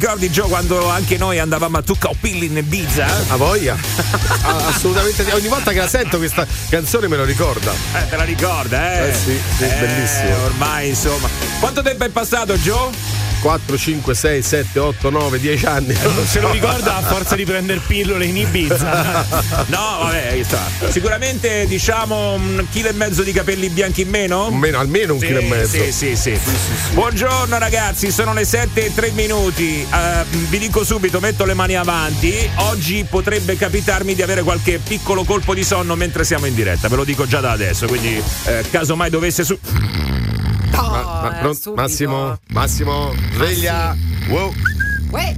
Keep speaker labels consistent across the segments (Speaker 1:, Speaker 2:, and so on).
Speaker 1: Ricordi Gio quando anche noi andavamo a Tuccopilli in Ibiza?
Speaker 2: A voglia. Ah, assolutamente sì. Ogni volta che la sento questa canzone me lo ricorda.
Speaker 1: Eh, te la ricorda, eh?
Speaker 2: Eh sì, sì, bellissimo.
Speaker 1: Ormai, insomma. Quanto tempo è passato, Gio?
Speaker 2: 4, 5, 6, 7, 8, 9, 10 anni.
Speaker 3: Non se lo ricorda a forza di prendere pillole in Ibiza.
Speaker 1: no, vabbè, sicuramente diciamo un chilo e mezzo di capelli bianchi in meno?
Speaker 2: Meno, almeno un
Speaker 1: sì,
Speaker 2: chilo e mezzo.
Speaker 1: Sì, sì, sì. Buongiorno ragazzi, sono le 7 e 3 minuti. Uh, vi dico subito, metto le mani avanti. Oggi potrebbe capitarmi di avere qualche piccolo colpo di sonno mentre siamo in diretta, ve lo dico già da adesso, quindi eh, caso mai dovesse su
Speaker 2: ma, pronto, Massimo, Massimo, sveglia. Massimo. Wow. Uè.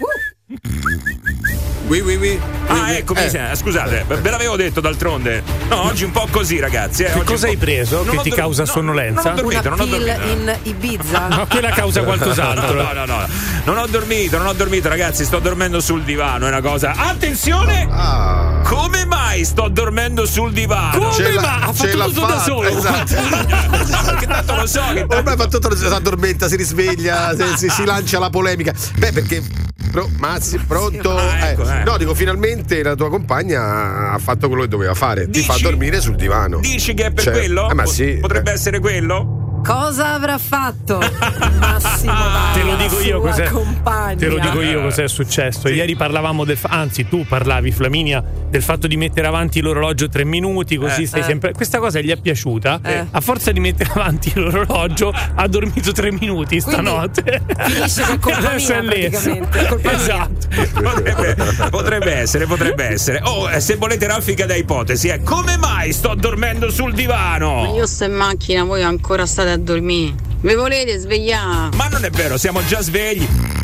Speaker 2: Uh. Oui, oui, oui.
Speaker 1: Ah, ecco, eh. scusate, ve l'avevo detto d'altronde. No, oggi un po' così, ragazzi. Eh.
Speaker 3: Che cosa hai preso non che ti causa no, sonnolenza?
Speaker 1: Non ho dormito,
Speaker 4: Una
Speaker 1: non ho dormito.
Speaker 4: in Ibiza?
Speaker 3: No, quella causa qualcos'altro.
Speaker 1: No, no, no, Non ho dormito, non ho dormito, ragazzi. Sto dormendo sul divano. È una cosa. Attenzione! Ah. Come mai sto dormendo sul divano?
Speaker 3: Come mai? Ha fatto tutto da solo.
Speaker 2: Esatto.
Speaker 1: che tanto lo so. Che tanto...
Speaker 2: Ormai fa tutto, si addormenta, si risveglia, si, si, si lancia la polemica. Beh, perché Pro, Mazzi, pronto?
Speaker 1: Ah, ecco,
Speaker 2: eh.
Speaker 1: Eh.
Speaker 2: No, dico, finalmente la tua compagna ha fatto quello che doveva fare.
Speaker 1: Dici?
Speaker 2: Ti fa dormire sul divano.
Speaker 1: Dici che è per
Speaker 2: Cioè,
Speaker 1: quello?
Speaker 2: eh, ma sì.
Speaker 1: Potrebbe essere quello?
Speaker 4: Cosa avrà fatto Massimo Vara,
Speaker 3: Te lo dico io cos'è.
Speaker 4: compagna?
Speaker 3: Te lo dico io cos'è successo. Ieri parlavamo del. fa- anzi, tu parlavi, Flaminia, del fatto di mettere avanti l'orologio tre minuti, così
Speaker 1: Eh.
Speaker 3: stai
Speaker 4: Eh.
Speaker 3: sempre. Questa cosa gli è piaciuta.
Speaker 4: Eh.
Speaker 3: A forza di mettere avanti l'orologio, ha dormito tre minuti stanotte.
Speaker 4: finisce che è colpa mia, praticamente, colpa.
Speaker 3: Esatto.
Speaker 1: Potrebbe, potrebbe essere, potrebbe essere. Oh, eh, se volete raffica da ipotesi, è come mai sto dormendo sul divano?
Speaker 5: Io sto in macchina, voi ancora state a dormire. Vi volete svegliare?
Speaker 1: Ma non è vero, siamo già svegli.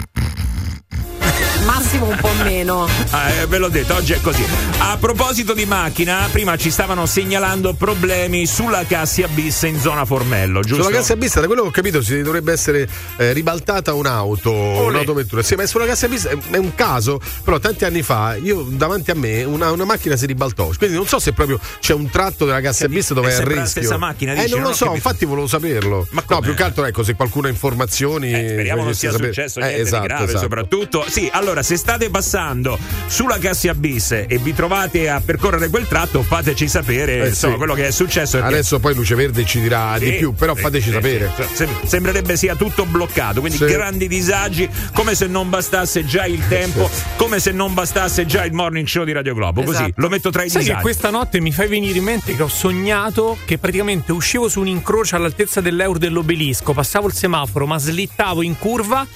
Speaker 4: Massimo un po' meno.
Speaker 1: Ah, eh, ve l'ho detto, oggi è così. A proposito di macchina, prima ci stavano segnalando problemi sulla Cassia bis in zona Formello, giusto?
Speaker 2: Sulla cassa bis, da quello che ho capito, si dovrebbe essere eh, ribaltata un'auto, un'autovettura. Sì, ma sulla cassa bis è, è un caso, però tanti anni fa, io davanti a me una, una macchina si ribaltò. Quindi non so se proprio c'è un tratto della cassa bis dove
Speaker 1: è
Speaker 2: a
Speaker 1: la
Speaker 2: rischio.
Speaker 1: stessa macchina,
Speaker 2: eh,
Speaker 1: dici?
Speaker 2: non
Speaker 1: Non
Speaker 2: lo so,
Speaker 1: capito.
Speaker 2: infatti volevo saperlo.
Speaker 1: Ma
Speaker 2: no,
Speaker 1: com'è?
Speaker 2: più che altro, ecco, se qualcuno ha informazioni.
Speaker 1: Speriamo non sia
Speaker 2: sapere.
Speaker 1: successo
Speaker 2: Eh,
Speaker 1: niente
Speaker 2: esatto,
Speaker 1: di grave,
Speaker 2: esatto.
Speaker 1: soprattutto. Sì, allora, se state passando sulla Cassia bis e vi trovate a percorrere quel tratto, fateci sapere
Speaker 2: Eh,
Speaker 1: insomma,
Speaker 2: sì.
Speaker 1: quello che è successo. perché-
Speaker 2: Adesso poi Luce Verde ci dirà di
Speaker 1: Sì,
Speaker 2: più, però fateci
Speaker 1: sì,
Speaker 2: sapere.
Speaker 1: sì. Sem- sembrerebbe sia tutto bloccato, quindi
Speaker 2: Sì.
Speaker 1: grandi disagi, come se non bastasse già il tempo, come se non bastasse già il morning show di Radio Globo. Così
Speaker 4: Esatto.
Speaker 1: lo metto tra i
Speaker 3: Sai
Speaker 1: disagi.
Speaker 3: che questa notte mi fai venire in mente che ho sognato che praticamente uscivo su un incrocio all'altezza dell'euro dell'obelisco, passavo il semaforo, ma slittavo in curva,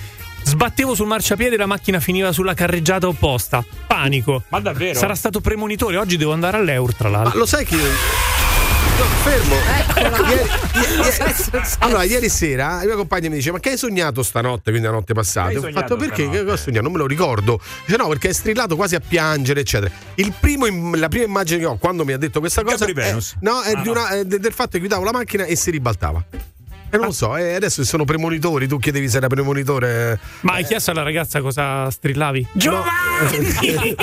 Speaker 3: sbattevo sul marciapiede e la macchina finiva sulla carreggiata opposta. Panico.
Speaker 1: Ma davvero?
Speaker 3: Sarà stato premonitore, oggi devo andare all'euro tra
Speaker 2: Ma
Speaker 3: l'altro.
Speaker 2: lo sai che. No, fermo. Ieri- ieri- allora, ieri sera la mia compagna mi dice: Ma che hai sognato stanotte? Quindi la notte passata.
Speaker 1: Hai
Speaker 2: Ho fatto perché? Che ho sognato? Non me lo ricordo. Dice: No, perché è strillato quasi a piangere, eccetera. Il primo, im- la prima immagine che ho quando mi ha detto questa cosa. È, no, è
Speaker 1: Ah,
Speaker 2: di
Speaker 1: no.
Speaker 2: una- è de- del fatto che guidavo la macchina e si ribaltava. E non lo so, e adesso sono premonitori, tu chiedevi se era premonitore.
Speaker 3: Ma hai chiesto alla ragazza cosa strillavi?
Speaker 1: Giovanni!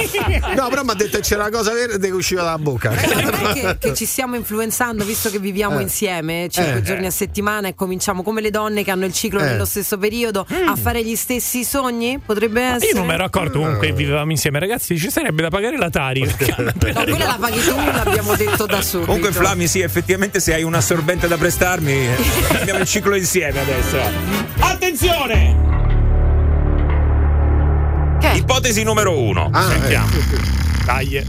Speaker 2: No, però mi ha detto che c'era una cosa verde che usciva dalla bocca.
Speaker 4: Eh, non è che, che ci stiamo influenzando visto che viviamo
Speaker 2: Eh.
Speaker 4: insieme 5
Speaker 2: Eh.
Speaker 4: giorni a settimana e cominciamo come le donne che hanno il ciclo
Speaker 2: Eh.
Speaker 4: nello stesso periodo a fare gli stessi sogni? Potrebbe essere.
Speaker 3: Io non mi ero accorto comunque che vivevamo insieme, ragazzi. Ci sarebbe da pagare la Tari.
Speaker 4: No, quella la paghi tu, l'abbiamo detto da subito.
Speaker 1: Comunque, Flammi, sì, effettivamente, se hai un assorbente da prestarmi, abbiamo il ciclo insieme adesso. Attenzione!
Speaker 4: Che?
Speaker 1: Ipotesi numero uno.
Speaker 2: Ah,
Speaker 3: Sentiamo. Dai.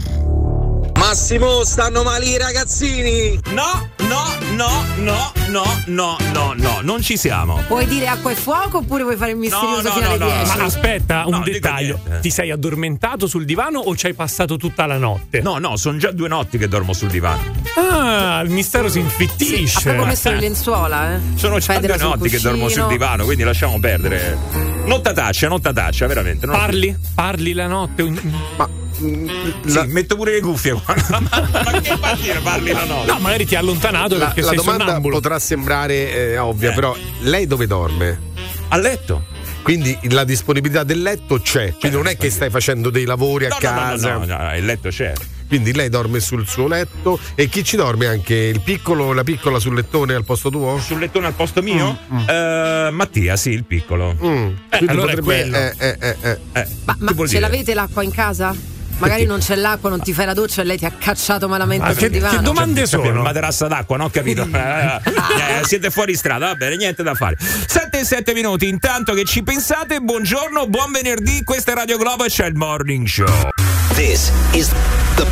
Speaker 6: Massimo, stanno male i ragazzini!
Speaker 1: No, no, no, no, no, no, no, no, non ci siamo.
Speaker 4: Vuoi dire acqua e fuoco oppure vuoi fare il misterioso
Speaker 1: No, no,
Speaker 4: fino alle
Speaker 1: no, no,
Speaker 4: 10?
Speaker 3: Ma aspetta, un dettaglio. Ti sei addormentato sul divano o ci hai passato tutta la notte?
Speaker 1: No, no, sono già due notti che dormo sul divano.
Speaker 3: Ah, il mistero si
Speaker 4: Sì, ha
Speaker 3: infittisce.
Speaker 4: proprio messo le lenzuola, eh?
Speaker 1: Sono già
Speaker 4: Federa
Speaker 1: due notti che dormo sul divano, quindi lasciamo perdere. Nottataccia, nottataccia, veramente. non-
Speaker 3: Parli? Parli la notte?
Speaker 2: Ma mm,
Speaker 1: Sì,
Speaker 2: la,
Speaker 1: metto pure le cuffie qua. Ma che dire parli la notte?
Speaker 3: No, magari ti ha allontanato
Speaker 2: la-
Speaker 3: perché
Speaker 2: la
Speaker 3: sei
Speaker 2: domanda
Speaker 3: sonnambulo.
Speaker 2: potrà sembrare eh, ovvia,
Speaker 1: Eh.
Speaker 2: però lei dove dorme?
Speaker 1: A letto.
Speaker 2: Quindi la disponibilità del letto c'è, quindi non è che stai facendo dei lavori a
Speaker 1: No, no, no,
Speaker 2: casa.
Speaker 1: no, no, no, il letto c'è.
Speaker 2: quindi lei dorme sul suo letto e chi ci dorme anche il piccolo, la piccola sul lettone al posto tuo?
Speaker 1: Sul lettone al posto mio? Eh, Mattia, sì, il piccolo.
Speaker 2: Mm, quindi
Speaker 3: allora è
Speaker 2: potrebbe
Speaker 3: quello.
Speaker 2: eh, eh, eh, eh.
Speaker 1: Eh,
Speaker 4: Ma, ma ce
Speaker 1: dire?
Speaker 4: l'avete l'acqua in casa? Magari non c'è l'acqua, non ti fai la doccia e lei ti ha cacciato malamente
Speaker 3: Ma
Speaker 4: sul
Speaker 3: che,
Speaker 4: divano.
Speaker 3: che domande
Speaker 1: Capito,
Speaker 3: sono?
Speaker 1: Materassa d'acqua, no? Ho capito. Eh, eh, siete fuori strada, va bene, niente da fare. 7 e 7 minuti, intanto che ci pensate, buongiorno, buon venerdì, questa è Radio Globo e c'è il morning show.
Speaker 7: This is the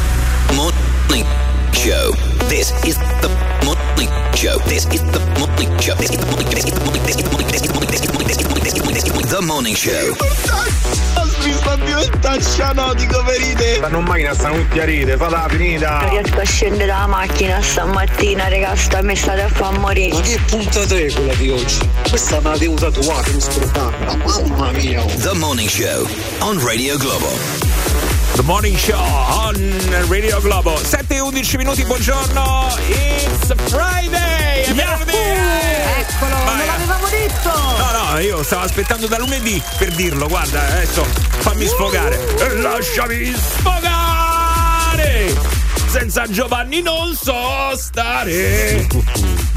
Speaker 7: morning show. This is the morning show. This is the morning show. This is the morning. Morning. This is the morning. Morning. This is the morning. Is the morning. This is the morning. This is the morning. The morning show.
Speaker 6: Mi sta diventando cianotico ferite.
Speaker 8: Stanno in macchina, stanno tutti a ride, fata la finita.
Speaker 9: Non riesco a scendere dalla macchina stamattina, raga, sta mi state a far morire.
Speaker 6: Ma che puntata è quella di oggi? Questa me la devo tatuare, mi scordata. Mamma mia.
Speaker 7: The morning show on Radio Globo.
Speaker 1: The morning show on Radio Globo. 7 e 11 minuti, buongiorno. It's Friday! È venerdì!
Speaker 4: Eccolo,
Speaker 1: Vai.
Speaker 4: non l'avevamo detto!
Speaker 1: No, no, io stavo aspettando da lunedì per dirlo, guarda, adesso fammi sfogare. E Lasciami sfogare! Senza Giovanni non so stare.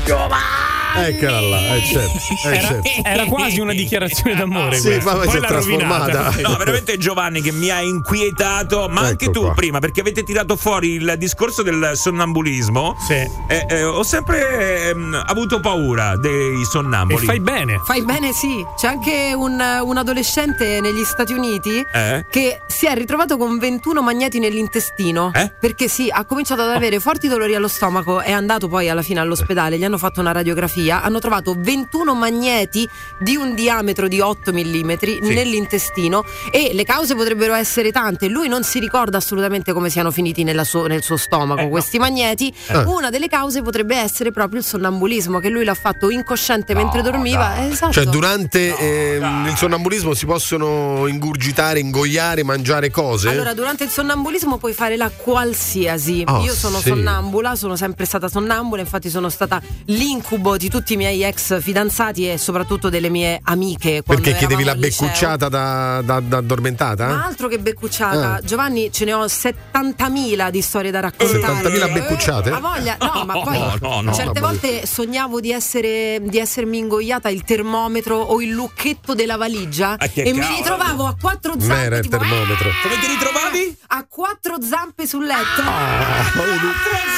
Speaker 1: Giovanni!
Speaker 2: Eccola là, eh, certo, eh,
Speaker 3: Era,
Speaker 2: certo.
Speaker 3: era quasi una dichiarazione d'amore.
Speaker 2: Sì,
Speaker 3: questa.
Speaker 2: ma poi si è trasformata.
Speaker 1: No, veramente Giovanni che mi ha inquietato, ma anche
Speaker 2: Ecco
Speaker 1: tu
Speaker 2: qua.
Speaker 1: prima, perché avete tirato fuori il discorso del sonnambulismo.
Speaker 3: Sì.
Speaker 1: Eh, eh, ho sempre ehm, avuto paura dei
Speaker 3: E
Speaker 1: sonnambuli.
Speaker 3: fai bene.
Speaker 4: Fai bene, sì. C'è anche un, un adolescente negli Stati Uniti
Speaker 1: Eh?
Speaker 4: che si è ritrovato con 21 magneti nell'intestino.
Speaker 1: Eh?
Speaker 4: Perché sì, ha cominciato ad avere forti dolori allo stomaco. È andato poi alla fine all'ospedale. Gli hanno fatto una radiografia. Hanno trovato 21 magneti di un diametro di 8 mm nell'intestino. E le cause potrebbero essere tante. Lui non si ricorda assolutamente come siano finiti nella suo- nel suo stomaco questi magneti. Una delle cause potrebbe essere proprio il sonnambulismo, che lui l'ha fatto incosciente mentre dormiva. Eh, Esatto.
Speaker 2: Cioè, durante ehm, il sonnambulismo si possono ingurgitare, ingoiare, mangiare cose?
Speaker 4: Allora, durante il sonnambulismo puoi fare la qualsiasi.
Speaker 2: Oh,
Speaker 4: Io sono
Speaker 2: sì.
Speaker 4: sonnambula, sono sempre stata sonnambula, infatti sono stata l'incubo di tutti i miei ex fidanzati e soprattutto delle mie amiche.
Speaker 2: Perché chiedevi la beccucciata da, da- da addormentata?
Speaker 4: Ma altro che beccucciata,
Speaker 2: Ah.
Speaker 4: Giovanni, ce ne ho 70.000 di storie da raccontare.
Speaker 2: 70.000 beccucciate?
Speaker 4: Ha voglia, no, ma poi
Speaker 1: No, no, no.
Speaker 4: certe
Speaker 2: no,
Speaker 4: volte sognavo di, essere, di essermi ingoiata il termometro o il lucchetto della valigia
Speaker 1: Ah, che
Speaker 4: e mi
Speaker 1: cavolo.
Speaker 4: ritrovavo a quattro
Speaker 2: Non
Speaker 4: zampe.
Speaker 2: era il termometro.
Speaker 4: "Ah!"
Speaker 1: Come ti ritrovavi?
Speaker 4: A quattro zampe sul letto.
Speaker 2: Ah,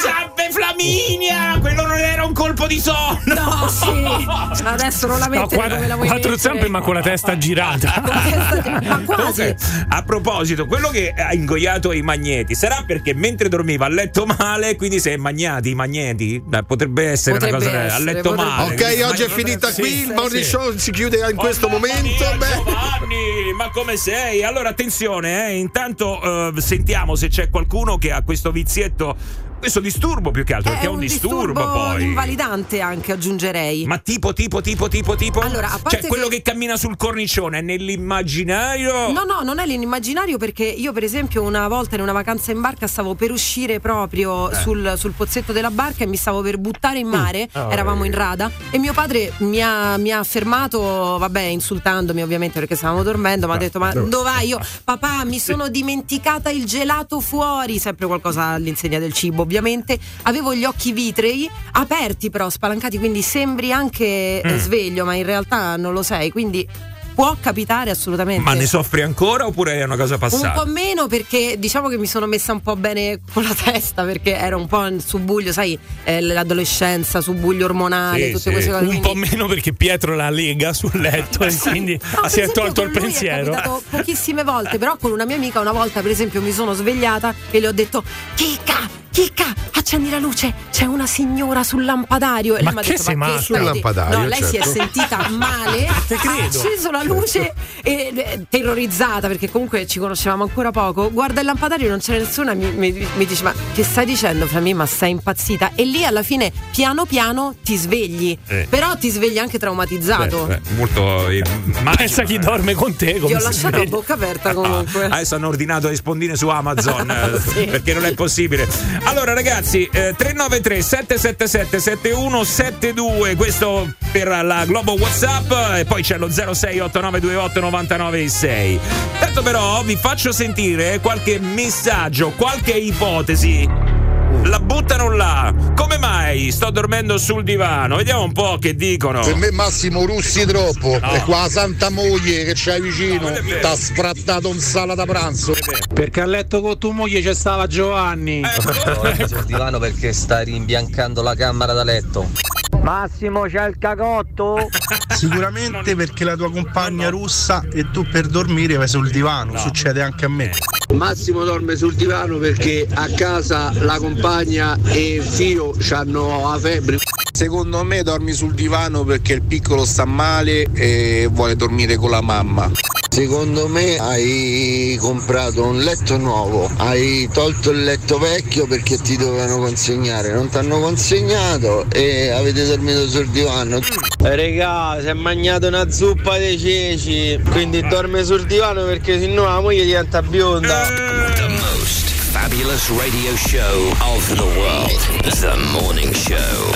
Speaker 1: Zampe Flaminia! Quello non era un colpo di sonno!
Speaker 4: No, sì. Adesso non la
Speaker 3: No,
Speaker 4: mettere
Speaker 3: qua-
Speaker 4: come la vuoi
Speaker 3: quattro
Speaker 4: mettere.
Speaker 3: zampe, ma con la testa girata.
Speaker 4: Ma quasi.
Speaker 1: A proposito, quello che ha ingoiato i magneti sarà perché mentre dormiva a letto male, quindi si è magnati i magneti? Beh, potrebbe essere
Speaker 4: Potrebbe
Speaker 1: una cosa a
Speaker 4: essere,
Speaker 1: letto
Speaker 4: potrebbe
Speaker 1: male.
Speaker 2: Ok, oggi è finita
Speaker 1: Sì,
Speaker 2: qui.
Speaker 1: sì,
Speaker 2: il morning
Speaker 1: sì.
Speaker 2: show si chiude in questo
Speaker 1: Oh, mamma
Speaker 2: momento.
Speaker 1: mia,
Speaker 2: Beh.
Speaker 1: Giovanni, ma come sei? Allora attenzione, eh, intanto eh, sentiamo se c'è qualcuno che ha questo vizietto, questo disturbo più che altro, perché è un, disturbo, poi.
Speaker 4: invalidante anche, aggiungerei.
Speaker 1: Ma tipo, tipo, tipo, tipo, tipo?
Speaker 4: Allora, a parte
Speaker 1: cioè, quello
Speaker 4: che-
Speaker 1: che cammina sul cornicione è nell'immaginario.
Speaker 4: No, no, non è l'immaginario perché io per esempio una volta in una vacanza in barca stavo per uscire proprio
Speaker 1: Eh.
Speaker 4: sul, sul pozzetto della barca e mi stavo per buttare in
Speaker 1: Mm.
Speaker 4: mare,
Speaker 1: Ah,
Speaker 4: eravamo in rada e mio padre mi ha, mi ha fermato, vabbè insultandomi ovviamente perché stavamo dormendo, mi ha detto ma dove vai? Io papà mi sono dimenticata il gelato fuori, sempre qualcosa all'insegna del cibo ovviamente, avevo gli occhi vitrei aperti però spalancati quindi sembri anche
Speaker 1: Mm.
Speaker 4: eh, sveglio ma in realtà non lo sei, quindi può capitare assolutamente.
Speaker 1: Ma ne soffri ancora oppure è una cosa
Speaker 4: Un
Speaker 1: passata?
Speaker 4: po' meno perché diciamo che mi sono messa un po' bene con la testa perché ero un po' in subbuglio, sai, eh, l'adolescenza, subbuglio ormonale,
Speaker 1: Sì,
Speaker 4: tutte
Speaker 1: sì.
Speaker 4: queste cose.
Speaker 3: Un
Speaker 4: quindi-
Speaker 3: po' meno perché Pietro la lega sul letto e quindi
Speaker 4: No,
Speaker 3: si è tolto il pensiero.
Speaker 4: È pochissime volte, però con una mia amica una volta per esempio mi sono svegliata e le ho detto Chicca, Chicca, accendi la luce, c'è una signora sul lampadario. E
Speaker 3: Ma
Speaker 4: lei mi ha
Speaker 3: che
Speaker 4: detto,
Speaker 3: sei
Speaker 4: ma che
Speaker 2: Sul
Speaker 4: de-"
Speaker 2: lampadario,
Speaker 4: No, lei si è
Speaker 2: certo.
Speaker 4: sentita male,
Speaker 3: Te
Speaker 4: ha
Speaker 3: credo.
Speaker 4: acceso la luce e eh, terrorizzata perché comunque ci conoscevamo ancora poco. Guarda il lampadario, non c'era nessuna, mi, mi- mi dice ma che stai dicendo Flamì, ma sei impazzita? E lì alla fine piano piano ti svegli,
Speaker 1: Eh.
Speaker 4: però ti svegli anche traumatizzato.
Speaker 1: Beh, beh, molto eh,
Speaker 3: Ma pensa chi dorme con te.
Speaker 4: Ti ho lasciato a bocca aperta comunque.
Speaker 1: Ah, adesso hanno ordinato le spondine su Amazon eh,
Speaker 4: Sì.
Speaker 1: perché non è possibile. Allora ragazzi, eh, 393 777 7172, questo per la Globo WhatsApp e poi c'è lo 068928 996. Tanto però vi faccio sentire qualche messaggio, qualche ipotesi. La buttano là. Come mai sto dormendo sul divano? Vediamo un po' che dicono.
Speaker 10: Per me Massimo russi troppo.
Speaker 1: No.
Speaker 10: E qua la santa moglie che c'hai vicino
Speaker 1: No, è
Speaker 10: t'ha sfrattato un sala da pranzo.
Speaker 11: Perché a letto con tua moglie c'è stava Giovanni.
Speaker 1: Ecco.
Speaker 12: sul divano perché sta rimbiancando la camera da letto.
Speaker 11: Massimo c'è il cagotto?
Speaker 13: Sicuramente perché la tua compagna russa e tu per dormire vai sul divano, succede anche a me.
Speaker 6: Massimo dorme sul divano perché a casa la compagna e il figlio hanno la febbre.
Speaker 10: Secondo me dormi sul divano perché il piccolo sta male e vuole dormire con la mamma.
Speaker 6: Secondo me hai comprato un letto nuovo, hai tolto il letto vecchio perché ti dovevano consegnare, non ti hanno consegnato e avete dormito sul divano.
Speaker 11: Regà, si è mangiato una zuppa dei ceci, quindi dorme sul divano perché sennò la moglie diventa bionda.
Speaker 7: The most fabulous radio show of the world. The morning show.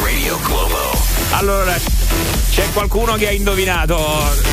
Speaker 7: Radio Globo.
Speaker 1: Allora, c'è qualcuno che ha indovinato.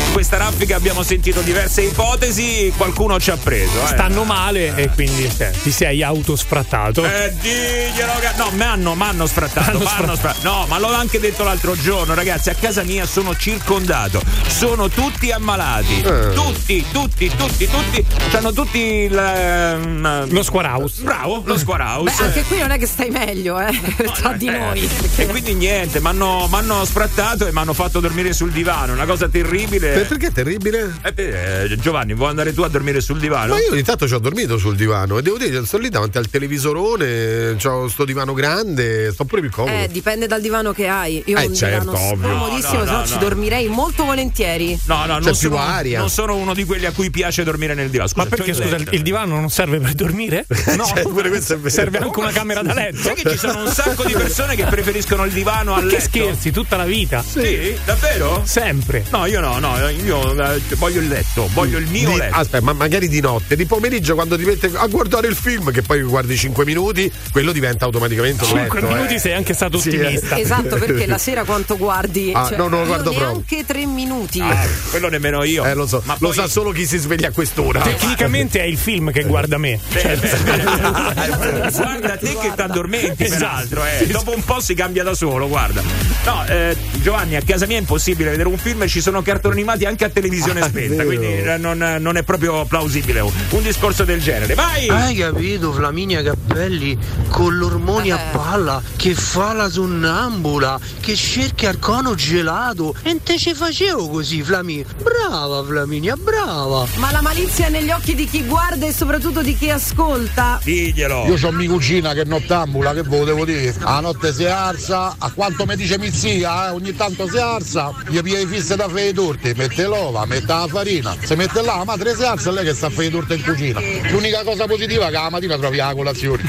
Speaker 1: In questa raffica abbiamo sentito diverse ipotesi, qualcuno ci ha preso. Eh.
Speaker 3: Stanno male e quindi eh, ti sei autosfrattato.
Speaker 1: Eh, diglielo, no, mi hanno, m'hanno sfrattato.
Speaker 3: M'hanno
Speaker 1: m'hanno
Speaker 3: sfrattato.
Speaker 1: no, ma l'ho anche detto l'altro giorno, ragazzi. A casa mia sono circondato. Sono tutti ammalati.
Speaker 2: Eh.
Speaker 1: Tutti, tutti, tutti, tutti. Hanno tutti il. ehm,
Speaker 3: Lo squaraus.
Speaker 1: Bravo, lo square house.
Speaker 4: Beh, anche qui non è che stai meglio, eh, tra di
Speaker 1: Eh,
Speaker 4: noi.
Speaker 1: E quindi niente, mi hanno sfrattato e mi hanno fatto dormire sul divano. Una cosa terribile.
Speaker 2: Per- perché è terribile?
Speaker 1: Eh, eh, Giovanni, vuoi andare tu a dormire sul divano?
Speaker 2: Ma io ogni tanto ci ho dormito sul divano e devo dire, sto lì davanti al televisorone, ho sto divano grande, sto pure più comodo.
Speaker 4: Eh, dipende dal divano che hai. Io
Speaker 2: Eh,
Speaker 4: ho un
Speaker 2: certo,
Speaker 4: divano
Speaker 2: ovvio.
Speaker 4: scomodissimo,
Speaker 1: No, no,
Speaker 4: se no
Speaker 1: no,
Speaker 4: ci
Speaker 1: no.
Speaker 4: dormirei molto volentieri.
Speaker 1: No, no,
Speaker 2: C'è
Speaker 1: non
Speaker 2: più
Speaker 1: sono,
Speaker 2: aria.
Speaker 1: non sono uno di quelli a cui piace dormire nel divano. Scusa,
Speaker 3: Ma perché scusa, il,
Speaker 1: letto.
Speaker 3: il divano non serve per dormire? No,
Speaker 2: Cioè, pure questo è vero.
Speaker 3: serve anche una camera da letto.
Speaker 1: Sai che ci sono un sacco di persone che preferiscono il divano al
Speaker 3: Ma che
Speaker 1: letto?
Speaker 3: scherzi, tutta la vita.
Speaker 1: Sì, davvero?
Speaker 3: Sempre.
Speaker 1: No, io no, no, io eh, voglio il letto, voglio il mio
Speaker 2: Di-
Speaker 1: letto.
Speaker 2: aspetta, ma magari di notte, di pomeriggio quando ti metti a guardare il film, che poi guardi 5 minuti, quello diventa automaticamente un
Speaker 3: 5
Speaker 2: letto.
Speaker 3: minuti
Speaker 2: eh.
Speaker 3: sei anche stato
Speaker 2: Sì,
Speaker 3: ottimista.
Speaker 2: eh.
Speaker 4: Esatto, perché la sera quanto guardi?
Speaker 2: Ah,
Speaker 4: Cioè,
Speaker 2: no, non lo guardo proprio.
Speaker 4: neanche tre minuti.
Speaker 1: Ah, quello nemmeno io.
Speaker 2: Eh, lo so,
Speaker 1: Ma
Speaker 2: lo
Speaker 1: poi-
Speaker 2: sa solo chi si sveglia a quest'ora.
Speaker 3: Tecnicamente è il film che guarda me.
Speaker 1: Beh, beh, beh. guarda te che ti addormenti
Speaker 3: Esatto.
Speaker 1: peraltro eh. dopo un po' si cambia da solo guarda no eh, Giovanni a casa mia è impossibile vedere un film e ci sono cartoni animati anche a televisione
Speaker 2: Ah,
Speaker 1: spenta quindi non, non è proprio plausibile un, discorso del genere vai
Speaker 11: Hai capito, Flaminia Cappelli, con l'ormoni a
Speaker 4: Eh.
Speaker 11: palla, che fa la sonnambula, che cerca il cono gelato. E te ci facevo così, Flaminia. Brava, Flaminia, brava.
Speaker 4: Ma la malizia è negli occhi di chi guarda e soprattutto di chi ascolta.
Speaker 1: diglielo
Speaker 10: Io ho mia cugina che è nottambula, che devo dire? A notte si alza, a quanto mi dice mia zia, eh, ogni tanto si alza, gli pia i fisse da fare i torti, mette l'ova, mette la farina, si mette là, la madre si alza e lei che sta a fare i torti in cucina. L'unica cosa positiva è che la mattina trovi la colazione.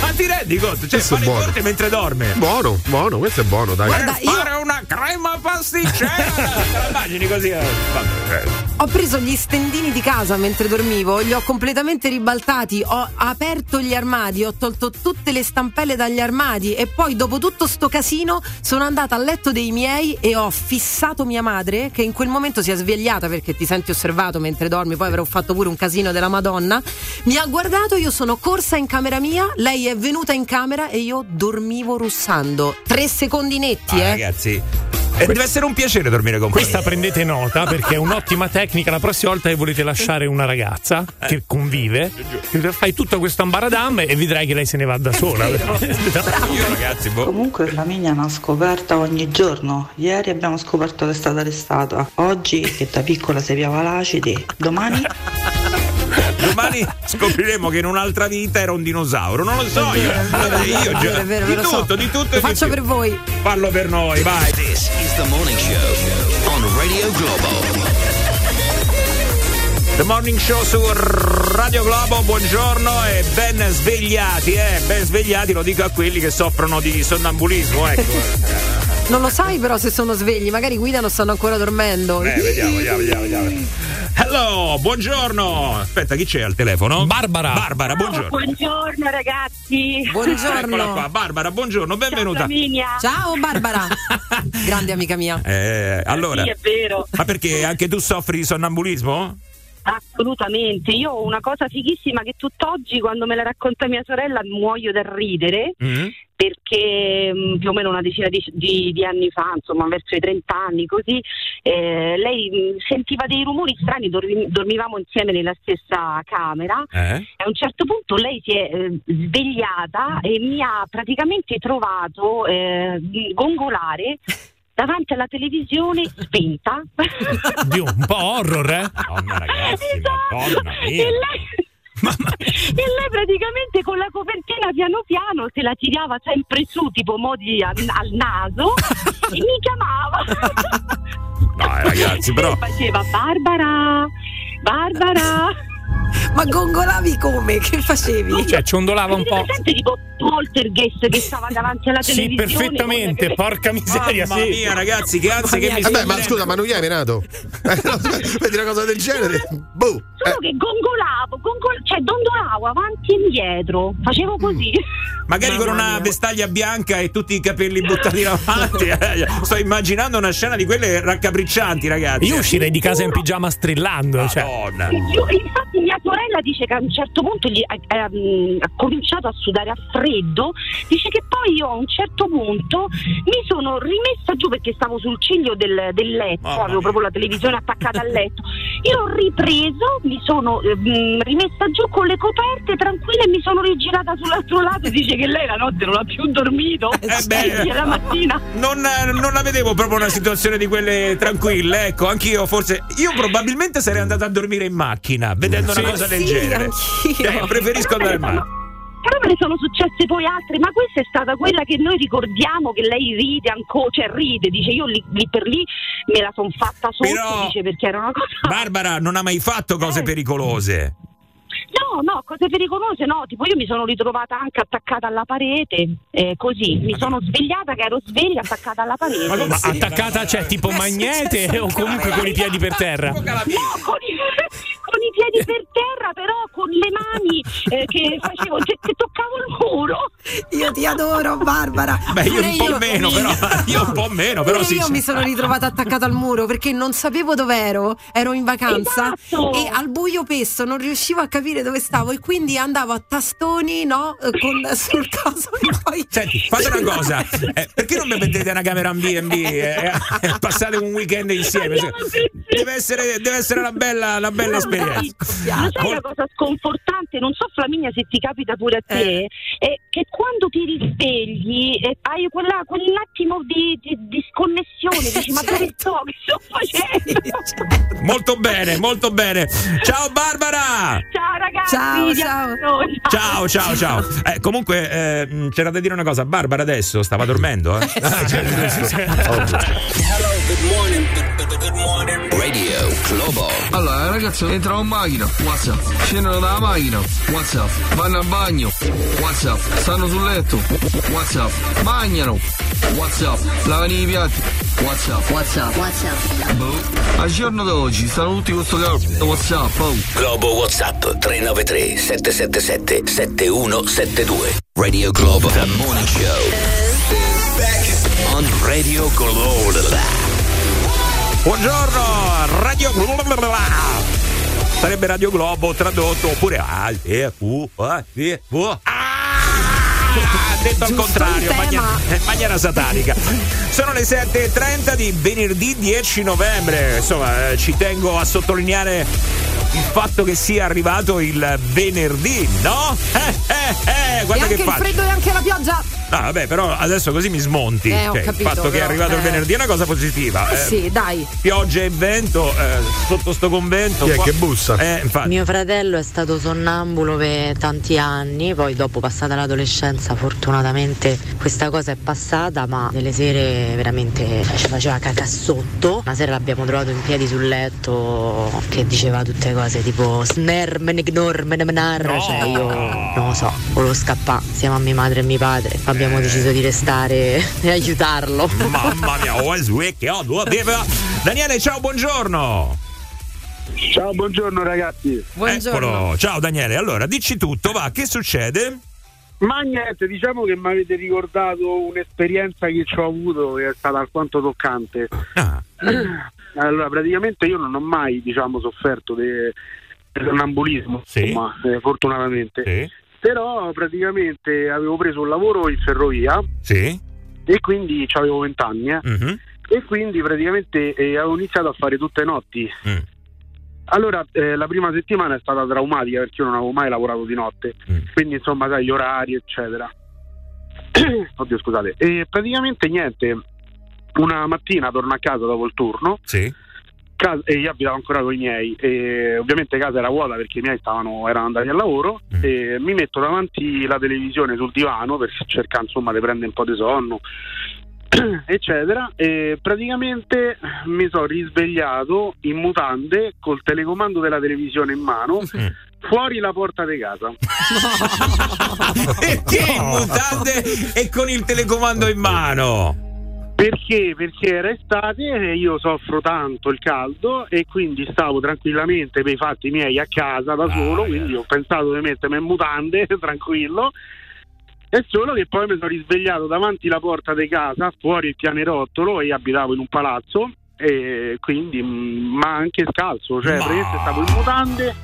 Speaker 1: ma ti rendi conto cioè
Speaker 2: Questo è
Speaker 1: fare
Speaker 2: buono.
Speaker 1: corte mentre dorme
Speaker 2: Buono, buono, questo è buono, dai.
Speaker 4: Guarda,
Speaker 1: per
Speaker 4: io-
Speaker 1: fare una crema pasticcera te la immagini così eh? Vabbè.
Speaker 4: Ho preso gli stendini di casa mentre dormivo, li ho completamente ribaltati, ho aperto gli armadi, ho tolto tutte le stampelle dagli armadi e poi dopo tutto sto casino sono andata al letto dei miei e ho fissato mia madre che in quel momento si è svegliata perché ti senti osservato mentre dormi, poi avrò fatto pure un casino della Madonna. Mi ha guardato, io sono corsa in camera mia, lei è venuta in camera e io dormivo russando. Tre secondi netti,
Speaker 1: Ah,
Speaker 4: eh.
Speaker 1: ragazzi eh, deve essere un piacere dormire con
Speaker 3: Questa
Speaker 1: me
Speaker 3: prendete nota perché è un'ottima tecnica. La prossima volta che volete lasciare una ragazza che convive, fai tutto questo ambaradam e vedrai che lei se ne va da sola.
Speaker 1: io ragazzi boh
Speaker 14: Comunque Flaminia è una scoperta ogni giorno. Ieri abbiamo scoperto che è stata arrestata. Oggi che da piccola si piava l'acidi. Domani
Speaker 1: Domani scopriremo che in un'altra vita era un dinosauro. Non lo so io. Vabbè, io
Speaker 4: È
Speaker 1: già-
Speaker 4: vero, è vero,
Speaker 1: di tutto, di tutto.
Speaker 4: Lo
Speaker 1: e di
Speaker 4: faccio
Speaker 1: più.
Speaker 4: per voi.
Speaker 1: Fallo per noi, vai.
Speaker 7: This is the morning show on Radio Globo.
Speaker 1: The Morning Show su Radio Globo, buongiorno e ben svegliati, eh, ben svegliati, lo dico a quelli che soffrono di sonnambulismo, ecco.
Speaker 4: Non lo sai però se sono svegli, magari guidano o stanno ancora dormendo.
Speaker 1: Eh, vediamo, vediamo, vediamo, vediamo. Hello, buongiorno. Aspetta, chi c'è al telefono?
Speaker 3: Barbara.
Speaker 1: Barbara, buongiorno.
Speaker 15: Buongiorno ragazzi.
Speaker 1: Eccola qua, Barbara, buongiorno, benvenuta.
Speaker 15: Flaminia.
Speaker 4: Ciao Barbara, grande amica mia.
Speaker 1: Eh, allora,
Speaker 15: Sì, è vero.
Speaker 1: ma perché anche tu soffri di sonnambulismo?
Speaker 15: Assolutamente, io ho una cosa fighissima che tutt'oggi quando me la racconta mia sorella muoio da ridere
Speaker 1: Mm?
Speaker 15: perché mh, più o meno una decina di, di- di anni fa, insomma verso i 30 anni così, eh, lei mh, sentiva dei rumori strani, dormi- dormivamo insieme nella stessa camera
Speaker 1: Eh?
Speaker 15: e a un certo punto lei si è eh, svegliata e mi ha praticamente trovato eh, gongolare davanti alla televisione spenta.
Speaker 3: Dio, un po' horror, eh?
Speaker 1: Madonna, ragazzi, madonna
Speaker 15: e lei, e lei praticamente con la copertina piano piano se la tirava sempre su tipo modi al, al naso e mi chiamava
Speaker 1: Dai, ragazzi, però.
Speaker 15: e faceva Barbara Barbara
Speaker 4: Ma gongolavi come? Che facevi?
Speaker 3: Cioè, ciondolava un po'.
Speaker 15: presente tipo Poltergeist che stava davanti alla
Speaker 3: Sì,
Speaker 15: televisione
Speaker 3: perfettamente, porca miseria,
Speaker 1: Mamma
Speaker 3: sì.
Speaker 1: mia, ragazzi, che ansia che mi
Speaker 2: Vabbè, ma scusa, ma non gli hai menato? Eh, vedi una cosa del genere? Boh.
Speaker 15: Solo che gongolavo gongol- cioè dondolavo avanti e indietro facevo così
Speaker 1: Magari con una vestaglia bianca e tutti i capelli buttati in avanti. eh. Sto immaginando una scena di quelle raccapriccianti, ragazzi.
Speaker 3: Io uscirei di casa in pigiama strillando. Cioè.
Speaker 1: Madonna.
Speaker 15: Io- infatti mia sorella dice che a un certo punto gli, ha, ehm, ha cominciato a sudare a freddo, dice che poi io a un certo punto mi sono rimessa giù perché stavo sul ciglio del, del letto,
Speaker 1: Mamma
Speaker 15: avevo proprio la televisione attaccata al letto, io ho ripreso, mi sono ehm, rimessa giù con le coperte tranquilla e mi sono rigirata sull'altro lato, dice che lei la notte non ha più dormito,
Speaker 1: Eh beh.
Speaker 15: e la mattina
Speaker 1: Non, non la vedevo proprio una situazione di quelle tranquille, ecco, anch'io forse. Io probabilmente sarei andato a dormire in macchina, vedendo una
Speaker 15: Sì,
Speaker 1: cosa del
Speaker 15: sì,
Speaker 1: genere.
Speaker 15: anch'io.
Speaker 1: Cioè, preferisco andare in macchina.
Speaker 15: Però me ne sono successe poi altre, ma questa è stata quella che noi ricordiamo che lei ride ancora, cioè ride, dice io lì, lì per lì me la son fatta sotto,
Speaker 1: Però-
Speaker 15: dice perché era una cosa...
Speaker 1: Barbara non ha mai fatto cose pericolose.
Speaker 15: No, no, cose pericolose no, tipo io mi sono ritrovata anche attaccata alla parete, eh, così, mi sono svegliata che ero sveglia attaccata alla parete.
Speaker 3: Ma attaccata, cioè, tipo magnete o comunque con i piedi per terra?
Speaker 15: No, con i, con i piedi per terra, però con le mani eh, che facevo, che, che toccavo il muro.
Speaker 4: Io ti adoro, Barbara.
Speaker 1: Beh, io un po' meno, però. Io un po' meno, però sì.
Speaker 4: io
Speaker 1: sì.
Speaker 4: mi sono ritrovata attaccata al muro perché non sapevo dove ero, ero in vacanza
Speaker 15: Esatto.
Speaker 4: e al buio pesto non riuscivo a capire dove stavo e quindi andavo a tastoni, no, eh, con, sul caso e poi
Speaker 1: Senti, fate una cosa, eh, perché non mi mettete una camera in B&B e e passate un weekend insieme? Cioè, Deve essere, deve essere una bella, una bella esperienza.
Speaker 15: Ma sai una cosa sconfortante? Non so Flaminia se ti capita pure a te, è che quando ti risvegli eh, hai quella, quell'attimo di, di, di sconnessione, dici ma dove sto? Che sto facendo?
Speaker 1: Molto bene, molto bene. Ciao Barbara!
Speaker 15: Ciao ragazzi,
Speaker 4: Ciao, ciao.
Speaker 1: Ciao, ciao, ciao. Eh, comunque eh, mh, c'era da dire una cosa. Barbara adesso stava dormendo, eh?
Speaker 7: Radio Globo.
Speaker 16: Allora, ragazzi, entrano in macchina, WhatsApp. Scendono dalla macchina, WhatsApp. Vanno al bagno, WhatsApp. Stanno sul letto, WhatsApp. Mangiano, WhatsApp. Lavano i piatti, WhatsApp. WhatsApp. WhatsApp. Boh. Al giorno d'oggi stanno tutti con sto cazzo WhatsApp, oh.
Speaker 7: Globo WhatsApp 393 777 7172. Radio Globo. The Morning Show. On Radio Globo.
Speaker 1: Buongiorno, Radio Sarebbe Radio Globo tradotto oppure ah, eh, uh, ah, eh, uh, ah, detto al contrario, maniera, maniera satanica. Sono le 7.30 di venerdì 10 novembre. Insomma, eh, ci tengo a sottolineare il fatto che sia arrivato il venerdì, no? Eh, eh, eh,
Speaker 4: e
Speaker 1: guarda
Speaker 4: anche
Speaker 1: che
Speaker 4: il
Speaker 1: faccio.
Speaker 4: freddo e anche la pioggia.
Speaker 1: No, vabbè, però adesso così mi smonti.
Speaker 4: Eh, ho
Speaker 1: Cioè,
Speaker 4: capito,
Speaker 1: il fatto che è
Speaker 4: però,
Speaker 1: arrivato il
Speaker 4: eh.
Speaker 1: venerdì è una cosa positiva.
Speaker 4: Eh
Speaker 1: eh.
Speaker 4: sì, dai.
Speaker 1: Pioggia e vento eh, sotto sto convento.
Speaker 2: Chi è
Speaker 1: qua-
Speaker 2: che bussa?
Speaker 1: Eh, infatti.
Speaker 17: Mio fratello è stato sonnambulo per tanti anni, poi dopo passata l'adolescenza fortunatamente questa cosa è passata, ma delle sere veramente ci faceva caca sotto. Una sera l'abbiamo trovato in piedi sul letto che diceva tutte cose tipo snermen ignormen menar, cioè io non lo so, volevo scappare insieme a mia madre e mio padre, abbiamo deciso di restare e aiutarlo.
Speaker 1: Mamma mia. Daniele, ciao, buongiorno.
Speaker 18: Ciao, buongiorno ragazzi.
Speaker 1: Eccolo. Ciao Daniele. Allora, dici tutto, va, che succede?
Speaker 18: Ma niente, diciamo che mi avete ricordato un'esperienza che ci ho avuto che è stata alquanto toccante.
Speaker 1: Ah.
Speaker 18: Allora, praticamente io non ho mai, diciamo, sofferto di sonnambulismo, insomma, eh, fortunatamente. Però praticamente avevo preso un lavoro in ferrovia
Speaker 1: Sì.
Speaker 18: e quindi avevo 20 anni eh.
Speaker 1: Mhm.
Speaker 18: e quindi praticamente eh, avevo iniziato a fare tutte notti.
Speaker 1: Mm.
Speaker 18: Allora, eh, la prima settimana è stata traumatica perché io non avevo mai lavorato di notte,
Speaker 1: Mm.
Speaker 18: quindi insomma, sai, gli orari, eccetera. Oddio, scusate. E praticamente niente, una mattina torno a casa dopo il turno.
Speaker 1: Sì.
Speaker 18: Casa- e io abitavo ancora con i miei e ovviamente casa era vuota perché i miei stavano, erano andati al lavoro e mi metto davanti la televisione sul divano per cercare insomma di prendere un po' di sonno eccetera e praticamente mi sono risvegliato in mutande col telecomando della televisione in mano fuori la porta di casa.
Speaker 1: Perché in mutande e con il telecomando in mano?
Speaker 18: Perché? Perché era estate e io soffro tanto il caldo e quindi stavo tranquillamente per i fatti miei a casa da solo, quindi ho pensato di mettermi in mutande tranquillo. È solo che poi mi sono risvegliato davanti alla porta di casa, fuori il pianerottolo, e io abitavo in un palazzo, e quindi, mm, ma anche scalzo, cioè praticamente stavo in mutande,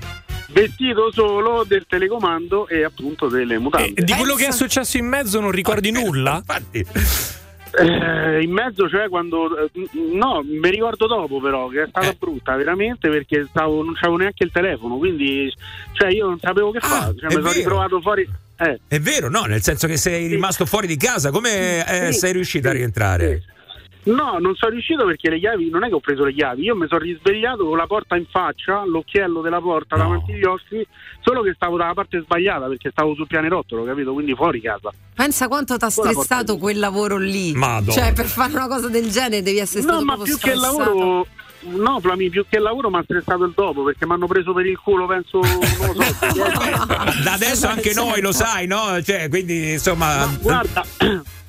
Speaker 18: vestito solo del telecomando e appunto delle mutande.
Speaker 3: Di quello che è successo in mezzo non ricordi nulla?
Speaker 1: Infatti.
Speaker 18: Eh, in mezzo, cioè quando. eh, no, mi ricordo dopo, però, che è stata
Speaker 1: Eh.
Speaker 18: brutta veramente perché stavo, non c'avevo neanche il telefono, quindi cioè io non sapevo che fare. Cioè,
Speaker 1: Ah,
Speaker 18: mi sono ritrovato fuori. Eh.
Speaker 1: È vero, no? Nel senso che sei rimasto fuori di casa, come eh,
Speaker 18: Sì,
Speaker 1: sei riuscito a rientrare?
Speaker 18: No, non sono riuscito perché le chiavi, non è che ho preso le chiavi, io mi sono risvegliato con la porta in faccia, l'occhiello della porta davanti agli occhi, solo che stavo dalla parte sbagliata perché stavo sul pianerottolo, capito? Quindi fuori casa.
Speaker 4: Pensa quanto ti ha stressato quel lavoro lì.
Speaker 18: Madonna.
Speaker 4: Cioè, per fare una cosa del genere devi essere stato
Speaker 18: No, ma più che il
Speaker 4: stressato.
Speaker 18: lavoro. No, Flami, più che il lavoro mi ha stressato il dopo perché mi hanno preso per il culo, penso. Non lo so.
Speaker 1: Da adesso anche noi lo sai, no? Cioè, quindi insomma.
Speaker 18: Guarda,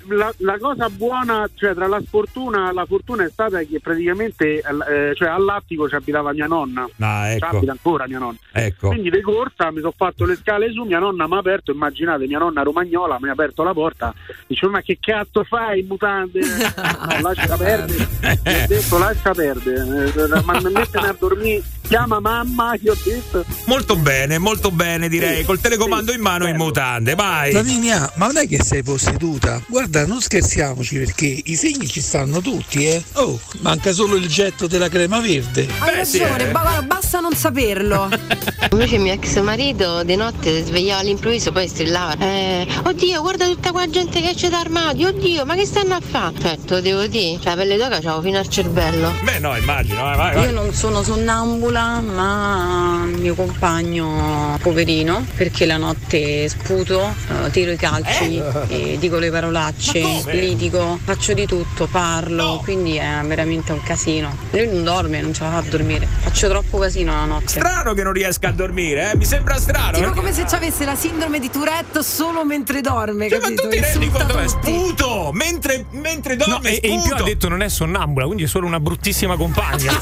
Speaker 18: la, la cosa buona, cioè tra la sfortuna, la fortuna è stata che praticamente eh, cioè, all'attico ci abitava mia nonna.
Speaker 1: Ah,
Speaker 18: Ci
Speaker 1: ecco.
Speaker 18: abita ancora mia nonna.
Speaker 1: Ecco.
Speaker 18: Quindi di corsa mi sono fatto le scale su, mia nonna mi ha aperto, immaginate, mia nonna romagnola mi ha aperto la porta, dice ma che cazzo fai in mutande? No, lascia perdere. Mi ha detto lascia perdere, Eh, ma mettemi a dormire, chiama mamma, gli ho detto.
Speaker 1: Molto bene, molto bene direi, col telecomando in mano in mutande, vai.
Speaker 19: Flaminia, ma non è che sei posseduta? Guarda, non scherziamoci perché i segni ci stanno tutti, eh. Oh, manca solo il getto della crema verde.
Speaker 4: Hai ragione, ba- guarda, basta non saperlo.
Speaker 20: Invece mio ex marito di notte si svegliava all'improvviso, poi strillava. Eh, oddio, guarda tutta quella gente che esce dall'armadio, oddio, ma che stanno a fare? Cioè, te lo devo dire, cioè la pelle d'oca c'avevo fino al cervello.
Speaker 1: Beh, no, immagino, vai, vai. vai.
Speaker 5: Io non sono sonnambula, ma il mio compagno, poverino, perché la notte sputo, eh, tiro i calci, e dico le parolacce, litigo, faccio di tutto, parlo, quindi è veramente un casino. Lui non dorme, non ce la fa a dormire. Faccio troppo casino la notte.
Speaker 1: Strano che non riesca a dormire, eh? Mi sembra strano.
Speaker 4: Tipo
Speaker 1: perché-
Speaker 4: come se ci avesse la sindrome di Tourette solo mentre dorme,
Speaker 1: Cioè, ma
Speaker 4: capito?
Speaker 1: tu ti rendi conto? È sputo! Mentre, mentre dorme,
Speaker 3: No, e, e in più ha detto non è sonnambula, quindi è solo una bruttissima compagna.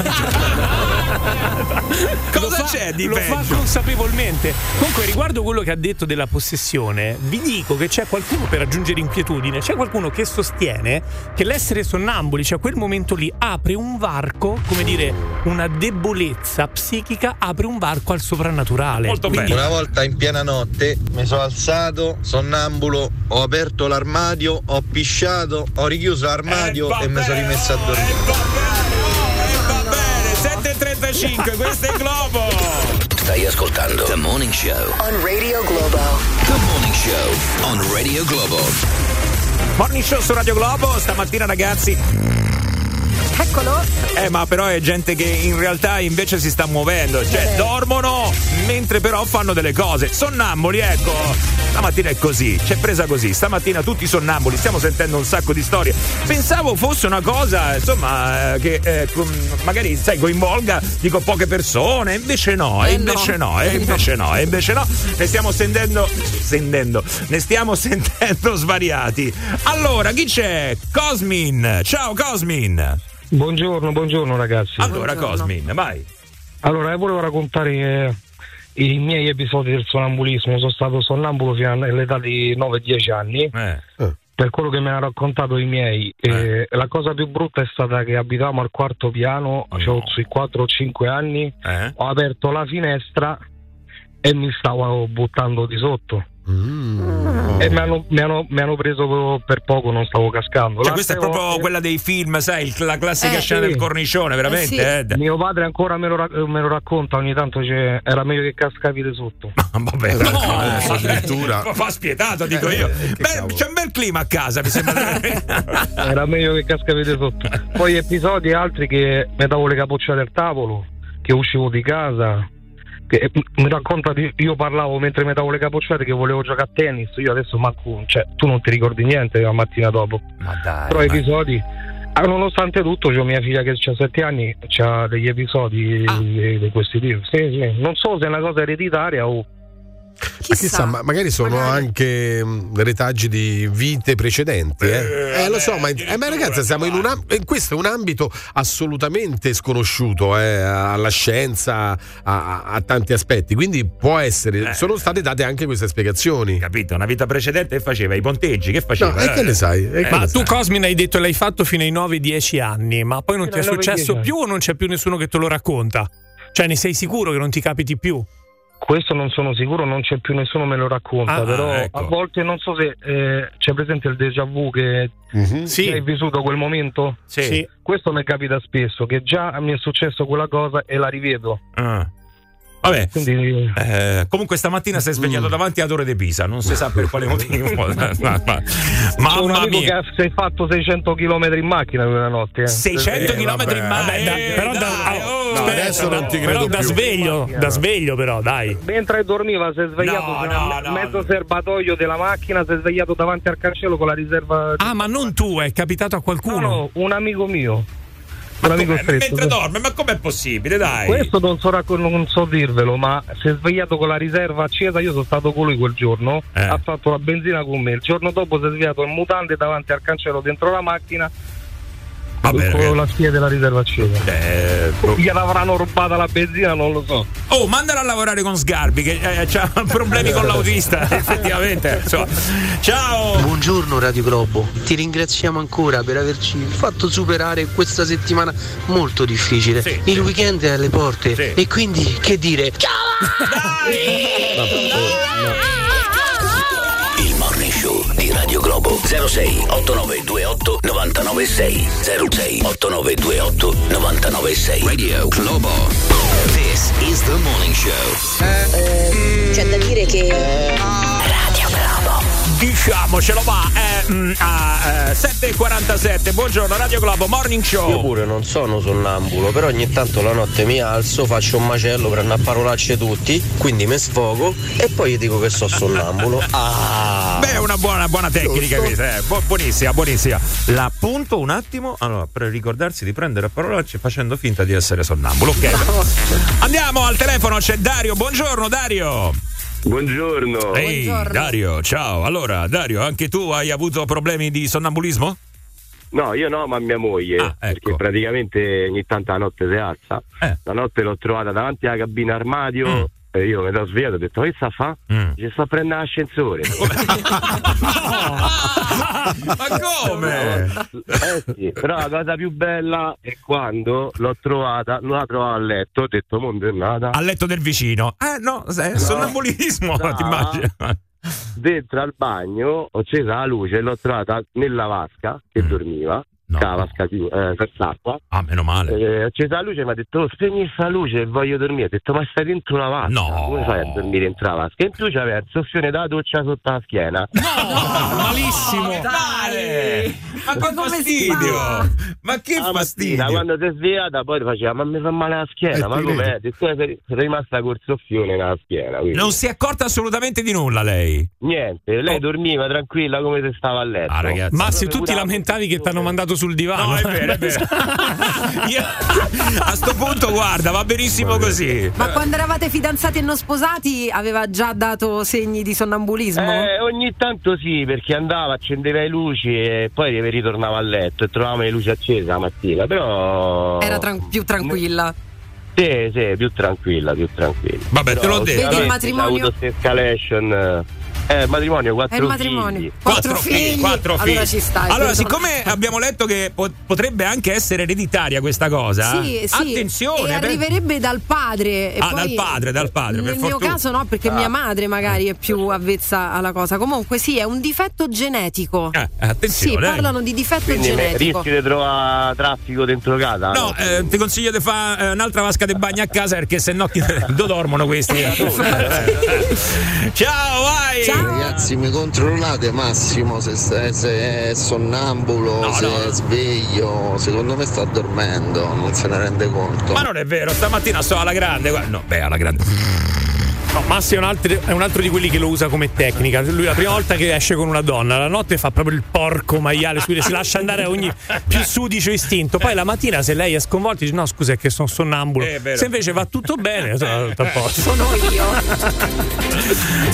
Speaker 1: Cosa
Speaker 3: Lo fa-
Speaker 1: c'è di
Speaker 3: Lo fa
Speaker 1: peggio?
Speaker 3: consapevolmente. Comunque, riguardo quello che ha detto della possessione, vi dico che c'è qualcuno per aggiungere inquietudine, c'è qualcuno che sostiene che l'essere sonnambuli, cioè quel momento lì, apre un varco, come dire, una debolezza psichica, apre un varco al soprannaturale. Quindi-
Speaker 21: Una volta in piena notte mi sono alzato, sonnambulo, ho aperto l'armadio, ho pisciato, ho richiuso l'armadio e mi sono rimesso a dormire.
Speaker 1: 7.35, questo è Globo!
Speaker 7: Stai ascoltando The Morning Show.
Speaker 22: On Radio Globo.
Speaker 7: The Morning Show on Radio Globo.
Speaker 1: Morning show su Radio Globo, stamattina ragazzi.
Speaker 4: Eccolo.
Speaker 1: Eh, ma però è gente che in realtà invece si sta muovendo, cioè dormono mentre però fanno delle cose. Sonnambuli, ecco. Stamattina è così, c'è presa così. Stamattina tutti sonnambuli, stiamo sentendo un sacco di storie. Pensavo fosse una cosa, insomma, eh, che eh, magari sai, coinvolga, dico, poche persone, invece no,
Speaker 23: Eh,
Speaker 1: invece
Speaker 23: no.
Speaker 1: no, e invece no, e invece no. Ne stiamo sentendo, sentendo, ne stiamo sentendo svariati. Allora, chi c'è? Cosmin. Ciao Cosmin.
Speaker 23: Buongiorno, buongiorno ragazzi.
Speaker 1: Allora, Cosmin, vai.
Speaker 24: Allora, volevo raccontare eh, i miei episodi del sonambulismo. Sono stato sonnambulo fino all'età di 9-10 anni. Per quello che mi hanno raccontato i miei, eh, la cosa più brutta è stata che abitavamo al quarto piano, avevo sui 4 o 5 anni, ho aperto la finestra e mi stavo buttando di sotto. E mi hanno, mi hanno- mi hanno preso per poco, non stavo cascando.
Speaker 1: Cioè, questa è proprio quella dei film, sai, la classica
Speaker 24: Eh,
Speaker 1: scena
Speaker 24: sì.
Speaker 1: del cornicione, veramente. eh.
Speaker 24: Mio padre ancora me lo, me lo racconta ogni tanto, era meglio che cascavi di sotto.
Speaker 1: Vabbè,
Speaker 24: No,
Speaker 1: no,
Speaker 24: addirittura.
Speaker 1: Fa spietato, dico io. Beh, c'è un bel clima a casa, mi sembra.
Speaker 24: Era meglio che cascavi di sotto. Poi episodi altri che mi davo le capocciate al tavolo, che uscivo di casa. Che, mi racconta di, io parlavo mentre mi davo le capocciate che volevo giocare a tennis. Io adesso manco, cioè, tu non ti ricordi niente la mattina dopo.
Speaker 1: Ma dai.
Speaker 24: Però episodi. ah, nonostante tutto, c'ho mia figlia che ha 7 anni, ha degli episodi di, di questi tipi. Sì, sì. Non so se è una cosa ereditaria o.
Speaker 2: Ma chissà, ma magari sono anche mh, retaggi di vite precedenti. Eh, Eh, lo so, ma, eh, ma ragazzi, siamo in un am- eh, questo è un ambito assolutamente sconosciuto eh, alla scienza, a, a- tanti aspetti. Quindi può essere, sono state date anche queste spiegazioni.
Speaker 1: Capito? Una vita precedente che faceva i ponteggi, che faceva?
Speaker 2: No, e che ne sai? Che
Speaker 3: Ma
Speaker 2: ne
Speaker 3: tu,
Speaker 2: sai?
Speaker 3: Cosmin, hai detto che l'hai fatto fino ai 9-10 anni, ma poi non ti è
Speaker 24: Fino ai 9-10
Speaker 3: successo più o non c'è più nessuno che te lo racconta? Cioè, ne sei sicuro che non ti capiti più?
Speaker 24: Questo non sono sicuro, non c'è più nessuno me lo racconta,
Speaker 3: Ah,
Speaker 24: però
Speaker 3: ecco.
Speaker 24: a volte non so se eh, c'è presente il déjà vu che
Speaker 3: Sì.
Speaker 24: hai vissuto quel momento.
Speaker 3: Sì. Sì.
Speaker 24: Questo mi capita spesso, che già mi è successo quella cosa e la rivedo.
Speaker 1: Ah. Vabbè,
Speaker 24: Quindi
Speaker 1: eh, comunque stamattina si è svegliato
Speaker 24: Mm.
Speaker 1: davanti a Torre de Pisa, non si sa per quale motivo. ma, ma-
Speaker 24: c'è un
Speaker 1: mamma
Speaker 24: amico
Speaker 1: mia.
Speaker 24: che è fatto 600 km in macchina quella notte. eh.
Speaker 1: 600 km in mano.
Speaker 3: Vabbè, da- però da, oh,
Speaker 24: No,
Speaker 3: aspetta,
Speaker 24: adesso non ti
Speaker 3: però
Speaker 24: credo
Speaker 3: da
Speaker 24: più.
Speaker 3: sveglio, da sveglio però, dai.
Speaker 24: Mentre dormiva si è svegliato
Speaker 3: No, no, no.
Speaker 24: mezzo serbatoio della macchina, si è svegliato davanti al cancello con la riserva.
Speaker 3: Ah, ma non tu, è capitato a qualcuno?
Speaker 24: No, no, un amico mio. Un amico
Speaker 1: Come?
Speaker 24: stretto.
Speaker 1: Mentre dorme, ma com'è possibile? Dai.
Speaker 24: Questo non so, racco- non so dirvelo, ma si è svegliato con la riserva accesa. Io sono stato con lui quel giorno.
Speaker 1: Eh.
Speaker 24: Ha fatto la benzina con me. Il giorno dopo si è svegliato in mutande davanti al cancello dentro la macchina.
Speaker 1: Vabbè,
Speaker 24: con
Speaker 1: ragazzi.
Speaker 24: la spia della riserva accesa.
Speaker 1: Eh, boh.
Speaker 24: Gliel'avranno rubata la benzina, non lo so.
Speaker 1: Oh, mandala a lavorare con Sgarbi che eh, ha problemi con l'autista, effettivamente. insomma. Ciao!
Speaker 11: Buongiorno Radio Globo, ti ringraziamo ancora per averci fatto superare questa settimana molto difficile. Il weekend è alle porte e quindi che dire?
Speaker 7: Il Globo. 06 8928 996 06 8928 996 Radio Globo. This is the morning show.
Speaker 25: C'è da dire che.
Speaker 1: Diciamocelo va, eh, mm, a eh, 7.47, buongiorno Radio Globo, morning show.
Speaker 26: Io pure non sono sonnambulo, però ogni tanto la notte mi alzo, faccio un macello, prendo a parolacce tutti, quindi mi sfogo e poi gli dico che so sonnambulo. Ah!
Speaker 1: Beh, una buona, buona tecnica questa, eh. Bu- buonissima, buonissima. La appunto un attimo, allora, per ricordarsi di prendere a parolacce facendo finta di essere sonnambulo. Ok. Andiamo al telefono, c'è Dario, buongiorno Dario.
Speaker 22: Buongiorno.
Speaker 1: Ehi, Dario, ciao. Allora, Dario, anche tu hai avuto problemi di sonnambulismo?
Speaker 22: No, io no, ma mia moglie.
Speaker 1: Ah, ecco.
Speaker 22: Perché praticamente ogni tanto la notte si alza.
Speaker 1: Eh.
Speaker 22: La notte l'ho trovata davanti alla cabina armadio.
Speaker 1: Mm.
Speaker 22: E io mi sono svegliato e ho detto, che sta a fa? Ci sto a prendere l'ascensore.
Speaker 1: Ma come?
Speaker 22: Eh sì, però la cosa più bella è quando l'ho trovata, non la trovavo a letto, ho detto, mondo è nata.
Speaker 1: Al letto del vicino. Eh no, è sonnambulismo,
Speaker 22: No.
Speaker 1: ti immagini?
Speaker 22: Dentro al bagno ho acceso la luce e l'ho trovata nella vasca che dormiva. La vasca chiu- eh.
Speaker 1: Mm. Ah, meno male.
Speaker 22: Eh, ho acceso la luce mi ha detto oh, spegni sta luce e voglio dormire. Ho detto ma stai dentro una vasca.
Speaker 1: No.
Speaker 22: Come fai a dormire dentro la vasca? E in più c'aveva il soffione della doccia sotto la schiena.
Speaker 3: malissimo.
Speaker 1: Dai! Ma che fastidio! Ma che
Speaker 22: La mattina,
Speaker 1: fastidio!
Speaker 22: quando si è svegliata poi faceva ma mi fa male la schiena.
Speaker 1: Eh,
Speaker 22: ma com'è? detto, "Eh, sei rimasta col soffione nella schiena. quindi-
Speaker 1: Non si è accorta assolutamente di nulla lei.
Speaker 22: Niente, lei dormiva tranquilla come se stava a letto.
Speaker 1: Ah, ragazzi.
Speaker 3: Ma se tu ti lamentavi che ti hanno mandato sul divano.
Speaker 1: No, è vero, è vero. Io- a sto punto, guarda, va benissimo così.
Speaker 4: Ma quando eravate fidanzati e non sposati aveva già dato segni di sonnambulismo?
Speaker 22: Eh, ogni tanto sì, perché andava, accendeva le luci e poi ritornava a letto e trovavamo le luci accese la mattina, però...
Speaker 4: Era tran- più tranquilla.
Speaker 22: Sì, sì, più tranquilla, più tranquilla.
Speaker 1: Vabbè, te l'ho detto.
Speaker 4: Vedi il matrimonio?
Speaker 22: Ha avuto questa escalation. Eh, Eh, matrimonio, quattro
Speaker 4: È il matrimonio.
Speaker 22: figli.
Speaker 4: Quattro, figli.
Speaker 1: Quattro figli.
Speaker 4: Allora ci stai.
Speaker 1: Allora, siccome abbiamo letto che po- potrebbe anche essere ereditaria questa cosa,
Speaker 4: Sì, sì,
Speaker 1: attenzione.
Speaker 4: e
Speaker 1: per-
Speaker 4: arriverebbe dal padre. e
Speaker 1: Ah,
Speaker 4: poi-
Speaker 1: dal padre, dal padre, per
Speaker 4: Nel mio
Speaker 1: fortuna.
Speaker 4: caso no, perché
Speaker 1: Ah.
Speaker 4: mia madre magari è più avvezza alla cosa. Comunque sì, è un difetto genetico.
Speaker 1: Eh, attenzione.
Speaker 4: Sì, parlano di difetto
Speaker 22: Quindi ne-
Speaker 4: genetico.
Speaker 22: rischi di trovare traffico dentro casa?
Speaker 1: No, eh, ti consiglio di fare eh, un'altra vasca di bagno a casa perché se no dove dormono questi? Ciao, vai!
Speaker 27: Ragazzi, mi controllate Massimo se, se- se è sonnambulo, se è sveglio. Secondo me sta dormendo, non se ne rende conto.
Speaker 1: Ma non è vero, stamattina sto alla grande. guarda- No, beh, alla grande.
Speaker 3: No, Massi è un, altro, è un altro di quelli che lo usa come tecnica. Lui la prima volta che esce con una donna, la notte fa proprio il porco maiale, si si lascia andare a ogni più sudicio istinto. Poi la mattina, se lei è sconvolta, dice: No, scusa, è che sono sonnambulo. Se invece va tutto bene, sono tutto a posto.
Speaker 4: Sono io.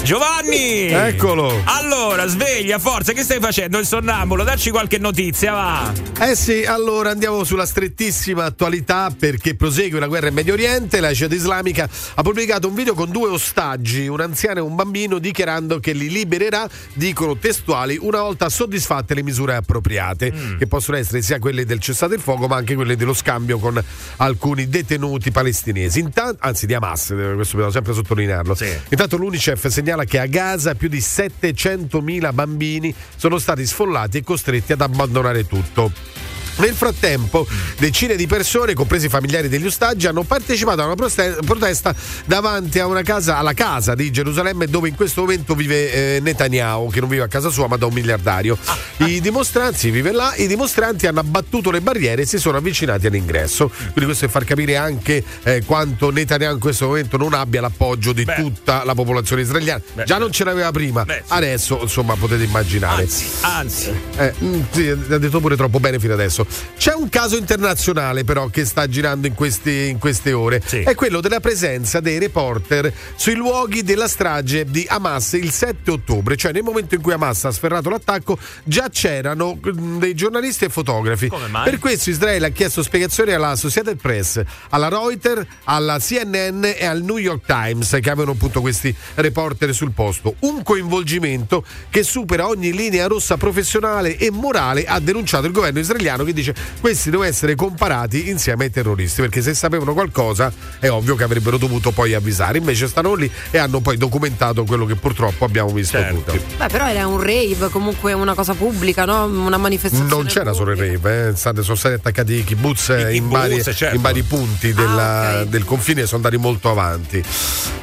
Speaker 1: Giovanni!
Speaker 2: Eccolo.
Speaker 1: Allora, sveglia, forza, che stai facendo? Il sonnambulo, dacci qualche notizia, va!
Speaker 2: Eh sì, allora andiamo sulla strettissima attualità perché prosegue la guerra in Medio Oriente. La Jihad islamica ha pubblicato un video con due ostaggi, un anziano e un bambino, dichiarando che li libererà, dicono testuali, una volta soddisfatte le misure appropriate, che possono essere sia quelle del cessate il fuoco, ma anche quelle dello scambio con alcuni detenuti palestinesi. Intanto, anzi, di Hamas, eh, questo devo sempre sottolinearlo. Intanto l'UNICEF segnala che a Gaza più di 700.000 bambini sono stati sfollati e costretti ad abbandonare tutto. Nel frattempo, decine di persone, compresi i familiari degli ostaggi, hanno partecipato a una protesta davanti a una casa, alla casa di Gerusalemme, dove in questo momento vive eh, Netanyahu, che non vive a casa sua, ma da un miliardario. I dimostranti, vive là, i dimostranti hanno abbattuto le barriere e si sono avvicinati all'ingresso. Quindi questo è far capire anche eh, quanto Netanyahu in questo momento non abbia l'appoggio di tutta la popolazione israeliana. Già non ce l'aveva prima, adesso insomma potete immaginare.
Speaker 1: Anzi, anzi.
Speaker 2: Eh, mm, sì, ha detto pure troppo bene fino adesso. C'è un caso internazionale però che sta girando in, questi- in queste ore. È quello della presenza dei reporter sui luoghi della strage di Hamas il 7 ottobre. Cioè nel momento in cui Hamas ha sferrato l'attacco già c'erano mm, dei giornalisti e fotografi. Per questo Israele ha chiesto spiegazioni alla Associated Press, alla Reuters, alla CNN e al New York Times che avevano appunto questi reporter sul posto. Un coinvolgimento che supera ogni linea rossa professionale e morale, ha denunciato il governo israeliano che dice questi devono essere comparati insieme ai terroristi perché se sapevano qualcosa è ovvio che avrebbero dovuto poi avvisare. Invece stanno lì e hanno poi documentato quello che purtroppo abbiamo visto tutti.
Speaker 4: Beh, però era un rave, comunque una cosa pubblica, no? Una manifestazione.
Speaker 2: Non c'era solo il rave, eh. State- sono stati attaccati i kibbutz, eh, in, vari,
Speaker 1: certo.
Speaker 2: in vari punti della- del confine e sono andati molto avanti.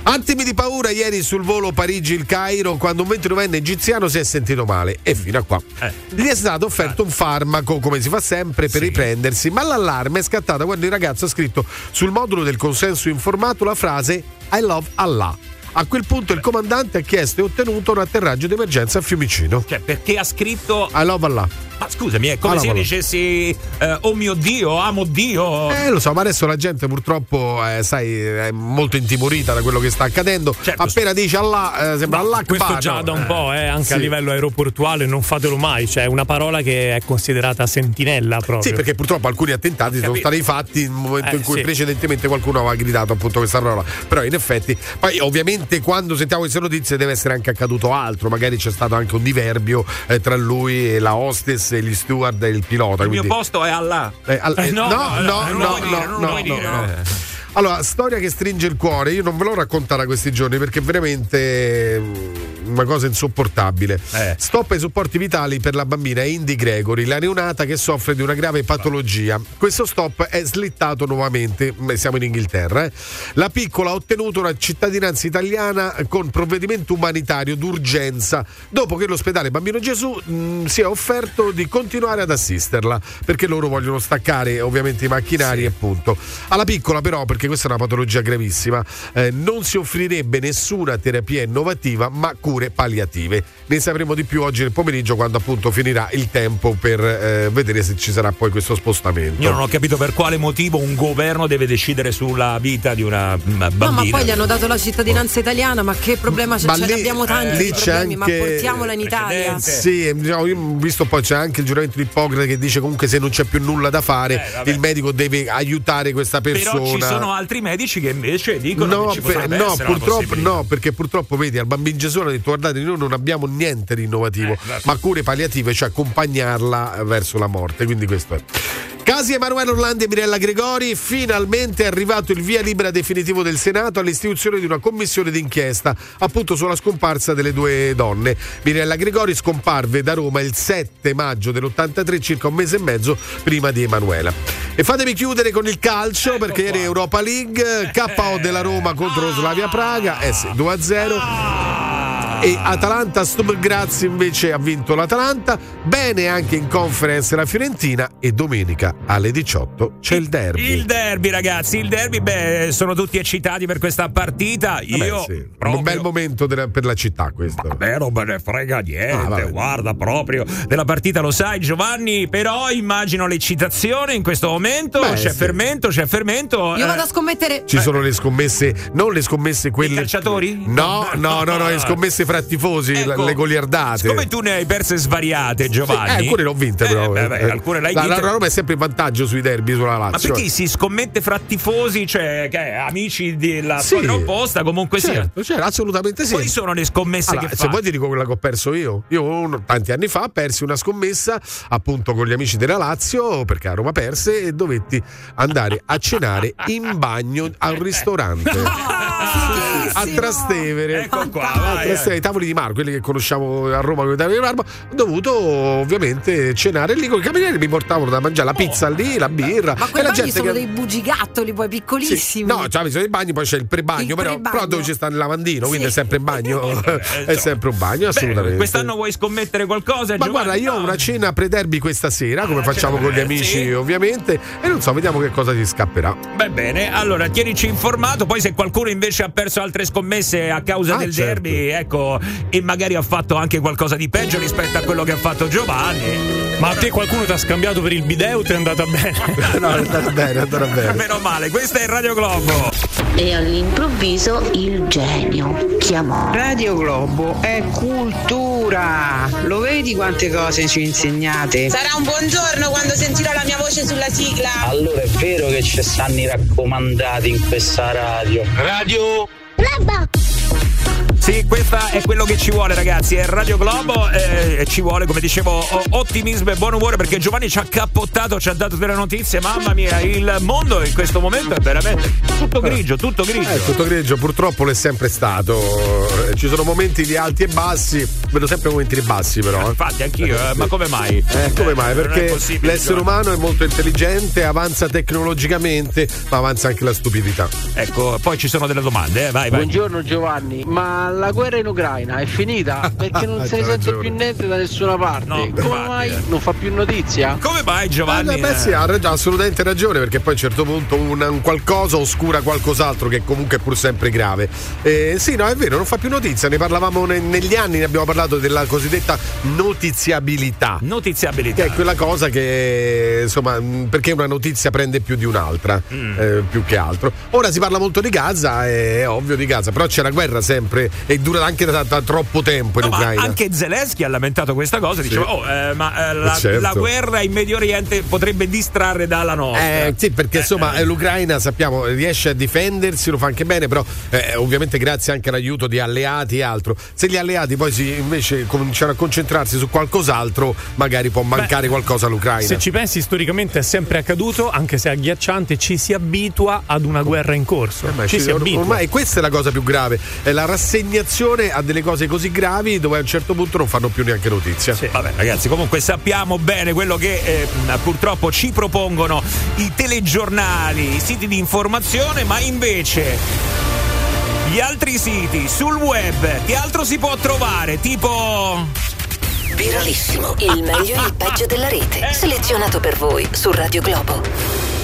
Speaker 2: Attimi di paura ieri sul volo Parigi-Il Cairo quando un 29enne egiziano si è sentito male e fino a qua. Gli è stato offerto un farmaco come si fa sempre per riprendersi, ma l'allarme è scattata quando il ragazzo ha scritto sul modulo del consenso informato la frase I love Allah. A quel punto il comandante ha chiesto e ottenuto un atterraggio di emergenza a Fiumicino.
Speaker 1: Cioè, perché ha scritto
Speaker 2: I love Allah.
Speaker 1: Ma scusami, è come
Speaker 2: Allora,
Speaker 1: se io dicessi eh, Oh mio Dio, amo Dio.
Speaker 2: Eh, lo so, ma adesso la gente purtroppo, eh, sai, è molto intimorita da quello che sta accadendo. Appena dice Allah, eh, sembra Allah
Speaker 3: Questo già
Speaker 2: no?
Speaker 3: da un po', eh, anche
Speaker 2: Sì.
Speaker 3: a livello aeroportuale, non fatelo mai. Cioè, è una parola che è considerata sentinella proprio.
Speaker 2: Sì, perché purtroppo alcuni attentati sono
Speaker 3: Capito.
Speaker 2: stati fatti nel momento
Speaker 3: Eh,
Speaker 2: in cui
Speaker 3: sì.
Speaker 2: precedentemente qualcuno aveva gridato appunto questa parola. Però in effetti, poi ovviamente quando sentiamo queste notizie deve essere anche accaduto altro, magari c'è stato anche un diverbio eh, tra lui e la hostess e gli steward e il pilota.
Speaker 1: Il mio
Speaker 2: quindi-
Speaker 1: posto è Allah.
Speaker 2: Eh, al- eh, no, no, no,
Speaker 1: lo
Speaker 2: no,
Speaker 1: dire,
Speaker 2: no, no,
Speaker 1: dire.
Speaker 2: no. Allora, storia che stringe il cuore, io non ve l'ho raccontata questi giorni perché veramente una cosa insopportabile. Stop ai supporti vitali per la bambina Indy Gregory, la neonata che soffre di una grave patologia. Questo stop è slittato nuovamente, siamo in Inghilterra. eh. La piccola ha ottenuto una cittadinanza italiana con provvedimento umanitario d'urgenza dopo che l'ospedale Bambino Gesù mh, si è offerto di continuare ad assisterla perché loro vogliono staccare ovviamente i macchinari e punto. Alla piccola però, perché questa è una patologia gravissima, eh, non si offrirebbe nessuna terapia innovativa ma cure cure palliative. Ne sapremo di più oggi nel pomeriggio quando appunto finirà il tempo per eh, vedere se ci sarà poi questo spostamento.
Speaker 1: Io non ho capito per quale motivo un governo deve decidere sulla vita di una bambina. No,
Speaker 4: ma poi gli hanno dato la cittadinanza italiana, ma che problema c'è?
Speaker 2: Ma
Speaker 4: Ce
Speaker 2: lì-
Speaker 4: ne abbiamo tanti
Speaker 2: lì
Speaker 4: problemi,
Speaker 2: anche-
Speaker 4: ma portiamola in Italia.
Speaker 2: Sì, diciamo, io ho visto poi c'è anche il giuramento di Ippocrate che dice comunque se non c'è più nulla da fare,
Speaker 1: vabbè.
Speaker 2: il medico deve aiutare questa persona.
Speaker 1: Però ci sono altri medici che invece dicono
Speaker 2: No,
Speaker 1: che ci
Speaker 2: per- no,
Speaker 1: essere
Speaker 2: purtroppo, no, perché purtroppo vedi al bambino Gesù hanno detto guardate noi non abbiamo niente di innovativo,
Speaker 1: Eh, certo.
Speaker 2: ma cure palliative, cioè accompagnarla verso la morte, quindi questo è. Casi Emanuele Orlandi e Mirella Gregori, finalmente è arrivato il via libera definitivo del Senato all'istituzione di una commissione d'inchiesta appunto sulla scomparsa delle due donne. Mirella Gregori scomparve da Roma il 7 maggio dell'83, circa un mese e mezzo prima di Emanuela. E fatemi chiudere con il calcio perché ieri Europa League, KO della Roma contro lo Slavia Praga, eh sì, 2-0. E Atalanta Stum Grazzi invece ha vinto l'Atalanta. Bene anche in conference la Fiorentina. E domenica alle 18 c'è il derby.
Speaker 1: Il derby, ragazzi, il derby, beh, sono tutti eccitati per questa partita. Io
Speaker 2: Vabbè, sì,
Speaker 1: proprio-
Speaker 2: Un bel momento della- per la città questo.
Speaker 1: Vabbè, non me ne frega niente,
Speaker 2: Ah,
Speaker 1: guarda proprio della partita lo sai Giovanni, però immagino l'eccitazione in questo momento,
Speaker 2: Beh,
Speaker 1: c'è
Speaker 2: sì.
Speaker 1: fermento, c'è fermento.
Speaker 4: Io
Speaker 1: eh,
Speaker 4: vado a scommettere.
Speaker 2: Ci sono le scommesse, non le scommesse quelle.
Speaker 1: calciatori?
Speaker 2: No, no, no, no, le scommesse fra tifosi,
Speaker 1: Ecco,
Speaker 2: le goliardate.
Speaker 1: Siccome tu ne hai perse svariate, Giovanni.
Speaker 2: Eh, alcune l'ho vinte, però.
Speaker 1: beh, beh,
Speaker 2: eh.
Speaker 1: alcune l'hai
Speaker 2: la. La Roma è sempre in vantaggio sui derby sulla
Speaker 1: Ma
Speaker 2: Lazio.
Speaker 1: perché si scommette fra tifosi, cioè che amici della
Speaker 2: Sì.
Speaker 1: squadra opposta, comunque
Speaker 2: Certo, certo, assolutamente sì.
Speaker 1: Quali sono le scommesse
Speaker 2: Allora,
Speaker 1: che
Speaker 2: se
Speaker 1: fa?
Speaker 2: vuoi ti dico quella che ho perso io. Io tanti anni fa persi una scommessa appunto con gli amici della Lazio perché a Roma perse e dovetti andare a cenare in bagno al ristorante. a Trastevere.
Speaker 1: Ecco qua,
Speaker 2: A
Speaker 1: vai,
Speaker 2: Trastevere, i tavoli di Mar, quelli che conosciamo a Roma come i tavoli di Mar, ho dovuto ovviamente cenare lì con i camerieri mi portavano da mangiare la pizza lì, la birra
Speaker 4: Ma
Speaker 2: gente
Speaker 4: sono
Speaker 2: che
Speaker 4: dei bugigattoli poi piccolissimi.
Speaker 2: No, cioè, sono i bagni, poi c'è il prebagno,
Speaker 4: Il
Speaker 2: però,
Speaker 4: prebagno.
Speaker 2: però dove ci sta il lavandino, quindi è sempre in bagno. è
Speaker 1: insomma.
Speaker 2: sempre un bagno, assolutamente.
Speaker 1: Beh, quest'anno vuoi scommettere qualcosa?
Speaker 2: Ma
Speaker 1: Giovanni?
Speaker 2: guarda, io ho una cena pre-derby questa sera, come facciamo con gli amici,
Speaker 1: sì.
Speaker 2: ovviamente, e non so, vediamo che cosa ti scapperà.
Speaker 1: Beh, bene, allora tienici informato. Poi, se qualcuno invece ha perso altre scommesse a causa
Speaker 2: Ah,
Speaker 1: del
Speaker 2: certo.
Speaker 1: derby, ecco, e magari ha fatto anche qualcosa di peggio rispetto a quello che ha fatto Giovanni.
Speaker 3: Ma a te qualcuno ti ha scambiato per il bideo ti è andata bene?
Speaker 2: no, è andata bene, è andata bene.
Speaker 1: Meno male, questa è Radio Globo.
Speaker 25: E all'improvviso il genio chiamò.
Speaker 28: Radio Globo è cultura. Lo vedi quante cose ci insegnate?
Speaker 29: Sarà un buongiorno quando sentirò la mia voce sulla sigla.
Speaker 23: Allora è vero che ci stanno i raccomandati in questa radio. Radio Blabla.
Speaker 1: Sì, questa è quello che ci vuole, ragazzi. È Radio Globo eh, e ci vuole, come dicevo, ottimismo e buon umore perché Giovanni ci ha cappottato, ci ha dato delle notizie. Mamma mia, il mondo in questo momento è veramente tutto grigio, tutto grigio.
Speaker 2: Eh, tutto grigio, purtroppo l'è sempre stato. Eh, Ci sono momenti di alti e bassi, vedo sempre momenti di bassi, però. eh.
Speaker 1: Infatti, anch'io, eh, ma come mai?
Speaker 2: Eh, come mai? Perché l'essere umano è molto intelligente, avanza tecnologicamente, ma avanza anche la stupidità.
Speaker 1: Ecco, poi ci sono delle domande, eh? vai, vai.
Speaker 11: Buongiorno Giovanni, ma la guerra in Ucraina è finita? Perché non se ne sente
Speaker 2: ragione.
Speaker 11: più niente da nessuna parte.
Speaker 1: No,
Speaker 11: Come mai
Speaker 1: eh.
Speaker 11: non fa più notizia?
Speaker 1: Come mai, Giovanni?
Speaker 2: Eh, beh, sì, ha assolutamente ragione perché poi a un certo punto un, un qualcosa oscura qualcos'altro che comunque è pur sempre grave. Eh, sì, no, è vero, non fa più notizia, ne parlavamo ne- negli anni, ne abbiamo parlato della cosiddetta notiziabilità.
Speaker 1: Notiziabilità.
Speaker 2: Che è quella cosa che, insomma, mh, perché una notizia prende più di un'altra,
Speaker 1: Mm.
Speaker 2: eh, più che altro. Ora si parla molto di Gaza, è ovvio di Gaza, però c'è la guerra sempre e dura anche da, da troppo tempo in
Speaker 1: No, ma
Speaker 2: Ucraina.
Speaker 1: anche Zelensky ha lamentato questa cosa,
Speaker 2: Sì.
Speaker 1: diceva, oh, eh, ma eh, la,
Speaker 2: Certo.
Speaker 1: la guerra in Medio Oriente potrebbe distrarre dalla nostra.
Speaker 2: Eh, sì, perché insomma eh, l'Ucraina sappiamo riesce a difendersi, lo fa anche bene, però eh, ovviamente grazie anche all'aiuto di alleati e altro. Se gli alleati poi si, invece cominciano a concentrarsi su qualcos'altro, magari può mancare qualcosa all'Ucraina.
Speaker 3: Se ci pensi, storicamente è sempre accaduto, anche se agghiacciante, ci si abitua ad una guerra in corso.
Speaker 2: Ma
Speaker 3: ci
Speaker 2: ci-
Speaker 3: si abitua.
Speaker 2: ormai questa è la cosa più grave, è la rassegnazione a delle cose così gravi dove a un certo punto non fanno più neanche notizia.
Speaker 1: Vabbè, ragazzi, comunque sappiamo bene quello che eh, purtroppo ci propongono i telegiornali, i siti di informazione, ma invece gli altri siti sul web, che altro si può trovare? Tipo.
Speaker 30: Viralissimo, il meglio e il peggio della rete, selezionato per voi su Radio Globo.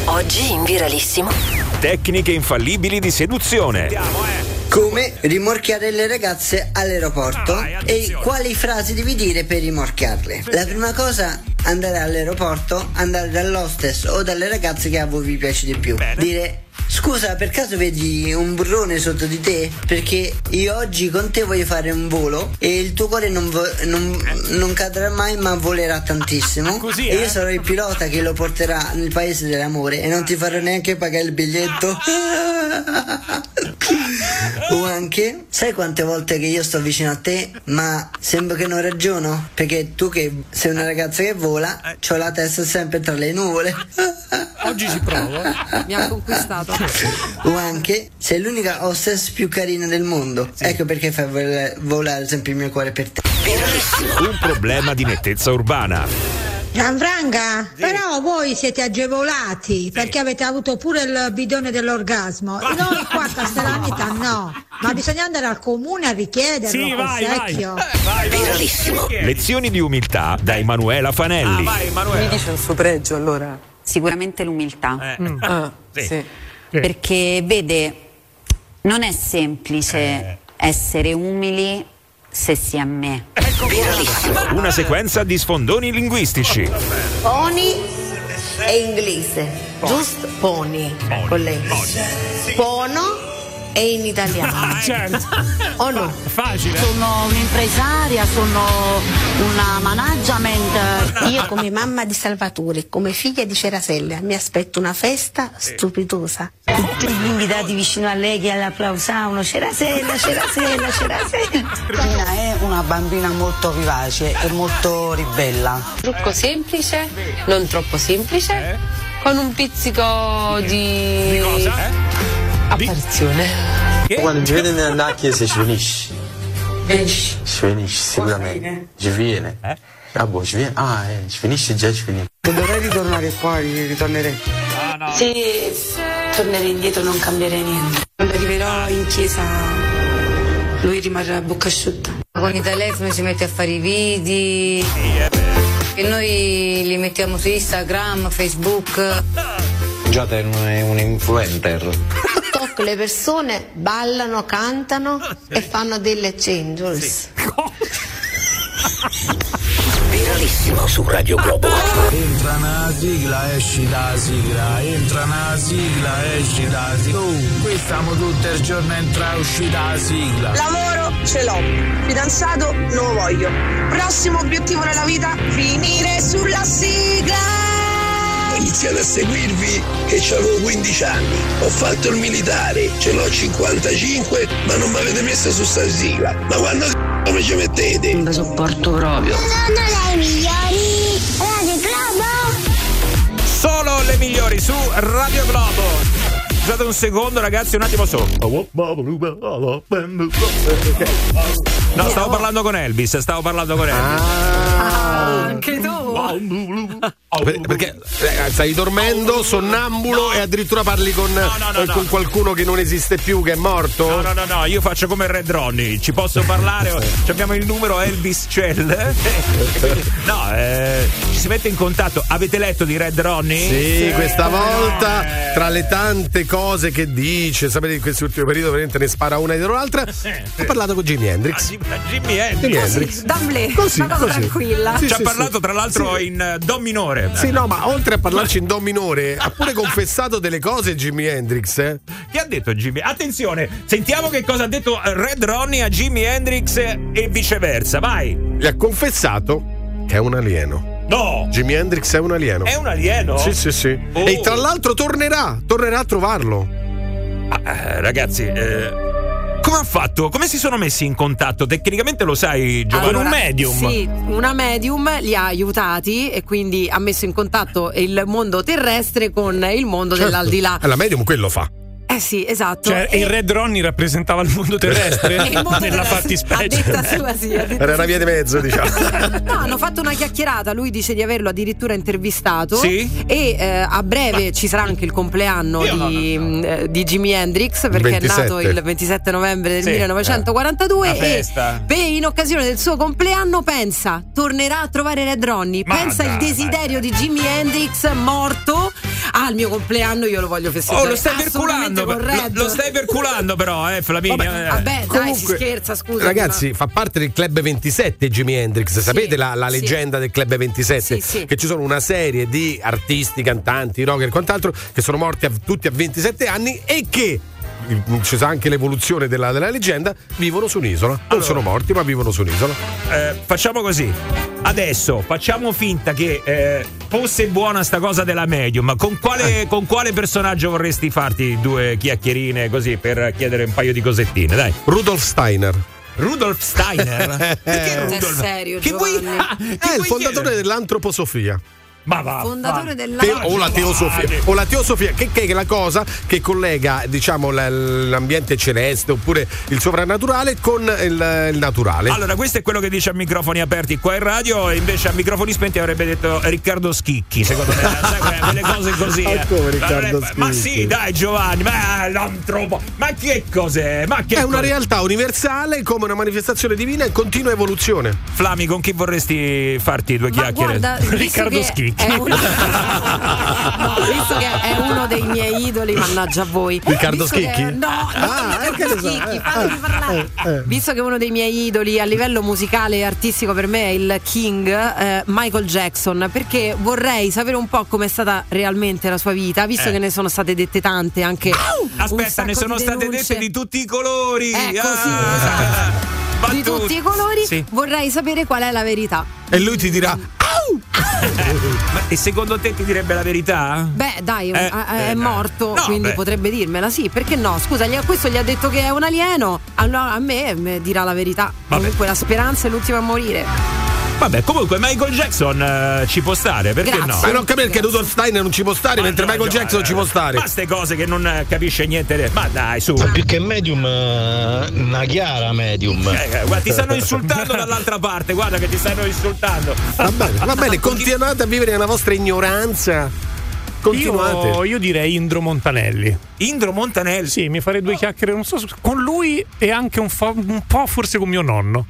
Speaker 30: Oggi in Viralissimo.
Speaker 1: Tecniche infallibili di seduzione.
Speaker 31: Come rimorchiare le ragazze all'aeroporto
Speaker 1: Vai,
Speaker 31: e quali frasi devi dire per rimorchiarle. La prima cosa, andare all'aeroporto, andare dall'hostess o dalle ragazze che a voi vi piace di più. Dire Scusa, per caso vedi un burrone sotto di te? Perché io oggi con te voglio fare un volo e il tuo cuore non, vo- non- non cadrà mai ma volerà tantissimo.
Speaker 1: Così,
Speaker 31: e
Speaker 1: eh?
Speaker 31: io sarò il pilota che lo porterà nel paese dell'amore e non ti farò neanche pagare il biglietto. o anche, sai quante volte che io sto vicino a te, ma sembra che non ragiono? Perché tu che sei una ragazza che vola, ho la testa sempre tra le nuvole.
Speaker 3: Oggi ci provo.
Speaker 4: Mi ha conquistato.
Speaker 31: O anche sei l'unica hostess più carina del mondo. Ecco perché fai vol- volare sempre il mio cuore per te.
Speaker 1: Un problema di nettezza urbana.
Speaker 32: Gianfranca, però voi siete agevolati perché avete avuto pure il bidone dell'orgasmo. Noi qua a Castellaneta no, ma bisogna andare al comune a richiederlo
Speaker 1: Sì, vai, vai.
Speaker 32: secchio.
Speaker 1: Verissimo. Lezioni di umiltà da Emanuela Fanelli.
Speaker 33: Mi dice il suo pregio allora? Sicuramente l'umiltà.
Speaker 1: Eh.
Speaker 33: Ah,
Speaker 1: Sì.
Speaker 33: sì.
Speaker 34: Perché vede, non è semplice essere umili se si è me.
Speaker 1: Una sequenza di sfondoni linguistici.
Speaker 35: Pony è inglese, giusto? Pony, con lei. Pono è in italiano.
Speaker 3: certo.
Speaker 35: O no?
Speaker 3: Facile.
Speaker 35: Sono un'impresaria, sono una management. Io come mamma di Salvatore, come figlia di Cerasella, mi aspetto una festa stupidosa. Tutti gli invitati vicino a lei che l'applausavano, Cerasella, Cerasella, Cerasella.
Speaker 28: Tina è una bambina molto vivace e molto ribella.
Speaker 36: Trucco semplice, non troppo semplice, con un pizzico di. Apparizione.
Speaker 26: Quando ci vede nella chiesa ci finisce.
Speaker 36: Venisce.
Speaker 26: Ci finisce sicuramente. Ci viene. Ah, boh, ci viene. Ah, eh, ci finisce già ci finisce.
Speaker 28: Se dovrei ritornare qua, ritornerei.
Speaker 36: Se tornerei indietro non cambierei niente. Quando arriverò in chiesa lui rimarrà a bocca asciutta.
Speaker 37: Con i telefoni si mette a fare i video e noi li mettiamo su Instagram, Facebook.
Speaker 26: Già te non è un influencer.
Speaker 35: TikTok le persone ballano, cantano e fanno delle angels.
Speaker 7: Viralissimo su Radio Globo.
Speaker 38: Entra una sigla, esci da sigla, entra una sigla, esci da sigla. Oh, qui stiamo tutto il giorno entra e uscì da sigla.
Speaker 29: Lavoro ce l'ho, fidanzato non lo voglio. Prossimo obiettivo nella vita, finire sulla sigla.
Speaker 39: Ho iniziato a seguirvi che avevo 15 anni. Ho fatto il militare, ce l'ho 55, ma non mi avete messo su sta sigla. Ma quando come ci mettete? Non la sopporto proprio.
Speaker 29: Sono le migliori. Radio Globo.
Speaker 1: Solo le migliori su Radio Globo. Scusate un secondo, ragazzi, un attimo solo. No, stavo parlando con Elvis, stavo parlando con Elvis.
Speaker 4: Anche tu.
Speaker 2: Per- perché eh, stai dormendo, sonnambulo e addirittura parli con, eh, con qualcuno che non esiste più, che è morto?
Speaker 1: No, no, no, no, io faccio come Red Ronnie, ci posso parlare, Ci abbiamo il numero Elvis Cell. No, eh, ci si mette in contatto. Avete letto di Red Ronnie?
Speaker 2: Sì, questa volta tra le tante cose che dice, sapete in questo ultimo periodo veramente ne spara una dietro l'altra. Ha parlato con Jimi Hendrix.
Speaker 1: Jimi Hendrix.
Speaker 2: Jimi Hendrix.
Speaker 4: D'amblè,
Speaker 2: Così,
Speaker 4: una cosa
Speaker 2: così.
Speaker 4: tranquilla.
Speaker 2: Sì,
Speaker 1: Ci ha
Speaker 2: sì,
Speaker 1: parlato
Speaker 2: sì.
Speaker 1: tra l'altro
Speaker 2: Sì.
Speaker 1: in eh, Do minore.
Speaker 2: Sì, no, ma oltre a parlarci in do minore, ha pure confessato delle cose Jimi Hendrix, eh?
Speaker 1: Che ha detto Jimmy? Attenzione, sentiamo che cosa ha detto Red Ronnie a Jimi Hendrix e viceversa. Vai.
Speaker 2: Gli ha confessato che è un alieno.
Speaker 1: No!
Speaker 2: Jimi Hendrix è un alieno.
Speaker 1: È un alieno?
Speaker 2: Sì, sì, sì.
Speaker 1: Oh.
Speaker 2: E tra l'altro tornerà, tornerà a trovarlo.
Speaker 1: Eh, ragazzi, eh, come ha fatto? Come si sono messi in contatto? Tecnicamente lo sai, Giovanni?
Speaker 4: Allora,
Speaker 1: un medium.
Speaker 4: Sì, una medium li ha aiutati e quindi ha messo in contatto il mondo terrestre con il mondo
Speaker 2: Certo.
Speaker 4: dell'aldilà.
Speaker 2: Eh, La medium quello fa.
Speaker 4: Eh sì, esatto.
Speaker 3: Cioè,
Speaker 4: E-
Speaker 3: il Red Ronnie rappresentava il mondo terrestre
Speaker 4: Il mondo
Speaker 3: nella
Speaker 4: terrestre.
Speaker 3: fattispecie.
Speaker 4: A detta sua, sì, a detta
Speaker 2: Era una via di mezzo, diciamo.
Speaker 4: No, hanno fatto una chiacchierata, lui dice di averlo addirittura intervistato
Speaker 2: Sì?
Speaker 4: e eh, a breve ci sarà anche il compleanno di, mh, di Jimi Hendrix perché è nato
Speaker 2: 27.
Speaker 4: il 27 novembre del
Speaker 1: Sì,
Speaker 4: 1942
Speaker 1: Una
Speaker 4: e per- in occasione del suo compleanno pensa tornerà a trovare Red Ronnie
Speaker 1: Ma
Speaker 4: pensa il
Speaker 1: dai,
Speaker 4: desiderio di Jimi Hendrix morto ah, il mio compleanno io lo voglio festeggiare.
Speaker 1: Oh, lo stai perculando. Lo, lo stai perculando, però, eh, Flaminia.
Speaker 4: Vabbè,
Speaker 1: eh.
Speaker 4: vabbè, dai, si
Speaker 2: Comunque,
Speaker 4: scherza, scusa.
Speaker 2: Ragazzi, fa parte del Club 27 Jimi Hendrix. Sapete la, la
Speaker 4: sì.
Speaker 2: leggenda del Club 27?
Speaker 4: Sì, sì.
Speaker 2: Che ci sono una serie di artisti, cantanti, rocker e quant'altro che sono morti a- tutti a 27 anni e che. Ci sa anche l'evoluzione della, della leggenda, vivono su un'isola. Non sono morti, ma vivono su un'isola.
Speaker 1: Eh, facciamo così. Adesso facciamo finta che eh, fosse buona sta cosa della medium, ma con
Speaker 2: Eh.
Speaker 1: quale, con quale personaggio vorresti farti due chiacchierine così per chiedere un paio di cosettine? Dai.
Speaker 2: Rudolf Steiner.
Speaker 1: Rudolf Steiner? Perché
Speaker 4: È
Speaker 1: Rudolf?
Speaker 4: serio,
Speaker 1: Che vuoi- ah, che
Speaker 2: È il fondatore
Speaker 1: chiedere?
Speaker 2: dell'antroposofia.
Speaker 1: Ma va.
Speaker 4: Fondatore della
Speaker 2: Teo- o la teosofia, o la teosofia che, che è la cosa che collega diciamo l- l'ambiente celeste oppure il sovrannaturale con il, il naturale.
Speaker 1: Allora, questo è quello che dice a microfoni aperti qua in radio, e invece a microfoni spenti avrebbe detto Riccardo Schicchi, secondo me. Sai, quelle- cose così.
Speaker 2: Ma
Speaker 1: eh.
Speaker 2: come Riccardo
Speaker 1: Ma- Ma
Speaker 2: Schicchi?
Speaker 1: sì, dai, Giovanni, ma l'antropo. Ma che cos'è? Ma che
Speaker 2: è una
Speaker 1: cos'è?
Speaker 2: realtà universale come una manifestazione divina in continua evoluzione.
Speaker 1: Flami, con chi vorresti farti due
Speaker 4: Ma
Speaker 1: chiacchiere?
Speaker 4: guarda,
Speaker 1: Riccardo
Speaker 4: che
Speaker 1: Schicchi.
Speaker 4: È uno... No, visto che è uno dei miei idoli, mannaggia a voi.
Speaker 2: Riccardo
Speaker 4: Visto che-
Speaker 2: Schicchi?
Speaker 4: No,
Speaker 2: Ah,
Speaker 4: non
Speaker 2: eh, ne so,
Speaker 4: Schicchi,
Speaker 2: eh, eh,
Speaker 4: parlare.
Speaker 2: eh, eh.
Speaker 4: Visto che è uno dei miei idoli a livello musicale e artistico per me è il King eh, Michael Jackson, perché vorrei sapere un po' com'è stata realmente la sua vita, visto
Speaker 1: Eh.
Speaker 4: che ne sono state dette tante anche.
Speaker 1: Aspetta, ne sono
Speaker 4: di
Speaker 1: state dette di tutti i colori.
Speaker 4: Ecco, sì,
Speaker 1: Ah,
Speaker 4: esatto. Di tutti i colori,
Speaker 1: Sì.
Speaker 4: vorrei sapere qual è la verità.
Speaker 2: E lui ti dirà:
Speaker 1: Ma- e secondo te ti direbbe la verità?
Speaker 4: Beh, dai,
Speaker 1: Eh,
Speaker 4: è, è
Speaker 1: eh,
Speaker 4: morto,
Speaker 1: no,
Speaker 4: quindi
Speaker 1: beh.
Speaker 4: potrebbe dirmela, sì, perché no? Scusa, gli- questo gli ha detto che è un alieno, allora a me me dirà la verità. Comunque la speranza è l'ultima a morire.
Speaker 1: Vabbè, comunque Michael Jackson eh, ci può stare, perché
Speaker 4: Grazie.
Speaker 1: no?
Speaker 2: Ma non capire che Rudolf Steiner non ci può stare,
Speaker 1: Ma
Speaker 2: mentre
Speaker 1: no,
Speaker 2: Michael
Speaker 1: no,
Speaker 2: Jackson
Speaker 1: eh,
Speaker 2: ci può stare.
Speaker 1: Ma ste cose che non eh, capisce niente. Ma dai, su.
Speaker 26: Più che medium, eh, una chiara medium.
Speaker 1: Eh, eh, guarda, ti stanno insultando dall'altra parte, guarda che ti stanno insultando.
Speaker 2: Va bene, va bene, continuate a vivere nella vostra ignoranza. Continuate.
Speaker 3: Io, io direi Indro Montanelli.
Speaker 1: Indro Montanelli?
Speaker 3: Sì, mi farei due chiacchiere, non so, se- con lui e anche un, fa- un po' forse con mio nonno.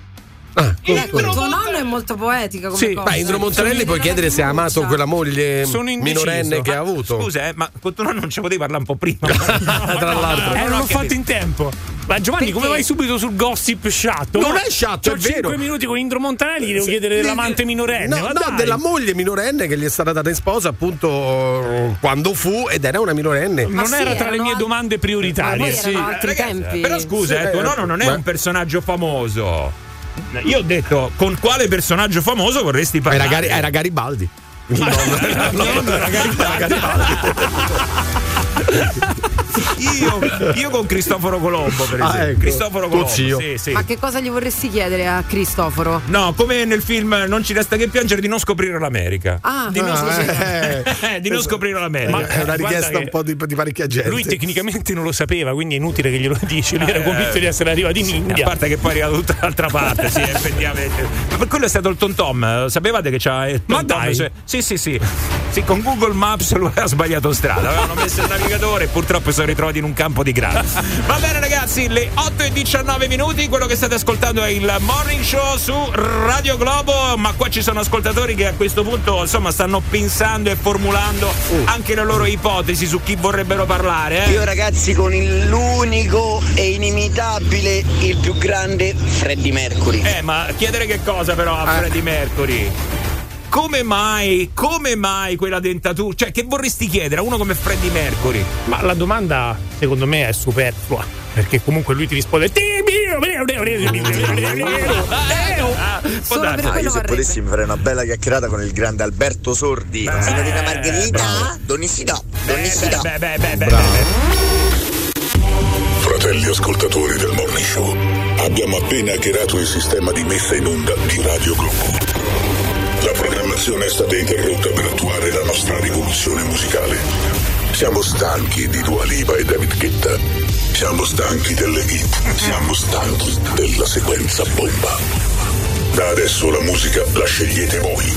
Speaker 2: Ah,
Speaker 4: Ecco, il tuo nonno è molto poetica come
Speaker 3: Sì,
Speaker 4: cosa.
Speaker 2: Ma Indro Montanelli puoi chiedere se ha amato quella moglie minorenne che ha avuto.
Speaker 1: Scusa, eh, ma con tuo nonno non ci potevi parlare un po' prima.
Speaker 2: Tra l'altro.
Speaker 3: Eh, non
Speaker 1: ho
Speaker 3: l'ho fatto in tempo. Ma Giovanni,
Speaker 4: Perché?
Speaker 3: come vai subito sul gossip sciatto?
Speaker 2: Non è sciatto,
Speaker 3: C'ho
Speaker 2: è vero.
Speaker 3: 5 minuti con Indro Montanelli, gli devo chiedere dell'amante minorenne.
Speaker 2: No,
Speaker 3: ma
Speaker 2: no, della moglie minorenne che gli è stata data in sposa appunto eh, quando fu ed era una minorenne.
Speaker 3: Non
Speaker 4: sì,
Speaker 3: era tra le mie
Speaker 4: al-
Speaker 3: domande
Speaker 4: Ma
Speaker 3: prioritarie.
Speaker 4: poi erano altri
Speaker 1: Ragazzi,
Speaker 4: tempi.
Speaker 1: Però scusa,
Speaker 2: Sì,
Speaker 1: eh, tuo
Speaker 2: eh,
Speaker 1: nonno non è
Speaker 2: ma-
Speaker 1: un personaggio famoso. Io ho detto con quale personaggio famoso vorresti parlare?
Speaker 2: Era, Gari- era Garibaldi.
Speaker 1: Io, io con Cristoforo Colombo, per
Speaker 2: Ah,
Speaker 1: esempio.
Speaker 2: ecco.
Speaker 1: Cristoforo Colombo. Sì, sì.
Speaker 4: Ma che cosa gli vorresti chiedere a Cristoforo?
Speaker 1: No, come nel film Non ci resta che piangere di non scoprire l'America.
Speaker 4: Ah,
Speaker 1: di non,
Speaker 2: Ah,
Speaker 1: scoprire,
Speaker 2: eh.
Speaker 1: Eh, di non scoprire l'America.
Speaker 3: Ma-
Speaker 2: È una richiesta un po' di, di parecchia gente.
Speaker 3: Lui tecnicamente non lo sapeva, quindi è inutile che glielo dici. Lui era
Speaker 1: Eh,
Speaker 3: convinto di essere arrivato in
Speaker 1: A
Speaker 3: India.
Speaker 1: parte che poi è arrivato tutta l'altra parte, sì, effettivamente. Ma per quello è stato il Tom Tom. Sapevate che c'ha il
Speaker 3: Ma dai.
Speaker 1: Cioè, Sì, sì, sì. Sì, con Google Maps lui ha sbagliato strada. Avevano messo il navigatore e purtroppo sono ritrovati in un campo di grano. Va bene, ragazzi, le 8 e 19 minuti. Quello che state ascoltando è il morning show su Radio Globo. Ma qua ci sono ascoltatori che a questo punto, insomma, stanno pensando e formulando anche le loro ipotesi su chi vorrebbero parlare. Eh?
Speaker 28: Io ragazzi con il- l'unico e inimitabile, il più grande Freddie Mercury.
Speaker 1: Eh, ma chiedere che cosa però a Freddie Mercury? Come mai, come mai quella dentatura? Cioè, che vorresti chiedere a uno come Freddie Mercury?
Speaker 3: Ma la domanda, secondo me, è superflua. Perché comunque lui ti risponde.
Speaker 1: Ah, può
Speaker 4: Solo per
Speaker 40: Ah, io se potessi mi farei una bella chiacchierata con il grande Alberto Sordi. Signorina Margherita, Donissi no, Donissi no.
Speaker 1: Beh, beh, beh, beh.
Speaker 41: Fratelli ascoltatori del Morning Show, abbiamo appena hackerato il sistema di messa in onda di Radio Globo. La programmazione è stata interrotta per attuare la nostra rivoluzione musicale. Siamo stanchi di Dua Lipa e David Guetta. Siamo stanchi delle hit. Siamo stanchi della sequenza bomba. Da adesso la musica la scegliete voi.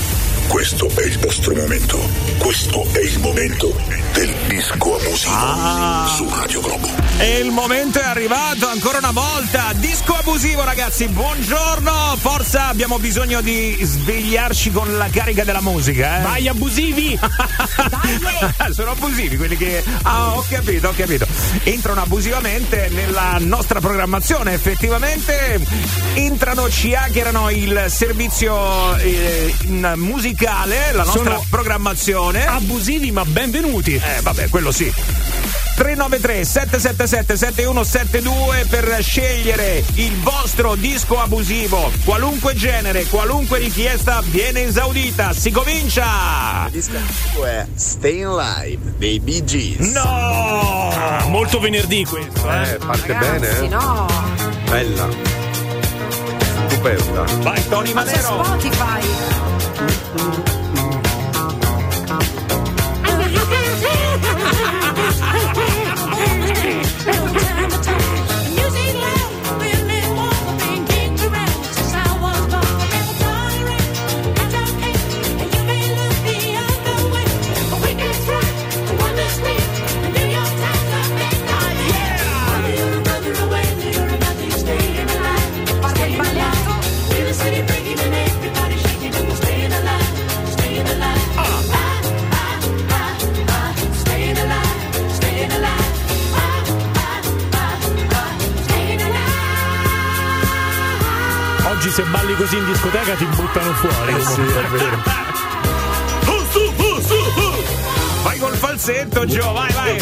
Speaker 41: Questo è il vostro momento. Questo è il momento del disco abusivo
Speaker 1: Ah.
Speaker 41: su Radio Globo.
Speaker 1: E il momento è arrivato ancora una volta. Disco abusivo, ragazzi. Buongiorno. Forza, abbiamo bisogno di svegliarci con la carica della musica. Eh?
Speaker 3: Vai abusivi!
Speaker 1: Sono abusivi quelli che. Ah, ho capito, ho capito. Entrano abusivamente nella nostra programmazione. Effettivamente entrano, ci hackerano il servizio eh, in musicale, la nostra
Speaker 3: Sono
Speaker 1: programmazione.
Speaker 3: Abusivi, ma benvenuti.
Speaker 1: Eh, vabbè, quello sì. 393 777 7172 per scegliere il vostro disco abusivo. Qualunque genere, qualunque richiesta viene esaudita. Si comincia!
Speaker 40: Il disco abusivo è Staying Live dei Bee Gees.
Speaker 1: No!
Speaker 3: Molto venerdì questo, eh.
Speaker 2: Eh, parte
Speaker 42: Ragazzi,
Speaker 2: bene, eh?
Speaker 42: no.
Speaker 2: Bella. Stupenda.
Speaker 1: Vai, Tony Manero!
Speaker 42: Spotify.
Speaker 3: Se balli così in discoteca ti buttano fuori.
Speaker 2: Eh sì, è vero.
Speaker 1: Vai col falsetto, Gio, vai, vai!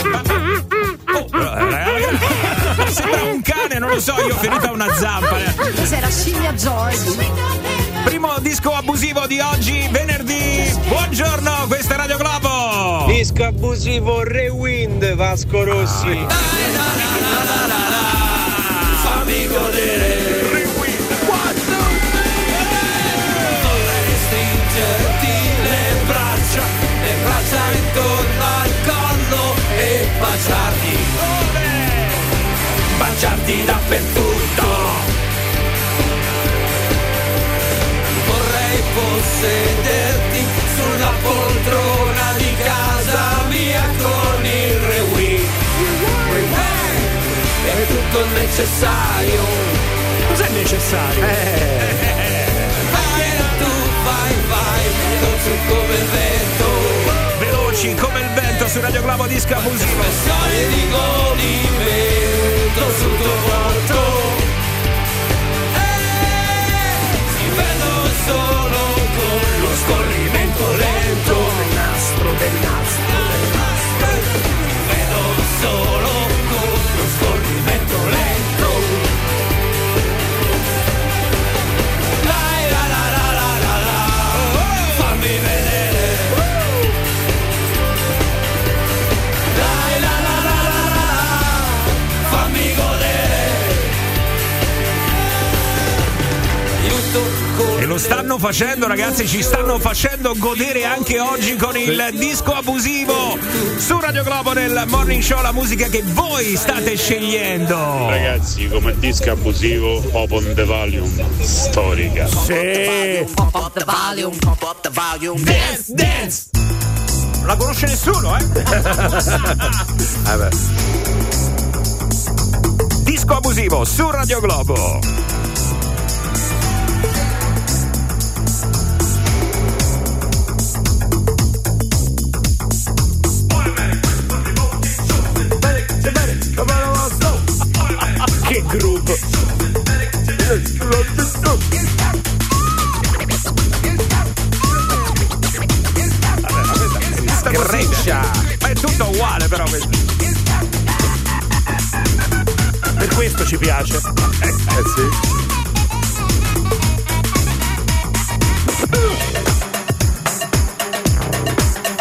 Speaker 1: Oh, ragazzi, sembra un cane, non lo so, io ho ferita una zampa. eh.
Speaker 42: Cos'era scimmia George?
Speaker 1: Primo disco abusivo di oggi, venerdì. Buongiorno, questa è Radio Globo.
Speaker 43: Disco abusivo Rewind Vasco Rossi.
Speaker 1: Fammi godere.
Speaker 44: intorno al collo e baciarti. Baciarti dappertutto. Vorrei possederti sulla poltrona di casa mia con il rewi. È tutto necessario.
Speaker 3: Cos'è necessario? Eh. eh.
Speaker 44: Vai tu, vai, vai, non so come vero.
Speaker 1: 10 come il vento su Radio Globo Disco Abusivo.
Speaker 44: Quante di godimento sul tuo volto. Ti eh, vedo solo con lo scorrimento lento del nastro del nastro del nastro. Il vento solo lo
Speaker 1: stanno facendo, ragazzi, ci stanno facendo godere anche oggi con il disco abusivo su Radio Globo nel morning show, la musica che voi state scegliendo.
Speaker 45: Ragazzi, come disco abusivo, Open the Volume, storica.
Speaker 1: Sì.
Speaker 4: Pump up the volume, pump up the volume.
Speaker 1: Dance, dance. Non la conosce nessuno, eh?
Speaker 2: Vabbè.
Speaker 1: Disco abusivo su Radio Globo. Questo
Speaker 3: ci piace.
Speaker 2: Eh sì.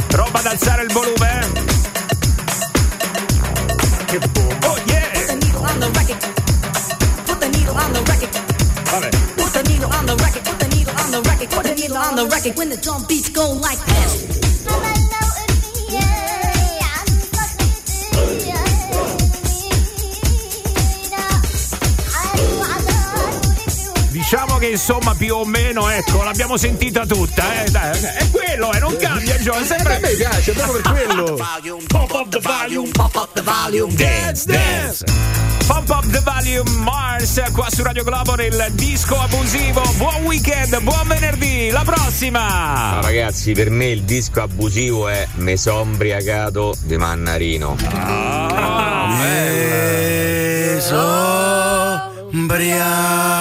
Speaker 1: Roba ad alzare il volume. eh. Che bomba. Oh yeah. Vabbè.
Speaker 46: Put the needle on the record, put the needle on the record, put the needle on the record when the drum beats go like this.
Speaker 1: Insomma più o meno, ecco, l'abbiamo sentita tutta, eh. Dai, è quello, eh, non cambia, è sempre
Speaker 2: a me piace, proprio per quello.
Speaker 1: Pop up the volume, pop up the volume, dance, dance. Pump up the volume Mars qua su Radio Globo nel disco abusivo. Buon weekend, buon venerdì, la prossima!
Speaker 47: No, ragazzi, per me il disco abusivo è Me son briagato di Mannarino.
Speaker 1: Ah,
Speaker 38: Me so briagato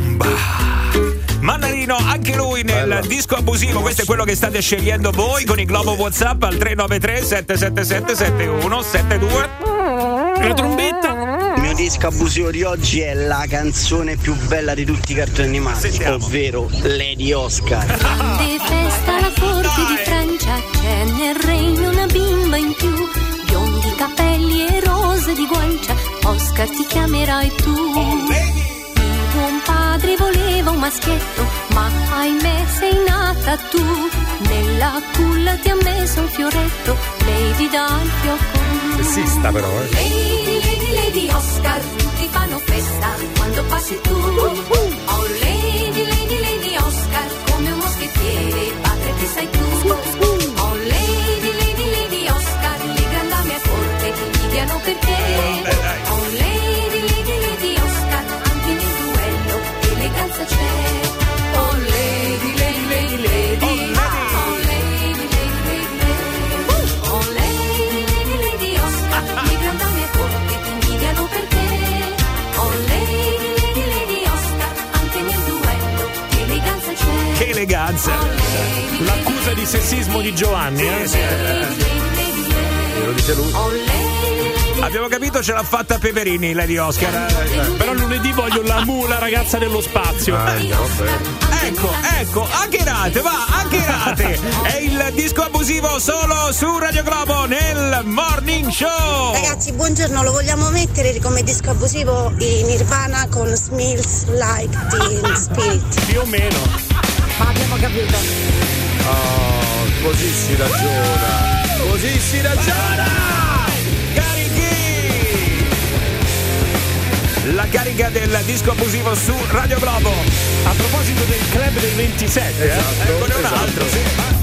Speaker 1: Mannarino, anche lui nel disco abusivo, questo è quello che state scegliendo voi con il globo WhatsApp al 393 777 7172.
Speaker 3: La trombetta.
Speaker 48: Il mio disco abusivo di oggi è la canzone più bella di tutti i cartoni animati, ovvero Lady Oscar.
Speaker 42: Grande festa alla corte di Francia, c'è nel regno una bimba in più, biondi capelli e rose di guancia, Oscar ti chiamerai tu. Il padre voleva un maschietto, ma ahimè sei nata tu. Nella culla ti ha messo un fioretto, Lady dal fiocco.
Speaker 2: Sessista però, eh.
Speaker 42: Lady, Lady, Lady Oscar, tutti fanno festa quando passi tu. Oh Lady, Lady, Lady Oscar, come un moschettiere, padre ti sei tu. Oh Lady, Lady, Lady Oscar, le grandi dame a corte ti invidiano per te. Eleganza c'è. Oh Lady, Lady, Lady, Lady. Oh Lady, Lady, Lady, Lady. Oh Lady, Lady, Lady Oscar, le grandi dame a corte ti invidiano per te. Oh Lady, Lady, Lady Oscar, anche nel duello eleganza c'è.
Speaker 1: Che eleganza!
Speaker 3: L'accusa di sessismo di Giovanni, eh?
Speaker 2: Lo dice lui.
Speaker 1: Abbiamo capito ce l'ha fatta Peperini, Lady Oscar.
Speaker 3: Però lunedì voglio la mu, la ragazza dello spazio.
Speaker 1: Ecco, ecco, hackerate, va, hackerate! È il disco abusivo solo su Radio Globo nel Morning Show!
Speaker 29: Ragazzi, buongiorno, lo vogliamo mettere come disco abusivo in Nirvana con Smells Like Teen Spirit.
Speaker 3: Più o meno.
Speaker 4: Ma abbiamo capito.
Speaker 2: Oh, così si ragiona. Così si ragiona.
Speaker 1: La carica del disco abusivo su Radio Globo.
Speaker 3: A proposito del club del 27,
Speaker 1: Esatto, eccone un altro, sì.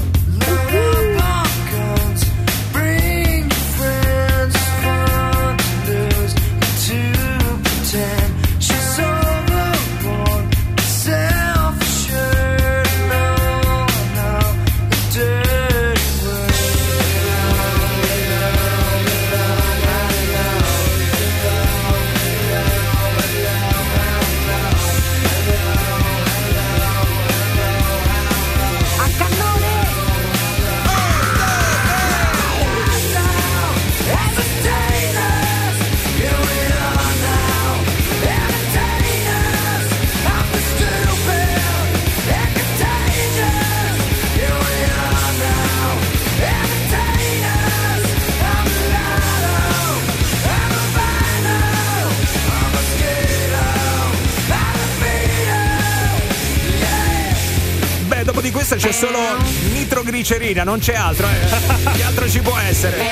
Speaker 1: Questa c'è solo nitroglicerina, non c'è altro, eh. Che altro ci può essere?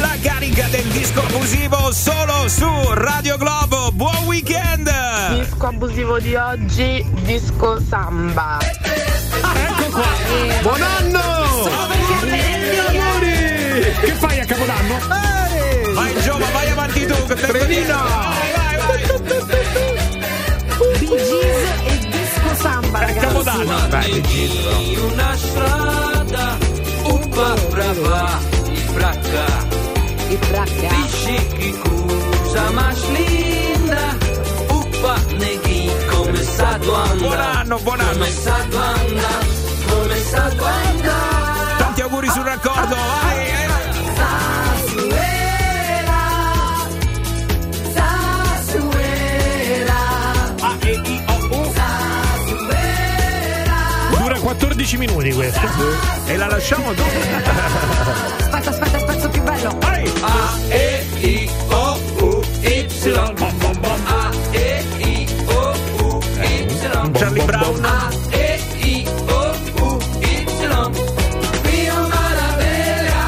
Speaker 1: La carica del disco abusivo solo su Radio Globo. Buon weekend!
Speaker 49: Disco abusivo di oggi, disco samba.
Speaker 3: ecco qua.
Speaker 2: Buon anno!
Speaker 3: Che fai a Capodanno?
Speaker 1: Vai Giova, vai avanti tu, che! Vai, vai, vai!
Speaker 4: Bee Gees e disco samba, ragazzi.
Speaker 1: Capodanno!
Speaker 44: Una strada un po' brava i bracca
Speaker 4: Il bracca.
Speaker 44: Dici cosa ma linda Uppa neghi come sta tua anda
Speaker 1: Buon anno, buon anno!
Speaker 44: Come sta tua anda Come sta tua anda
Speaker 1: Tanti auguri sul raccordo, vai!
Speaker 3: 12 minuti questo.
Speaker 1: E la lasciamo dopo.
Speaker 4: Aspetta, aspetta, il pezzo più bello.
Speaker 44: A, E, I, O, U, Y. Bom, bom, bom. A, E, I, O, U, Y.
Speaker 1: Charlie Brown.
Speaker 44: A, E, I, O, U, Y. Mía maravilla,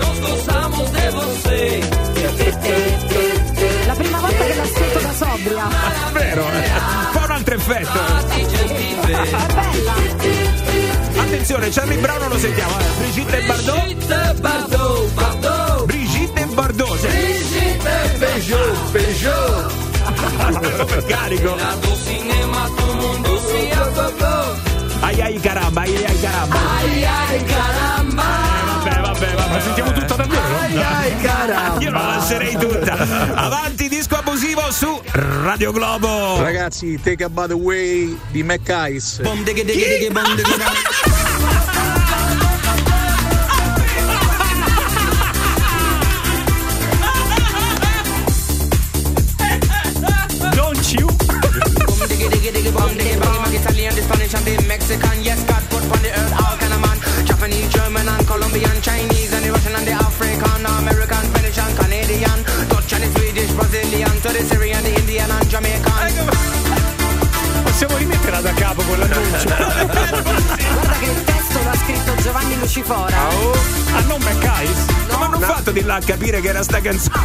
Speaker 44: nos gozamos de você.
Speaker 4: La prima volta che l'ascolto da sobria.
Speaker 1: Vero, eh? fa un altro effetto. Attenzione, Charlie Brown non lo sentiamo. eh. Brigitte Bardot.
Speaker 44: Brigitte Bardot, Bardot.
Speaker 1: Brigitte Bardot. sì.
Speaker 44: Brigitte Peugeot, Peugeot.
Speaker 1: Super carico. Ai ai caramba, ai ai caramba.
Speaker 44: Ai, ai, caramba.
Speaker 1: Vabbè, vabbè, vabbè.
Speaker 3: Ma sentiamo tutta davvero?
Speaker 44: Ai, ai, caramba.
Speaker 1: Io la lascerei tutta. Avanti, disco abusivo su Radio Globo.
Speaker 50: Ragazzi, Take About the Way di McIce.
Speaker 44: Bom, diggy, diggy, diggy, bom, diggy,
Speaker 4: Guarda che il testo l'ha scritto Giovanni Lucifora.
Speaker 3: Ah, non McKais?
Speaker 1: Come hanno fatto di là a capire che era sta canzone?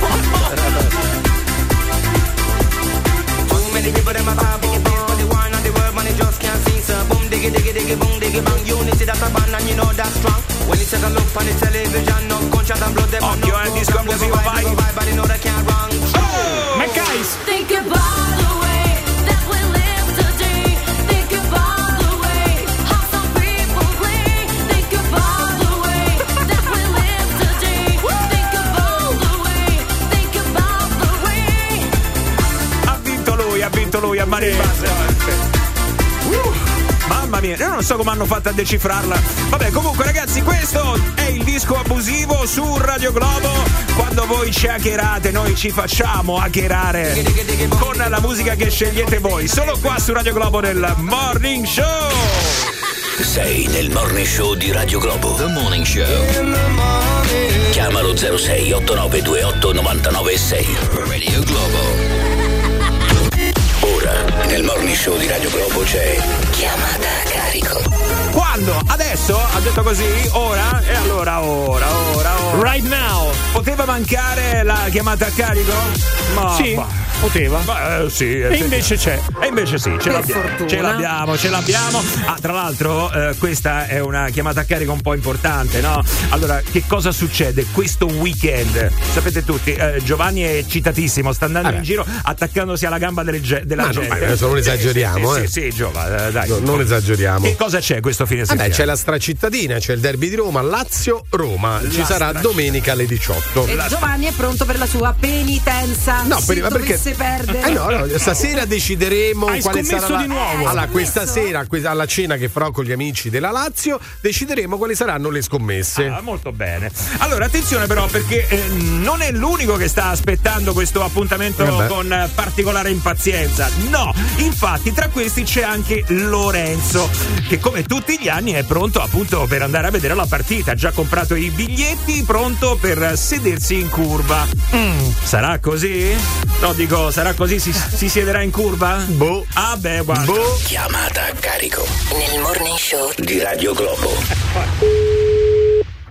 Speaker 44: Too many people them a talk about this, but the one and the world man they just can't see. So boom diggy diggy diggy boom diggy bang. Unity that's a band and you know that's strong. When you take a look on the television, no gunshot and blood them a
Speaker 1: Occhio, eh, disco abusivo, vai.
Speaker 44: But they know they can't
Speaker 1: Mamma mia, io non so come hanno fatto a decifrarla. Vabbè, comunque, ragazzi, questo è il disco abusivo su Radio Globo. Quando voi ci hackerate, noi ci facciamo hackerare con la musica che scegliete voi. Solo qua su Radio Globo nel Morning Show.
Speaker 7: Sei nel morning show di Radio Globo. The Morning Show. Chiamalo 06 8928 996. Radio Globo. Nel morning show di Radio Globo c'è Chiamata a carico.
Speaker 1: Quando? Adesso? Ha detto così? Ora? E allora ora, ora, ora.
Speaker 3: Right now.
Speaker 1: Poteva mancare la chiamata a carico? Ma
Speaker 3: Sì,
Speaker 1: bah.
Speaker 3: poteva.
Speaker 1: Ma, eh, sì,
Speaker 3: E invece c'è.
Speaker 1: E invece sì, ce l'abbiamo. Ce l'abbiamo, ce l'abbiamo. Ah, tra l'altro, eh, questa è una chiamata a carico un po' importante, no? Allora, che cosa succede questo weekend? Sapete tutti, eh, Giovanni è citatissimo, sta andando
Speaker 2: Vabbè.
Speaker 1: in giro attaccandosi alla gamba delle della
Speaker 2: Ma no,
Speaker 1: gente.
Speaker 2: ma adesso non esageriamo,
Speaker 1: Sì,
Speaker 2: eh.
Speaker 1: sì, sì, Giova, eh, dai.
Speaker 2: No, non esageriamo.
Speaker 1: Che cosa c'è questo fine
Speaker 2: Vabbè,
Speaker 1: settimana?
Speaker 2: c'è la stracittadina, c'è il derby di Roma, Lazio-Roma. Ci
Speaker 1: La
Speaker 2: sarà domenica alle 18.
Speaker 4: E Giovanni è pronto per la sua penitenza.
Speaker 2: No,
Speaker 4: se
Speaker 2: per- ma perché-
Speaker 4: dovesse perdere.
Speaker 2: Eh no, no, stasera decideremo
Speaker 3: Hai
Speaker 2: quale sarà la...
Speaker 3: di nuovo.
Speaker 2: Allora,
Speaker 4: Hai
Speaker 2: questa sera, alla cena che farò con gli amici della Lazio, decideremo quali saranno le scommesse.
Speaker 1: Ah, molto bene. Allora, attenzione però perché eh, non è l'unico che sta aspettando questo appuntamento
Speaker 2: Eh beh.
Speaker 1: con eh, particolare impazienza. No, infatti tra questi c'è anche Lorenzo che come tutti gli anni è pronto appunto per andare a vedere la partita. Ha già comprato i biglietti, pronto per sedersi in curva. Mm, sarà così? No, dico, sarà così? Si, si siederà in curva?
Speaker 2: Boh.
Speaker 1: Ah beh, guarda.
Speaker 2: Boh.
Speaker 7: Chiamata a carico
Speaker 30: Nel morning show
Speaker 7: di Radio Globo.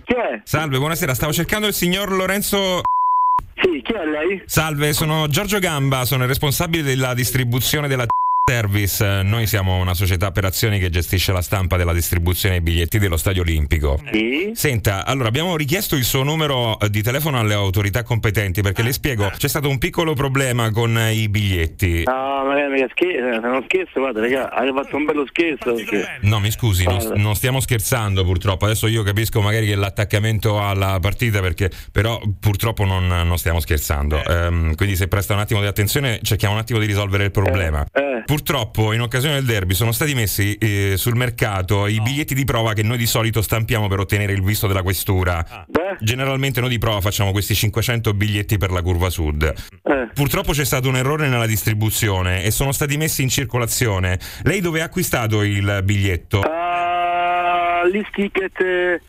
Speaker 50: Chi è?
Speaker 51: Salve, buonasera. Stavo cercando il signor Lorenzo.
Speaker 50: Sì, chi è lei?
Speaker 51: Salve, sono Giorgio Gamba, sono il responsabile della distribuzione della Service. Eh, Noi siamo una società per azioni che gestisce la stampa della distribuzione dei biglietti dello Stadio Olimpico.
Speaker 50: Sì.
Speaker 51: Senta, allora abbiamo richiesto il suo numero eh, di telefono alle autorità competenti perché le spiego, c'è stato un piccolo problema con eh, i biglietti.
Speaker 50: No, magari mica scherzo, se non scherzo, guarda, raga, avete fatto un bello scherzo. Perché...
Speaker 51: No, mi scusi, non, non stiamo scherzando purtroppo. Adesso io capisco magari che l'attaccamento alla partita, perché però purtroppo non, non stiamo scherzando. Ehm, quindi se presta un attimo di attenzione, cerchiamo un attimo di risolvere il problema.
Speaker 50: Eh.
Speaker 51: Purtroppo, in occasione del derby, sono stati messi eh, sul mercato i biglietti di prova che noi di solito stampiamo per ottenere il visto della questura.
Speaker 50: Beh,
Speaker 51: Generalmente noi di prova facciamo questi 500 biglietti per la curva sud.
Speaker 50: eh.
Speaker 51: Purtroppo c'è stato un errore nella distribuzione e sono stati messi in circolazione. Lei dove ha acquistato il biglietto?
Speaker 50: Ah, all'Isticket eh,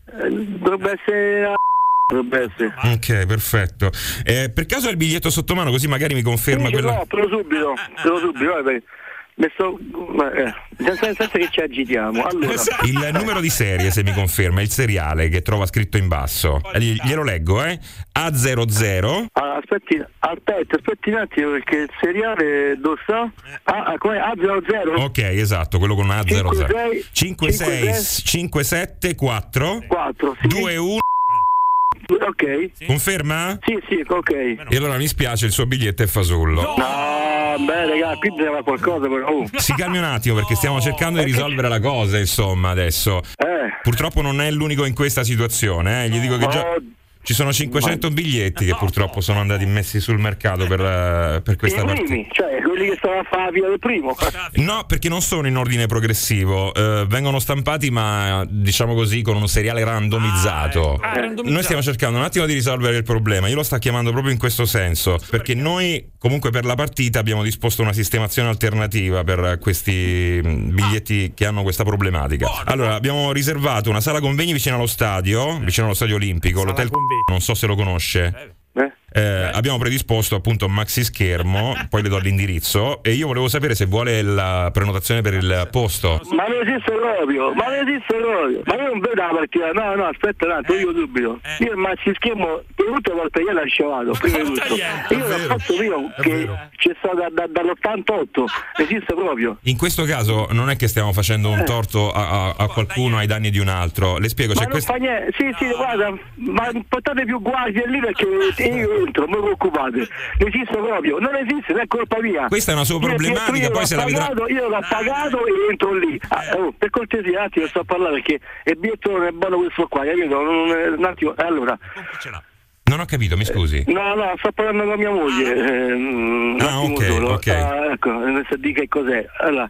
Speaker 50: dovrebbe essere essere.
Speaker 51: Ok, perfetto. Eh, per caso hai il biglietto sotto mano, così magari mi conferma
Speaker 50: Sì,
Speaker 51: quello.
Speaker 50: No, te lo subito, te lo subito, vai, vai. Mi sto, eh, senza, che ci agitiamo. Allora,
Speaker 51: Il numero di serie, se mi conferma, il seriale che trova scritto in basso. Eh, gli- Glielo leggo, eh? A00
Speaker 50: Ah, aspetti, aspetta, aspetti un attimo perché il seriale dove sta? Ah, ah, come A00?
Speaker 51: Ok, esatto, quello con A00.
Speaker 50: 5,
Speaker 51: 5, 6, 5, 7, 4,
Speaker 50: 4,
Speaker 51: 2, 1.
Speaker 50: Ok.
Speaker 51: Conferma?
Speaker 50: Sì, sì, ok.
Speaker 51: E allora mi spiace, il suo biglietto è fasullo.
Speaker 50: No, beh, raga, qui bisogna qualcosa però. Oh.
Speaker 51: Si calmi un attimo perché stiamo cercando di risolvere la cosa, insomma, adesso.
Speaker 50: Eh.
Speaker 51: Purtroppo non è l'unico in questa situazione, eh. Gli dico che già. Ci sono 500 biglietti che purtroppo sono andati messi sul mercato per, eh, per questa
Speaker 50: I
Speaker 51: partita.
Speaker 50: primi, cioè quelli che stavano a fare la fila del primo.
Speaker 51: No, perché non sono in ordine progressivo, eh, vengono stampati ma diciamo così con un seriale randomizzato. Noi stiamo cercando un attimo di risolvere il problema, io lo sto chiamando proprio in questo senso, perché noi comunque per la partita abbiamo disposto una sistemazione alternativa per questi mh, biglietti che hanno questa problematica. Allora, abbiamo riservato una sala convegni vicino allo stadio, vicino allo stadio olimpico, l'hotel non so se lo conosce. Eh, abbiamo predisposto appunto un maxi schermo, poi le do l'indirizzo e io volevo sapere se vuole la prenotazione per il posto.
Speaker 50: Ma non esiste proprio, ma non esiste proprio. Ma io non vedo la partita, no, no, aspetta un attimo, io subito. Io il maxi schermo per tutte le volte io l'ho lasciato, prima di tutto. Io l'ho fatto prima che c'è stato da- da- dall'88, esiste proprio.
Speaker 51: In questo caso non è che stiamo facendo un torto a, a- a qualcuno ai danni di un altro, le spiego,
Speaker 50: Ma
Speaker 51: c'è
Speaker 50: non
Speaker 51: questo...
Speaker 50: fa niente, sì, sì, guarda, ma portate più guardie lì perché io entro, non vi preoccupate. Non esiste proprio, non esiste, non è colpa mia.
Speaker 51: Questa è una sua problematica, poi se la vedrà-
Speaker 50: pagato, Io l'ho pagato e entro lì. Ah, oh, per cortesia, un attimo, sto a parlare perché il biglietto non è buono questo qua, capito? Un attimo, eh, allora.
Speaker 51: Non ho capito, mi scusi.
Speaker 50: No, no, sto parlando con mia moglie. eh, un
Speaker 51: Ah, ok,
Speaker 50: solo.
Speaker 51: ok.
Speaker 50: Ah, ecco, non so di che cos'è. Allora,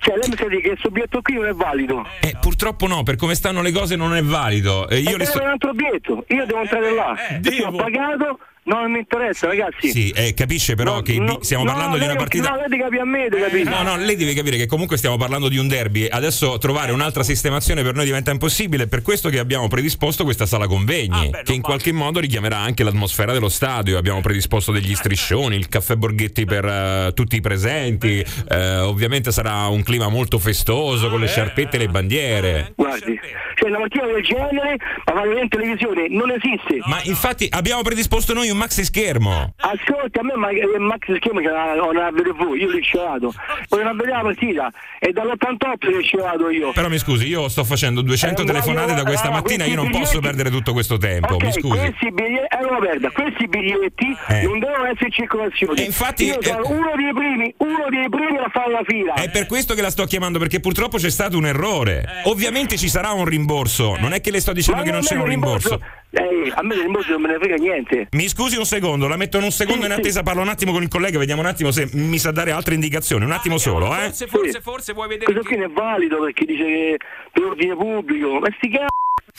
Speaker 50: cioè, lei mi sa di che questo biglietto qui non è valido.
Speaker 51: Eh, purtroppo no, per come stanno le cose non è valido. E io
Speaker 50: e
Speaker 51: le sto...
Speaker 50: un altro biglietto, io devo entrare là. perché ho pagato, non mi interessa, ragazzi.
Speaker 51: Sì, eh, capisce però
Speaker 50: No,
Speaker 51: che
Speaker 50: no,
Speaker 51: stiamo
Speaker 50: no,
Speaker 51: parlando di una partita...
Speaker 50: No, lei deve capire a me, deve capire.
Speaker 51: No, no, lei deve capire che comunque stiamo parlando di un derby. Adesso trovare un'altra sistemazione per noi diventa impossibile. È per questo che abbiamo predisposto questa sala convegni, che in qualche modo richiamerà anche l'atmosfera dello stadio. Abbiamo predisposto degli striscioni, il caffè Borghetti per eh, tutti i presenti. Eh, ovviamente sarà un clima molto festoso con le sciarpette e le bandiere.
Speaker 50: Guardi, cioè una mattina del genere, ma vale in televisione, non esiste.
Speaker 51: Ma infatti abbiamo predisposto noi un maxi schermo.
Speaker 50: Ascolti, a me il Max schermo che non la vedo voi, io l'ho. Poi non vedere la partita, è dall'88 che l'ho scevato io.
Speaker 51: Però mi scusi, io sto facendo 200
Speaker 50: Eh,
Speaker 51: telefonate da
Speaker 50: guarda,
Speaker 51: questa
Speaker 50: eh,
Speaker 51: mattina, io non
Speaker 50: questi
Speaker 51: posso
Speaker 50: biglietti-
Speaker 51: perdere tutto questo tempo. Mi
Speaker 50: Ok,
Speaker 51: scusi.
Speaker 50: questi biglietti, eh, no, merda, questi biglietti
Speaker 51: Eh.
Speaker 50: non devono essere in circolazione.
Speaker 51: E infatti,
Speaker 50: io sono
Speaker 51: eh,
Speaker 50: uno dei primi, uno dei primi a fare la fila.
Speaker 51: È per questo che la sto chiamando, perché purtroppo c'è stato un errore. Ovviamente ci sarà un rimborso. Non è che le sto dicendo
Speaker 50: Ma
Speaker 51: che non c'è un
Speaker 50: del
Speaker 51: rimborso.
Speaker 50: Eh, a me del rimborso non me ne frega niente.
Speaker 51: Mi scusi un secondo, la metto in un secondo in attesa, parlo un attimo con il collega, vediamo un attimo se mi sa dare altre indicazioni. Un attimo solo, eh.
Speaker 3: Forse, forse, forse vuoi vedere.
Speaker 50: Questo qui non è valido perché dice che per ordine pubblico. Ma sti c***o!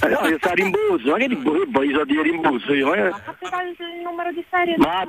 Speaker 50: Eh, no, sta a rimborso, ma che rimborso? Io voglio i soldi di rimborso io, eh?
Speaker 49: Fatto dare il numero di serie.
Speaker 50: Ma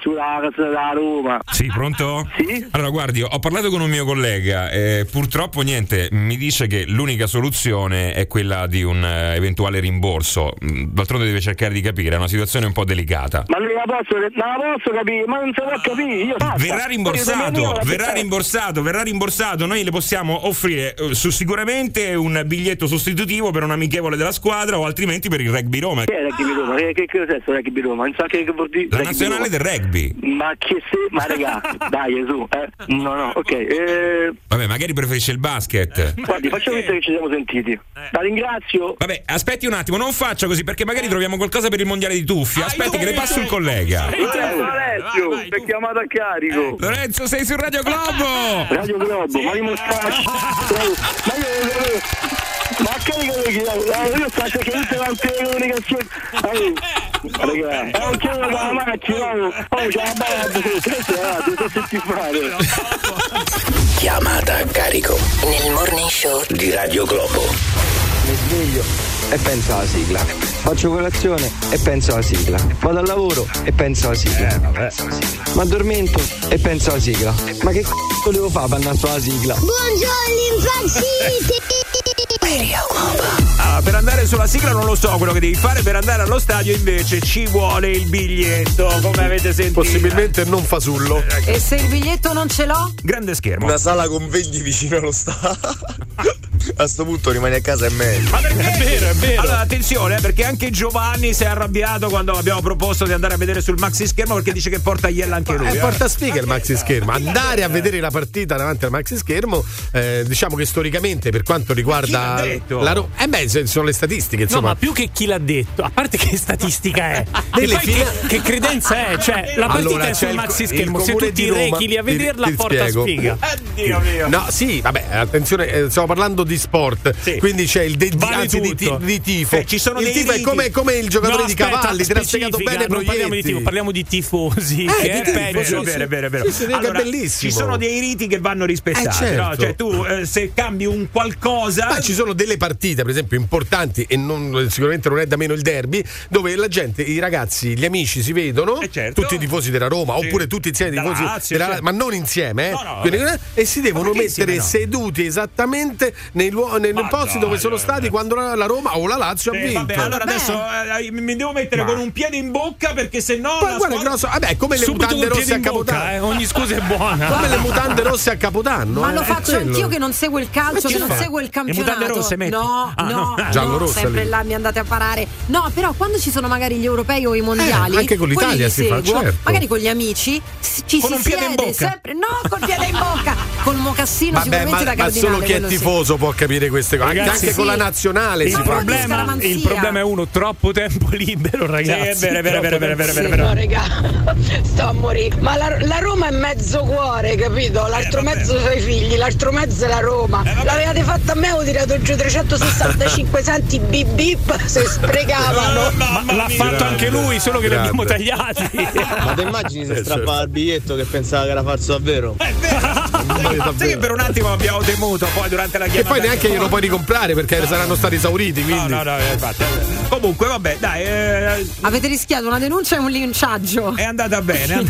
Speaker 50: Sulla casa della Roma.
Speaker 51: Sì, pronto?
Speaker 50: Sì.
Speaker 51: Allora, guardi, ho parlato con un mio collega e purtroppo niente, mi dice che l'unica soluzione è quella di un eh, eventuale rimborso. Mm, D'altronde deve cercare di capire, è una situazione un po' delicata.
Speaker 50: Ma non la posso, non la posso capire, ma non si può capire. Io basta.
Speaker 51: Verrà rimborsato, verrà rimborsato, verrà rimborsato. Noi le possiamo offrire eh, su- sicuramente un biglietto sostitutivo per un amichevole della squadra o altrimenti per il rugby Roma.
Speaker 50: Che è rugby Roma? Che, che, che cos'è sto rugby Roma? Non so che, che vuol dire
Speaker 51: La nazionale del rugby.
Speaker 50: Ma che se... Ma raga, dai su, eh. No, no, ok. Eh,
Speaker 51: Vabbè, magari preferisce il basket.
Speaker 50: guardi, facciamo finta che ci siamo sentiti. La ringrazio.
Speaker 51: Vabbè, aspetti un attimo, non faccia così perché magari troviamo qualcosa per il mondiale di tuffi. Aspetti che le passo il collega.
Speaker 50: Alessio, ti ho chiamato a carico.
Speaker 51: Lorenzo, sei su Radio Globo!
Speaker 50: Radio Globo, ma io. Ma io... Ma a carico di chi? Eh, Io sto cercando tutte quante le comunicazioni. Eh, Raga, è un dalla macchina, oh, c'è la balla.
Speaker 7: Chiamata a carico
Speaker 30: Nel morning show
Speaker 7: di Radio Globo.
Speaker 48: Mi sveglio
Speaker 26: e penso alla sigla. Faccio colazione e penso alla sigla. Vado al lavoro e penso alla sigla. Mi addormento e penso alla sigla. Ma che c***o devo fare per andare sulla sigla?
Speaker 44: Buongiorno impazziti!
Speaker 1: Ah, per andare sulla sigla non lo so quello che devi fare, per andare allo stadio invece ci vuole il biglietto, come avete sentito.
Speaker 2: Possibilmente non fasullo.
Speaker 4: E se il biglietto non ce l'ho?
Speaker 1: Grande schermo.
Speaker 40: Una sala convegni vicino allo stadio. A sto punto rimani a casa è meglio.
Speaker 1: Ma perché? È vero, è vero. Allora, attenzione, eh, perché anche Giovanni si è arrabbiato quando abbiamo proposto di andare a vedere sul maxi schermo perché dice che porta Iella anche lui.
Speaker 2: Eh,
Speaker 1: eh.
Speaker 2: porta sfiga il maxi schermo. Andare a vedere la partita davanti al maxi schermo, eh, diciamo che storicamente, per quanto riguarda
Speaker 3: l'ha detto?
Speaker 2: la Ro- eh beh, sono le statistiche,
Speaker 3: No,
Speaker 2: insomma.
Speaker 3: ma più che chi l'ha detto, a parte che statistica è, e poi
Speaker 2: fine-
Speaker 3: che, che credenza è, cioè la partita
Speaker 2: Allora,
Speaker 3: è sul
Speaker 2: il-
Speaker 3: maxi schermo, se tu ti
Speaker 2: di
Speaker 3: rechi lì a
Speaker 2: ti-
Speaker 3: vederla
Speaker 2: ti
Speaker 3: porta
Speaker 2: spiego.
Speaker 3: sfiga.
Speaker 1: Dio mio.
Speaker 2: No, sì, vabbè, attenzione, eh, stiamo parlando di sport, quindi c'è il de- di-
Speaker 3: Vale
Speaker 2: di, di- di tifo.
Speaker 1: Eh, ci sono
Speaker 2: il
Speaker 1: dei
Speaker 2: tifo è
Speaker 1: riti.
Speaker 2: come, come il giocatore
Speaker 3: No,
Speaker 2: di
Speaker 3: aspetta,
Speaker 2: cavalli, ti ha spiegato bene
Speaker 3: non parliamo di tifo, parliamo di tifosi,
Speaker 2: Eh,
Speaker 3: che
Speaker 2: di
Speaker 3: è peggio.
Speaker 2: sì,
Speaker 1: Vero, vero, vero.
Speaker 2: Sì, sì, è.
Speaker 1: Ci sono dei riti che vanno rispettati,
Speaker 2: Eh, certo.
Speaker 1: no? Cioè, tu eh, se cambi un qualcosa.
Speaker 2: Ma sono delle partite, per esempio, importanti, e non- sicuramente non è da meno il derby, dove la gente, i ragazzi, gli amici si vedono, tutti i tifosi della Roma,
Speaker 1: Sì.
Speaker 2: oppure tutti insieme i tifosi
Speaker 1: Lazio,
Speaker 2: della-
Speaker 1: certo.
Speaker 2: ma non insieme, eh?
Speaker 1: No, no,
Speaker 2: eh, e si devono mettere
Speaker 1: insieme no?
Speaker 2: seduti esattamente nei, luo- nei
Speaker 1: Ma
Speaker 2: posti dove sono
Speaker 1: vabbè.
Speaker 2: stati quando la, la Roma o la Lazio ha
Speaker 1: Eh,
Speaker 2: vinto.
Speaker 1: vabbè, allora adesso eh, mi devo mettere
Speaker 2: Ma-
Speaker 1: con un piede in bocca perché se no. La
Speaker 2: guarda,
Speaker 1: squadra-
Speaker 2: grosso, vabbè, come le
Speaker 3: Subito
Speaker 2: mutande rosse a Capodanno.
Speaker 3: eh, ogni scusa è buona.
Speaker 2: Come le mutande rosse a Capodanno.
Speaker 4: Ma lo
Speaker 2: eh,
Speaker 4: faccio anch'io che non seguo il calcio,
Speaker 2: Ma
Speaker 4: che non seguo il campionato.
Speaker 1: Rosse metti?
Speaker 4: No,
Speaker 1: Ah,
Speaker 4: no,
Speaker 1: no.
Speaker 4: no,
Speaker 2: Giallo-rossa
Speaker 4: sempre
Speaker 2: lì.
Speaker 4: là mi andate a parare. No, però quando ci sono magari gli europei o i mondiali,
Speaker 2: Eh, anche con l'Italia
Speaker 4: li
Speaker 2: si fa,
Speaker 4: seguo,
Speaker 2: certo.
Speaker 4: magari con gli amici, ci
Speaker 1: Con
Speaker 4: si
Speaker 1: un piede in
Speaker 4: siede
Speaker 1: bocca.
Speaker 4: sempre, no, col piede in bocca, col mocassino
Speaker 2: Vabbè,
Speaker 4: sicuramente
Speaker 2: ma,
Speaker 4: da
Speaker 2: ma
Speaker 4: cardinale.
Speaker 2: solo chi è
Speaker 4: quello sì.
Speaker 2: tifoso può capire queste cose. Anche,
Speaker 3: Ragazzi,
Speaker 2: anche con
Speaker 4: sì.
Speaker 2: la nazionale
Speaker 3: Il
Speaker 2: si fa.
Speaker 3: problema, il problema è uno, troppo tempo libero, ragazzi.
Speaker 1: Sì, è vero, è vero, è vero, è vero, è vero, è vero, è
Speaker 49: No, regà, sto a morire. Ma la, la Roma è mezzo cuore, capito? L'altro
Speaker 1: Eh,
Speaker 49: mezzo sono i figli, l'altro mezzo è la Roma.
Speaker 1: Eh.
Speaker 49: L'avevate fatta a me, ho tirato giù 365 centi bip bip se sprecavano.
Speaker 3: Ma l'ha fatto anche lui, solo che li abbiamo tagliati.
Speaker 26: Ma te immagini se
Speaker 2: Eh, certo.
Speaker 26: strappava il biglietto che pensava che era falso davvero?
Speaker 1: È vero. Sai che per un attimo abbiamo temuto, poi durante la
Speaker 2: E
Speaker 1: chiamata.
Speaker 2: poi neanche glielo puoi ricomprare perché saranno stati esauriti.
Speaker 1: No,
Speaker 2: Quindi.
Speaker 1: no, no, eh, infatti. Comunque, vabbè, dai, eh,
Speaker 4: Avete rischiato una denuncia e un linciaggio.
Speaker 1: è andata bene.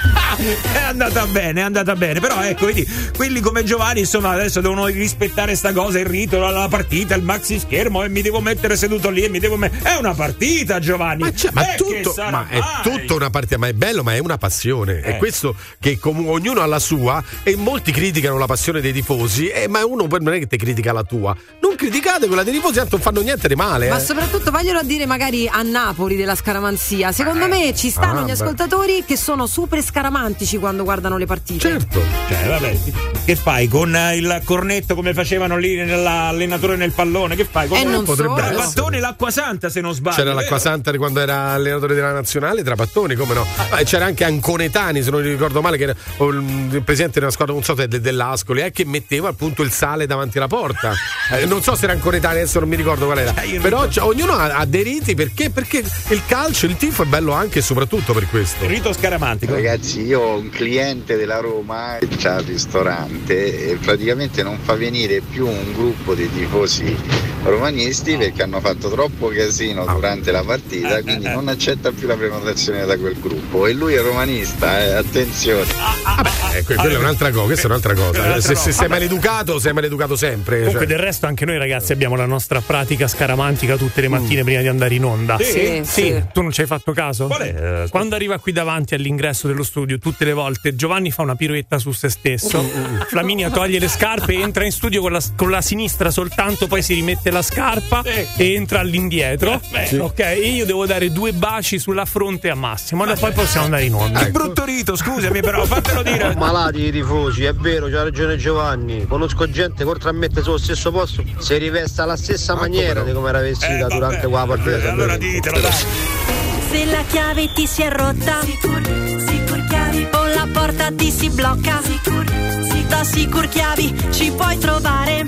Speaker 1: È and- È andata bene, è andata bene. Però ecco, vedi, quelli come Giovanni, insomma, adesso devono rispettare sta cosa, il rito, la, la partita, il maxi schermo e mi devo mettere seduto lì e mi devo me- È una partita, Giovanni.
Speaker 2: Ma, ma
Speaker 1: Eh,
Speaker 2: tutto, ma è tutta una partita, ma è bello, ma è una passione. È
Speaker 1: Eh.
Speaker 2: questo che comunque ognuno ha la sua e molti criticano la passione dei tifosi, eh, ma uno poi non è che te critica la tua. Non criticate quella dei tifosi, tanto non fanno niente di male.
Speaker 4: Ma
Speaker 2: eh.
Speaker 4: soprattutto vaglielo a dire magari a Napoli della scaramanzia. Secondo me ci stanno
Speaker 2: Ah,
Speaker 4: gli
Speaker 2: beh.
Speaker 4: ascoltatori che sono super scaramantici quando guardano le partite.
Speaker 2: Certo.
Speaker 1: Cioè, vabbè, che fai con eh, il cornetto come facevano lì nell'allenatore nel pallone? Che fai? Con
Speaker 4: E non
Speaker 2: potrebbe
Speaker 4: solo.
Speaker 2: essere.
Speaker 1: Trapattone e l'acqua santa, se non sbaglio.
Speaker 2: C'era
Speaker 1: vero?
Speaker 2: l'acqua santa di quando era allenatore della nazionale, Trapattoni, come no? Ma c'era anche Anconetani, se non ricordo male, che era il, presidente della squadra, non so se dell'Ascoli, eh, che metteva appunto il sale davanti alla porta. Eh, non so se era Anconetani, adesso non mi ricordo qual era.
Speaker 1: Eh,
Speaker 2: Però
Speaker 1: ricordo.
Speaker 2: c'è- ognuno ha, ha dei riti perché? Perché il calcio, il tifo è bello anche e soprattutto per questo.
Speaker 1: Rito scaramantico.
Speaker 52: Ragazzi, io ho un cliente della Roma che ha il ristorante e praticamente non fa venire più un gruppo di tifosi romanisti perché hanno fatto troppo casino durante la partita, quindi non accetta più la prenotazione da quel gruppo. E lui è romanista, eh, attenzione.
Speaker 2: Eh, que- quella è un'altra cosa, questa è un'altra cosa.
Speaker 1: Un'altra
Speaker 2: se, se sei maleducato, sei maleducato sempre.
Speaker 3: Comunque
Speaker 2: cioè.
Speaker 3: del resto anche noi ragazzi abbiamo la nostra pratica scaramantica tutte le mattine prima di andare in onda.
Speaker 1: Sì?
Speaker 4: Sì, sì.
Speaker 3: Tu non ci hai fatto caso?
Speaker 1: Qual è? Eh,
Speaker 3: Quando arriva qui davanti all'ingresso dello studio, tutte le volte Giovanni fa una piroetta su se stesso, Flaminia toglie le scarpe, entra in studio con la, con la sinistra soltanto, poi si rimette la scarpa e entra all'indietro.
Speaker 1: Sì.
Speaker 3: Ok, e io devo dare due baci sulla fronte a Massimo, e poi possiamo andare in onda.
Speaker 1: Che brutto rito, scusami, però fatelo dire.
Speaker 26: Malati i tifosi, è vero, c'ha ragione Giovanni. Conosco gente che oltre a mettere sullo stesso posto si rivesta alla stessa maniera di come era vestita
Speaker 1: Eh,
Speaker 26: durante quella partita.
Speaker 1: Eh, allora ditelo, dai.
Speaker 42: Se la chiave ti si è rotta, sicur, sicur chiavi. O la porta ti si blocca, sicur, sicur. da Sicur Chiavi ci puoi trovare.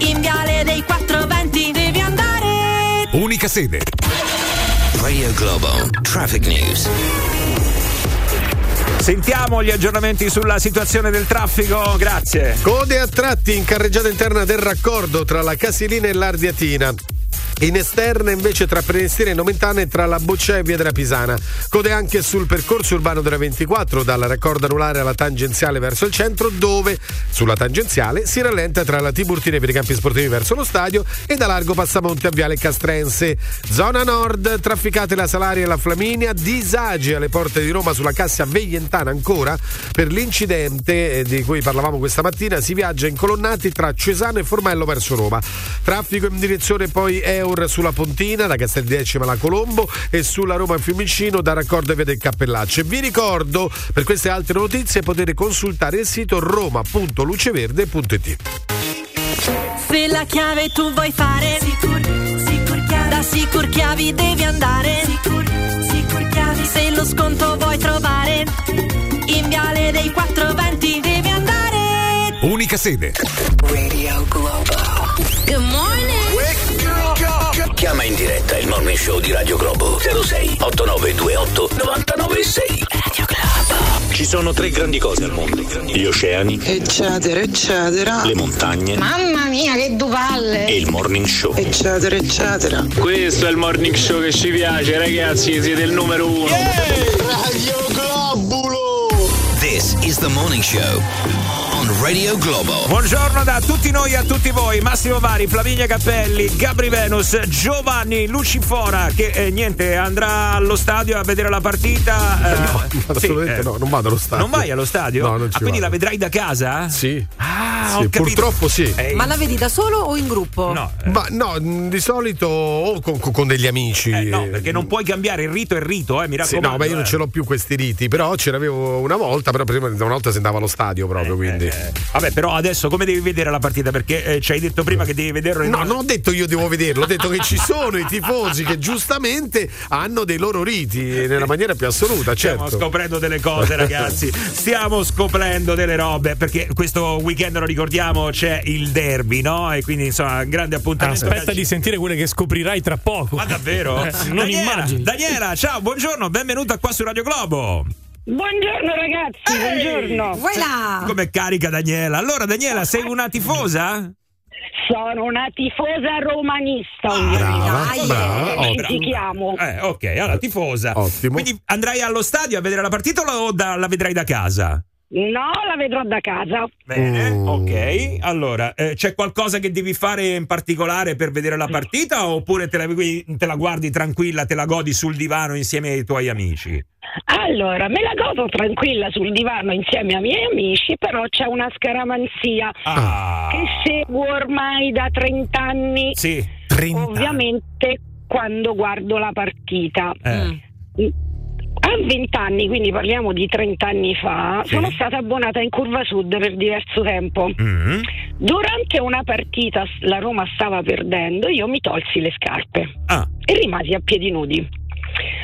Speaker 42: In viale dei 420 devi andare.
Speaker 53: Unica sede.
Speaker 7: Radio Globo Traffic News.
Speaker 1: Sentiamo gli aggiornamenti sulla situazione del traffico, grazie.
Speaker 2: Code a tratti in carreggiata interna del raccordo tra la Casilina e l'Ardiatina. In esterna invece tra Prenestina e Nomentana e tra la Boccea e Via della Pisana. Code anche sul percorso urbano della 24 dalla raccorda anulare alla tangenziale verso il centro dove sulla tangenziale si rallenta tra la Tiburtina per i campi sportivi verso lo stadio e da largo Passamonte a Viale Castrense. Zona nord, trafficate la Salaria e la Flaminia, disagi alle porte di Roma sulla Cassia Veientana ancora. Per l'incidente eh, di cui parlavamo questa mattina si viaggia incolonnati tra Cesano e Formello verso Roma. Traffico in direzione poi Eur sulla Pontina da Casteldecima alla Colombo e sulla Roma Fiumicino da Raccordo e Via del Cappellaccio. E vi ricordo per queste altre notizie potete consultare il sito roma.luceverde.it.
Speaker 42: Se la chiave tu vuoi fare Sicur, sicur chiavi Da Sicur Chiavi devi andare Sicur, sicur chiavi Se lo sconto vuoi trovare In Viale dei 420 devi andare
Speaker 54: Unica sede.
Speaker 42: Radio Globo Good morning
Speaker 7: Chiama in diretta il morning show di Radio Globo 06 8928 996. Radio Globo. Ci sono tre grandi cose al mondo: gli oceani,
Speaker 15: Eccetera, eccetera.
Speaker 7: le montagne
Speaker 15: Mamma mia, che duvalle!
Speaker 7: e il morning show.
Speaker 15: Eccetera, eccetera.
Speaker 55: Questo è il morning show che ci piace, ragazzi, siete il numero uno.
Speaker 7: Is the morning show on Radio Globo.
Speaker 1: Buongiorno da tutti noi e a tutti voi, Massimo Vari, Flavinia Cappelli, Gabri Venus, Giovanni Lucifora che eh, niente andrà allo stadio a vedere la partita. eh,
Speaker 2: No,
Speaker 1: sì,
Speaker 2: assolutamente
Speaker 1: eh.
Speaker 2: no, non vado allo stadio.
Speaker 1: Non vai allo stadio?
Speaker 2: No, non ci
Speaker 1: ah, quindi
Speaker 2: vado.
Speaker 1: la vedrai da casa?
Speaker 2: Sì.
Speaker 1: Ah,
Speaker 2: Sì, purtroppo sì.
Speaker 1: Ehi.
Speaker 4: Ma la vedi da solo o in gruppo?
Speaker 1: No,
Speaker 2: Ma no, di solito o con, con- degli amici.
Speaker 1: eh, no, perché non puoi cambiare il rito è il rito, eh, mi
Speaker 2: Sì,
Speaker 1: raccomando.
Speaker 2: no, ma io non
Speaker 1: eh.
Speaker 2: ce l'ho più questi riti, però ce l'avevo una volta, però prima una volta si andava allo stadio proprio, quindi.
Speaker 1: Eh, Vabbè, però adesso come devi vedere la partita? Perché eh, ci hai detto prima che devi vederlo in
Speaker 2: No, non ho detto io devo vederlo, ho detto che ci sono i tifosi che giustamente hanno dei loro riti nella maniera più assoluta,
Speaker 1: Stiamo
Speaker 2: certo.
Speaker 1: scoprendo delle cose, ragazzi. Stiamo scoprendo delle robe. Perché questo weekend, lo ricordiamo, c'è il derby, no? E quindi, insomma, grande appuntamento.
Speaker 3: Aspetta di sentire quelle che scoprirai tra poco.
Speaker 1: Ma davvero?
Speaker 3: Eh, non
Speaker 1: Daniela,
Speaker 3: immagini.
Speaker 1: Daniela, ciao, buongiorno, benvenuta qua su Radio Globo.
Speaker 15: Buongiorno ragazzi, buongiorno.
Speaker 4: Voilà.
Speaker 1: Come carica Daniela? Allora, Daniela, sei una tifosa?
Speaker 15: Sono una tifosa romanista,
Speaker 2: brava,
Speaker 15: ovviamente.
Speaker 2: brava.
Speaker 1: Eh, ok, allora tifosa.
Speaker 2: Ottimo.
Speaker 1: Quindi andrai allo stadio a vedere la partita o la vedrai da casa?
Speaker 15: No, la vedrò da casa.
Speaker 1: Bene,
Speaker 2: Mm.
Speaker 1: ok. Allora, eh, c'è qualcosa che devi fare in particolare per vedere la partita oppure te la, te la guardi tranquilla, te la godi sul divano insieme ai tuoi amici?
Speaker 15: Allora, me la godo tranquilla sul divano insieme ai miei amici, però c'è una scaramanzia
Speaker 1: Ah,
Speaker 15: che seguo ormai da 30 anni.
Speaker 1: sì.
Speaker 15: Ovviamente quando guardo la partita.
Speaker 1: Eh.
Speaker 15: A 20 anni, quindi parliamo di 30 anni fa,
Speaker 1: Sì.
Speaker 15: sono stata abbonata in curva sud per diverso tempo.
Speaker 1: Mm.
Speaker 15: Durante una partita la Roma stava perdendo, io mi tolsi le scarpe
Speaker 1: Ah.
Speaker 15: e rimasi a piedi nudi.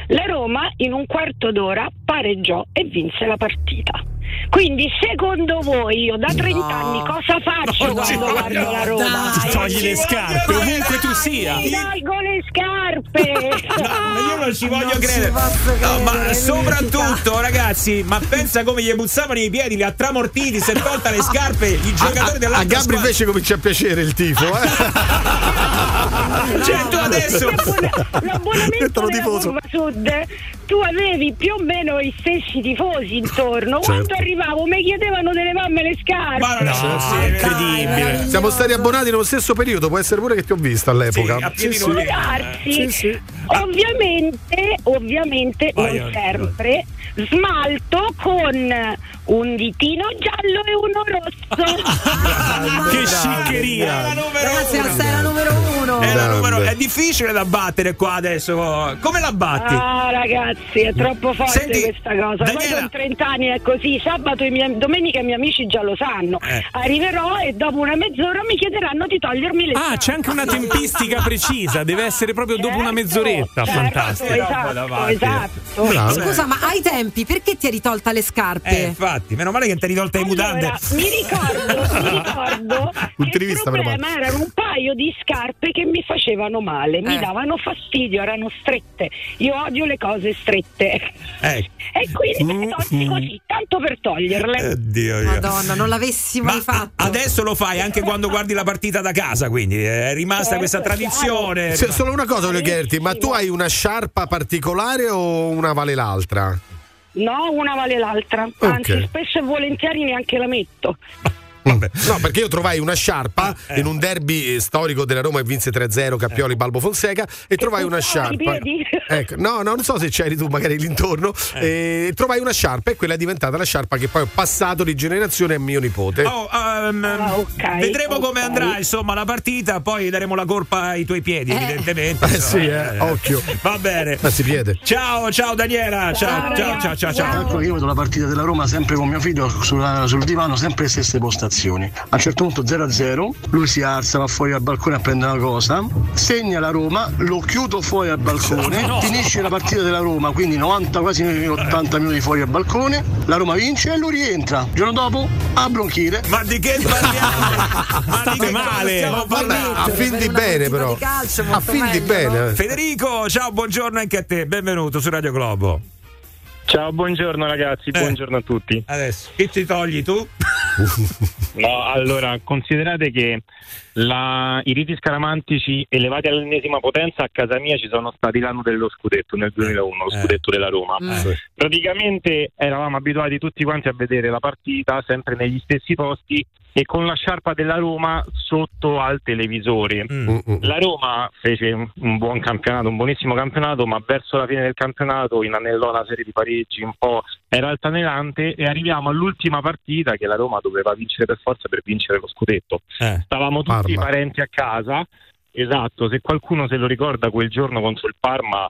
Speaker 15: La Roma in un quarto d'ora pareggiò e vinse la partita. Quindi secondo voi io da 30 anni cosa faccio quando guardo la Roma?
Speaker 3: Ti togli le scarpe ovunque tu sia.
Speaker 15: Mi tolgo le scarpe!
Speaker 1: Ma io non ci voglio
Speaker 4: Non
Speaker 1: credere. No,
Speaker 4: credere,
Speaker 1: ma soprattutto, ragazzi, ma pensa come gli buzzavano i piedi, li ha tramortiti, si è tolta le scarpe, i giocatori
Speaker 2: A
Speaker 1: dell'altra
Speaker 2: Gabri invece comincia a piacere il tifo, eh?
Speaker 1: Cioè, tu adesso
Speaker 15: L'abbonamento della. Curva Sud tu avevi più o meno i stessi tifosi intorno
Speaker 2: Certo.
Speaker 15: quando arrivavo mi chiedevano delle mamme le scarpe
Speaker 1: Ma non è
Speaker 3: No,
Speaker 1: possibile.
Speaker 3: incredibile.
Speaker 2: Siamo stati abbonati nello stesso periodo, può essere pure che ti ho visto all'epoca.
Speaker 1: Sì, a piedi.
Speaker 2: Sì, sì.
Speaker 15: Ovviamente, ovviamente
Speaker 1: Vai,
Speaker 15: non
Speaker 1: vai.
Speaker 15: sempre smalto con un ditino giallo e uno rosso.
Speaker 3: Che sciccheria.
Speaker 1: numero
Speaker 4: Ragazzi,
Speaker 1: uno.
Speaker 4: la sei la numero uno.
Speaker 1: Era
Speaker 2: Grande.
Speaker 1: numero- è difficile da battere qua adesso. Come la batti?
Speaker 15: Ah ragazzi è troppo forte
Speaker 1: Senti,
Speaker 15: questa cosa Poi
Speaker 1: Daniela-
Speaker 15: con 30 anni è così Sabato e miei- domenica i miei amici già lo sanno
Speaker 1: Eh.
Speaker 15: Arriverò e dopo una mezz'ora mi chiederanno di togliermi le
Speaker 3: Ah,
Speaker 15: scarpe.
Speaker 3: c'è anche una tempistica precisa, deve essere proprio dopo una
Speaker 15: Certo,
Speaker 3: mezz'oretta.
Speaker 15: certo,
Speaker 3: Fantastico.
Speaker 15: Esatto, esatto.
Speaker 2: Bravo.
Speaker 4: Scusa, ma ai tempi perché ti eri tolta le scarpe?
Speaker 1: Eh, infatti, meno male che ti hai rivolta i mutande.
Speaker 15: Allora, mi ricordo, mi ricordo che il problema erano un paio di scarpe che mi
Speaker 49: facevano male, mi
Speaker 4: Eh.
Speaker 49: davano fastidio, erano strette. Io odio le cose strette.
Speaker 1: Eh.
Speaker 49: E quindi me le tolsi così, tanto per toglierle.
Speaker 1: Dio mio.
Speaker 4: Madonna, non l'avessi mai fatto.
Speaker 1: Adesso lo fai anche quando guardi la partita da casa, quindi è rimasta
Speaker 49: Certo,
Speaker 1: questa tradizione.
Speaker 2: Se- solo una cosa voglio chiederti, ma tu hai una sciarpa particolare o una vale l'altra?
Speaker 49: No, una vale l'altra. Anzi, spesso e volentieri neanche la metto.
Speaker 2: No, perché io trovai una sciarpa in un derby eh, storico della Roma e vinse 3-0 Cappioli Balbo Fonseca e trovai una sciarpa. Ecco, no, no, non so se c'eri tu magari l'intorno. eh, trovai una sciarpa e quella è diventata la sciarpa che poi ho passato di generazione a mio nipote.
Speaker 1: Oh, ehm, vedremo come andrà insomma la partita, poi daremo la colpa ai tuoi piedi, evidentemente.
Speaker 2: Eh sì, eh, occhio.
Speaker 1: Va bene.
Speaker 2: Ma si piede.
Speaker 1: Ciao, ciao Daniela. Ciao, ciao, ciao, ciao, ciao.
Speaker 50: Che io vedo la partita della Roma sempre con mio figlio sulla- sul divano, sempre le stesse postazioni. A un certo punto 0-0, lui si alza, va fuori al balcone a prendere una cosa, segna la Roma, lo chiudo fuori al balcone,
Speaker 44: No.
Speaker 50: finisce la partita della Roma, quindi 90, quasi 80 minuti fuori al balcone, la Roma vince e lui rientra. Il giorno dopo a bronchite.
Speaker 1: Ma di che parliamo?
Speaker 3: State male.
Speaker 2: Vabbè, a fin di bene però. A fin di bene.
Speaker 1: Federico, ciao, buongiorno anche a te, benvenuto su Radio Globo.
Speaker 55: Ciao, buongiorno ragazzi, buongiorno a tutti.
Speaker 1: Adesso, che ti togli tu?
Speaker 55: No, allora, considerate che la- i riti scaramantici elevati all'ennesima potenza a casa mia ci sono stati l'anno dello scudetto, nel 2001, lo
Speaker 44: Eh.
Speaker 55: scudetto della Roma.
Speaker 44: Mm. Sì.
Speaker 55: Praticamente eravamo abituati tutti quanti a vedere la partita sempre negli stessi posti e con la sciarpa della Roma sotto al televisore.
Speaker 2: Mm,
Speaker 55: La Roma fece un, buon campionato, un buonissimo campionato, ma verso la fine del campionato inanellò una serie di pareggi un po' era altalenante e arriviamo all'ultima partita che la Roma doveva vincere per forza per vincere lo scudetto. Stavamo tutti
Speaker 2: Parma.
Speaker 55: parenti a casa. Esatto, se qualcuno se lo ricorda quel giorno contro il Parma,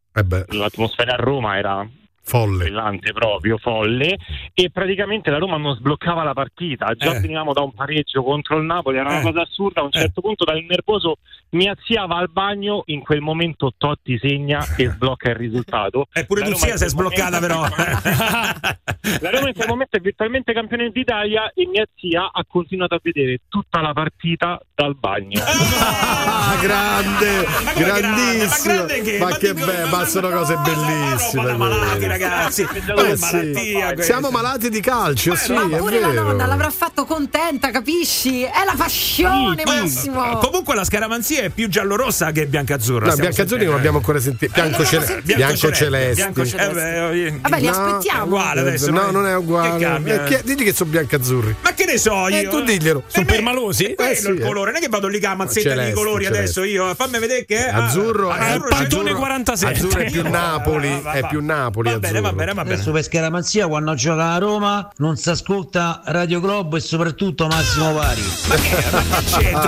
Speaker 55: l'atmosfera a Roma era
Speaker 2: folle.
Speaker 55: brillante proprio, folle e praticamente la Roma non sbloccava la partita, già
Speaker 1: Eh.
Speaker 55: venivamo da un pareggio contro il Napoli, era una cosa assurda, a un certo punto dal nervoso mi azziava al bagno, in quel momento Totti segna e sblocca il risultato.
Speaker 1: Eppure
Speaker 55: La
Speaker 1: tu
Speaker 55: in
Speaker 1: si è sbloccata però.
Speaker 55: la Roma in quel momento è virtualmente campione d'Italia e mia zia ha continuato a vedere tutta la partita dal bagno.
Speaker 2: Ah, grande, grandissimo.
Speaker 1: grande che-
Speaker 2: Ma
Speaker 1: ma
Speaker 2: che bello, ma sono cose bellissime.
Speaker 1: malati, ragazzi. Ma
Speaker 2: Eh sì. Siamo malati di calcio, sì,
Speaker 4: Ma
Speaker 2: è
Speaker 4: pure la nonna l'avrà fatto contenta, capisci? È la passione,
Speaker 1: Ma-
Speaker 4: Massimo.
Speaker 1: Comunque la scaramanzia è più giallo-rossa che biancazzurra.
Speaker 2: No, biancazzurri non abbiamo ancora sentito. Bianco,
Speaker 1: Eh,
Speaker 2: cele- bianco celesti.
Speaker 1: bianco celesti. Eh,
Speaker 4: Vabbè, li
Speaker 2: No,
Speaker 4: aspettiamo.
Speaker 1: È uguale adesso.
Speaker 2: No, non è uguale.
Speaker 1: Che?
Speaker 2: Eh, chi- digli che sono biancazzurri.
Speaker 1: Ma che ne so io?
Speaker 2: Eh, tu diglielo.
Speaker 1: Sono
Speaker 3: permalosi?
Speaker 1: Quello
Speaker 2: Eh, sì,
Speaker 1: il
Speaker 2: eh.
Speaker 1: colore, non è che vado lì la mazzetta
Speaker 2: Celeste,
Speaker 1: di colori
Speaker 2: celeste.
Speaker 1: adesso io. Fammi vedere che è. Ah,
Speaker 2: Azzurro, è,
Speaker 1: azzurro,
Speaker 2: azzurro,
Speaker 3: 47.
Speaker 2: azzurro è più Napoli, è più Napoli.
Speaker 1: Va bene,
Speaker 2: azzurro.
Speaker 1: va bene, va bene.
Speaker 53: Adesso per scaramanzia quando gioca a Roma non si ascolta Radio Globo e soprattutto Massimo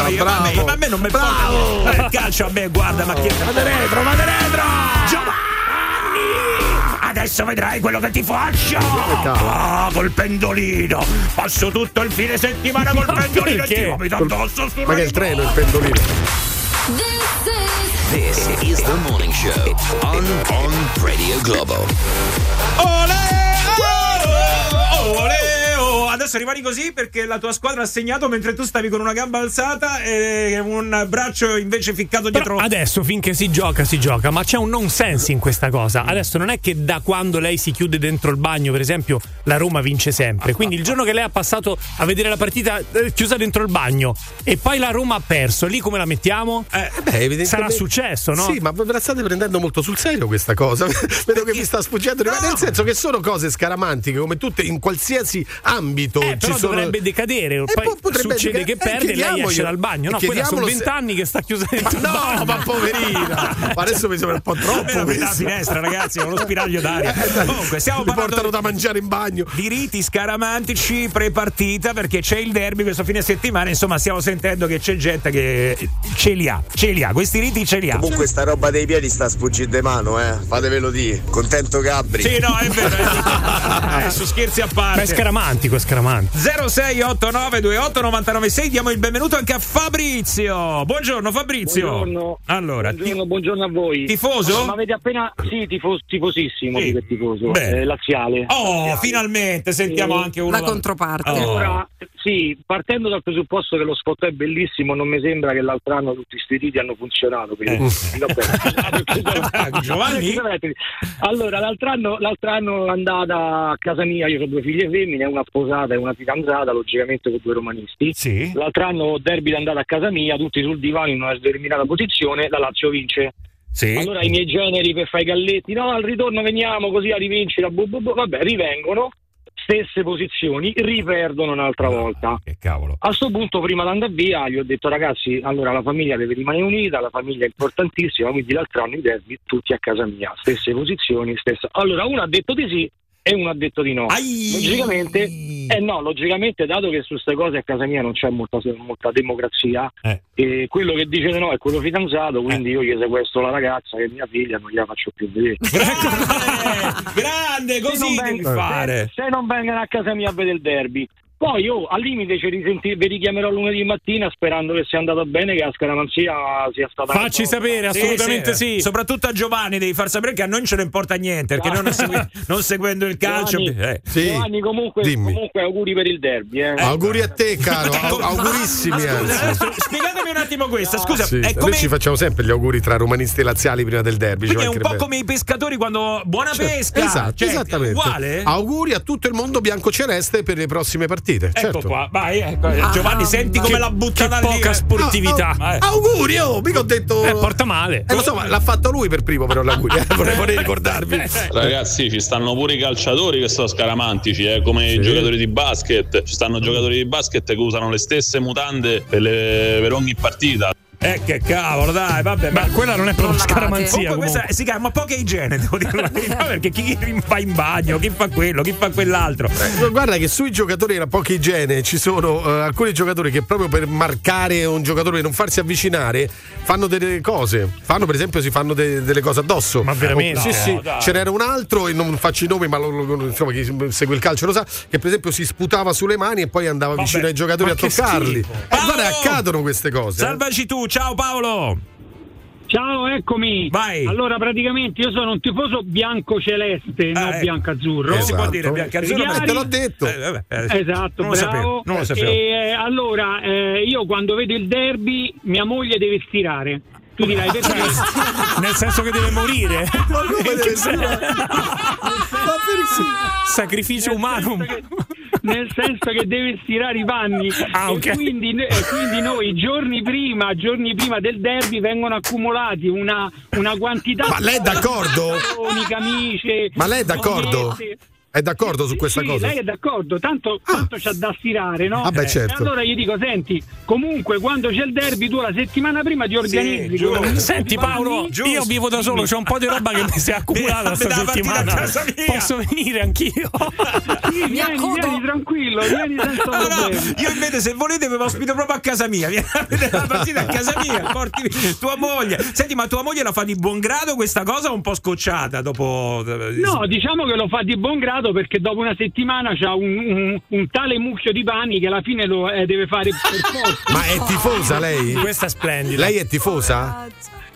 Speaker 1: io, ma a me, ma a me non mi porta Eh, il calcio a me, guarda, ma che. Vado retro, vado retro! Giovanni! Adesso vedrai quello che ti faccio! Ah, col pendolino! Passo tutto il fine settimana col pendolino e ti vomito addosso sul
Speaker 2: Ma che è il treno, il pendolino.
Speaker 7: This is the morning show on, on Radio Globo.
Speaker 1: Ole, ole, oh. Adesso rimani così perché la tua squadra ha segnato mentre tu stavi con una gamba alzata e un braccio invece ficcato dietro.
Speaker 3: Però adesso finché si gioca, si gioca, ma c'è un nonsense in questa cosa. Adesso non è che da quando lei si chiude dentro il bagno, per esempio, la Roma vince sempre. Quindi il giorno che lei ha passato a vedere la partita eh, chiusa dentro il bagno e poi la Roma ha perso, lì come la mettiamo?
Speaker 2: Beh, evidentemente-
Speaker 3: Sarà successo, no?
Speaker 2: Sì, ma ve la state prendendo molto sul serio questa cosa. Vedo che mi sta sfuggendo. di- Nel senso che sono cose scaramantiche, come tutte in qualsiasi ambito.
Speaker 3: Eh,
Speaker 2: ci
Speaker 3: però
Speaker 2: sono...
Speaker 3: dovrebbe decadere.
Speaker 2: Eh,
Speaker 3: Poi
Speaker 2: po- potrebbe
Speaker 3: succede
Speaker 2: decadere.
Speaker 3: che
Speaker 2: Eh,
Speaker 3: perde e lei esce dal bagno. No,
Speaker 2: eh,
Speaker 3: quella sono
Speaker 2: chiediamolo se-
Speaker 3: vent'anni che sta chiusa dentro il
Speaker 2: No,
Speaker 3: bagno.
Speaker 2: ma poverina. Ma adesso mi sembra un po' troppo.
Speaker 1: Era la finestra, ragazzi, è uno spiraglio d'aria. Comunque, stiamo
Speaker 2: Mi
Speaker 1: parlando
Speaker 2: portano da mangiare in bagno.
Speaker 1: di riti scaramantici pre-partita perché c'è il derby questo fine settimana. Insomma, stiamo sentendo che c'è gente che ce li ha, ce li ha. Questi riti ce li ha.
Speaker 40: Comunque sta roba dei piedi sta sfuggendo di mano, eh. Fatevelo di. Contento Gabri.
Speaker 1: Sì, no, è vero. è- Adesso scherzi a parte.
Speaker 3: Ma è scaramantico, è
Speaker 1: Comunque,
Speaker 3: Scaramanti.
Speaker 1: 0689289996 diamo il benvenuto anche a Fabrizio. Buongiorno Fabrizio.
Speaker 56: Buongiorno.
Speaker 1: Allora,
Speaker 56: buongiorno, buongiorno a voi.
Speaker 1: Tifoso?
Speaker 56: Ma avete appena. Sì, tifo- tifosissimo,
Speaker 1: Sì.
Speaker 56: tifoso. Eh, laziale.
Speaker 1: Oh,
Speaker 56: Laziale.
Speaker 1: finalmente sentiamo
Speaker 56: Eh,
Speaker 1: anche uno
Speaker 4: La controparte.
Speaker 1: Oh.
Speaker 56: Allora, sì, partendo dal presupposto che lo spot è bellissimo, non mi sembra che l'altro anno tutti questi riti hanno funzionato. quindi- vabbè.
Speaker 1: Giovanni?
Speaker 56: Allora, l'altro anno, l'altro anno è andata a casa mia, io ho due figlie femmine, una sposata e una fidanzata, logicamente con due romanisti.
Speaker 1: Sì.
Speaker 56: L'altro anno derby è andata a casa mia, tutti sul divano in una determinata posizione, la Lazio vince.
Speaker 1: Sì.
Speaker 56: Allora i miei generi per fare i galletti, no, al ritorno veniamo così a rivincere, bu, bu, bu. vabbè, rivengono, stesse posizioni, riperdono un'altra volta.
Speaker 1: Che cavolo.
Speaker 56: A sto punto, prima di andare via, gli ho detto ragazzi, allora la famiglia deve rimanere unita, la famiglia è importantissima, quindi l'altro anno i derby tutti a casa mia, stesse posizioni, stessa. Allora uno ha detto di sì e uno ha detto di no. Logicamente, eh no, logicamente, dato che su queste cose a casa mia non c'è molta, molta democrazia,
Speaker 1: Eh.
Speaker 56: e quello che dice di no è quello fidanzato, quindi io gli sequestro la ragazza che è mia figlia, non gliela faccio più vedere.
Speaker 1: Grande,
Speaker 56: Se
Speaker 1: così
Speaker 56: non
Speaker 1: devi
Speaker 56: veng-
Speaker 1: fare.
Speaker 56: Se, se non vengono a casa mia a vedere il derby. Poi io al limite ci risenti- vi richiamerò lunedì mattina sperando che sia andato bene, che la scaramanzia sia stata.
Speaker 3: Facci sapere, assolutamente sì.
Speaker 1: Soprattutto a Giovanni devi far sapere che a noi non ce ne importa niente, perché non, segui- non seguendo il calcio.
Speaker 56: Giovanni,
Speaker 1: eh.
Speaker 56: Giovanni, comunque, comunque auguri per il derby. Eh.
Speaker 2: Auguri a te, caro. Au- augurissimi,
Speaker 1: Ma scusa,
Speaker 2: anzi.
Speaker 1: adesso spiegatemi un attimo questa. Scusa,
Speaker 2: Sì,
Speaker 1: è
Speaker 2: Noi
Speaker 1: come.
Speaker 2: ci facciamo sempre gli auguri tra romanisti e laziali prima del derby.
Speaker 1: Quindi è un po' come i pescatori quando. Buona pesca!
Speaker 2: Esatto,
Speaker 1: Cioè,
Speaker 2: esattamente.
Speaker 1: Uguale?
Speaker 2: Auguri a tutto il mondo bianco-celeste per le prossime partite.
Speaker 1: Ecco
Speaker 2: certo.
Speaker 1: qua, vai, ecco.
Speaker 2: Ah,
Speaker 1: Giovanni, senti come
Speaker 2: che-
Speaker 1: l'ha buttata
Speaker 3: che
Speaker 1: lì.
Speaker 3: poca
Speaker 1: eh.
Speaker 3: sportività.
Speaker 1: Ah, ah, eh.
Speaker 2: Auguri, oh, mica ho detto.
Speaker 3: Eh, porta male.
Speaker 2: Eh, lo so, ma l'ha fatto lui per primo, però l'auguri. eh, vorrei, vorrei ricordarvi.
Speaker 57: Ragazzi, ci stanno pure i calciatori che sono scaramantici, eh, come i giocatori di basket. Ci stanno giocatori di basket che usano le stesse mutande per, le- per ogni partita.
Speaker 1: Eh, che cavolo, dai, vabbè.
Speaker 3: Ma quella non è proprio scaramanzia.
Speaker 1: Comunque questa
Speaker 3: comunque.
Speaker 1: si chiama poca igiene, devo dire la verità, perché chi va in bagno, chi fa quello, chi fa quell'altro.
Speaker 2: Eh, Guarda che sui giocatori della poca igiene ci sono eh, alcuni giocatori che proprio per marcare un giocatore e non farsi avvicinare fanno delle cose. Fanno per esempio si fanno de- delle cose addosso.
Speaker 3: Ma veramente?
Speaker 2: Sì,
Speaker 3: No,
Speaker 2: sì.
Speaker 3: dai.
Speaker 2: Ce n'era un altro e non faccio i nomi, ma lo- lo- insomma chi segue il calcio lo sa che per esempio si sputava sulle mani e poi andava
Speaker 1: Vabbè,
Speaker 2: vicino ai giocatori
Speaker 1: ma
Speaker 2: a toccarli.
Speaker 1: schifo.
Speaker 2: Eh, guarda, accadono queste cose. eh.
Speaker 1: Salvaci tu, ciao Paolo.
Speaker 58: Ciao, eccomi.
Speaker 1: Vai.
Speaker 58: Allora, praticamente io sono un tifoso bianco-celeste, non
Speaker 1: ecco.
Speaker 58: bianco-azzurro.
Speaker 1: Non si può dire bianco-azzurro,
Speaker 58: Chiari?
Speaker 1: ma te l'ho detto. Eh, vabbè, eh,
Speaker 58: Esatto,
Speaker 1: non lo
Speaker 58: bravo.
Speaker 1: sapevo, non lo sapevo.
Speaker 58: E, eh, allora, eh, io quando vedo il derby, mia moglie deve stirare. Tu dirai perché?
Speaker 3: Nel senso che deve morire.
Speaker 2: Ma come deve
Speaker 3: Sacrificio umano.
Speaker 58: nel senso che deve stirare i panni
Speaker 3: Ah, ok.
Speaker 58: e quindi, e quindi noi giorni prima, giorni prima del derby vengono accumulati una, una quantità
Speaker 2: Ma lei è d'accordo?
Speaker 58: camicie
Speaker 2: Ma lei è d'accordo?
Speaker 58: magliette.
Speaker 2: È d'accordo su questa
Speaker 58: sì,
Speaker 2: cosa?
Speaker 58: lei è d'accordo, tanto, tanto c'ha da stirare, no?
Speaker 2: Ah, beh,
Speaker 58: Eh,
Speaker 2: certo.
Speaker 58: E allora gli dico, senti, comunque quando c'è il derby tu la settimana prima ti organizzi.
Speaker 1: giusto.
Speaker 58: con-
Speaker 3: Senti Paolo,
Speaker 58: panni.
Speaker 3: io vivo da solo, c'è un po' di roba che mi si è accumulata questa settimana. Posso venire anch'io?
Speaker 58: Sì,
Speaker 4: Mi
Speaker 58: vieni, vieni tranquillo, vieni senza
Speaker 1: No, io invece se volete vi ospito proprio a casa mia. Vieni a vedere la partita a casa mia, porti tua moglie. Senti, ma tua moglie la fa di buon grado questa cosa o un po' scocciata dopo.
Speaker 58: No, diciamo che lo fa di buon grado perché dopo una settimana c'ha un, un- un tale mucchio di panni che alla fine lo eh, deve fare per forza.
Speaker 2: Ma è tifosa lei?
Speaker 3: Questa è splendida.
Speaker 2: Lei è tifosa?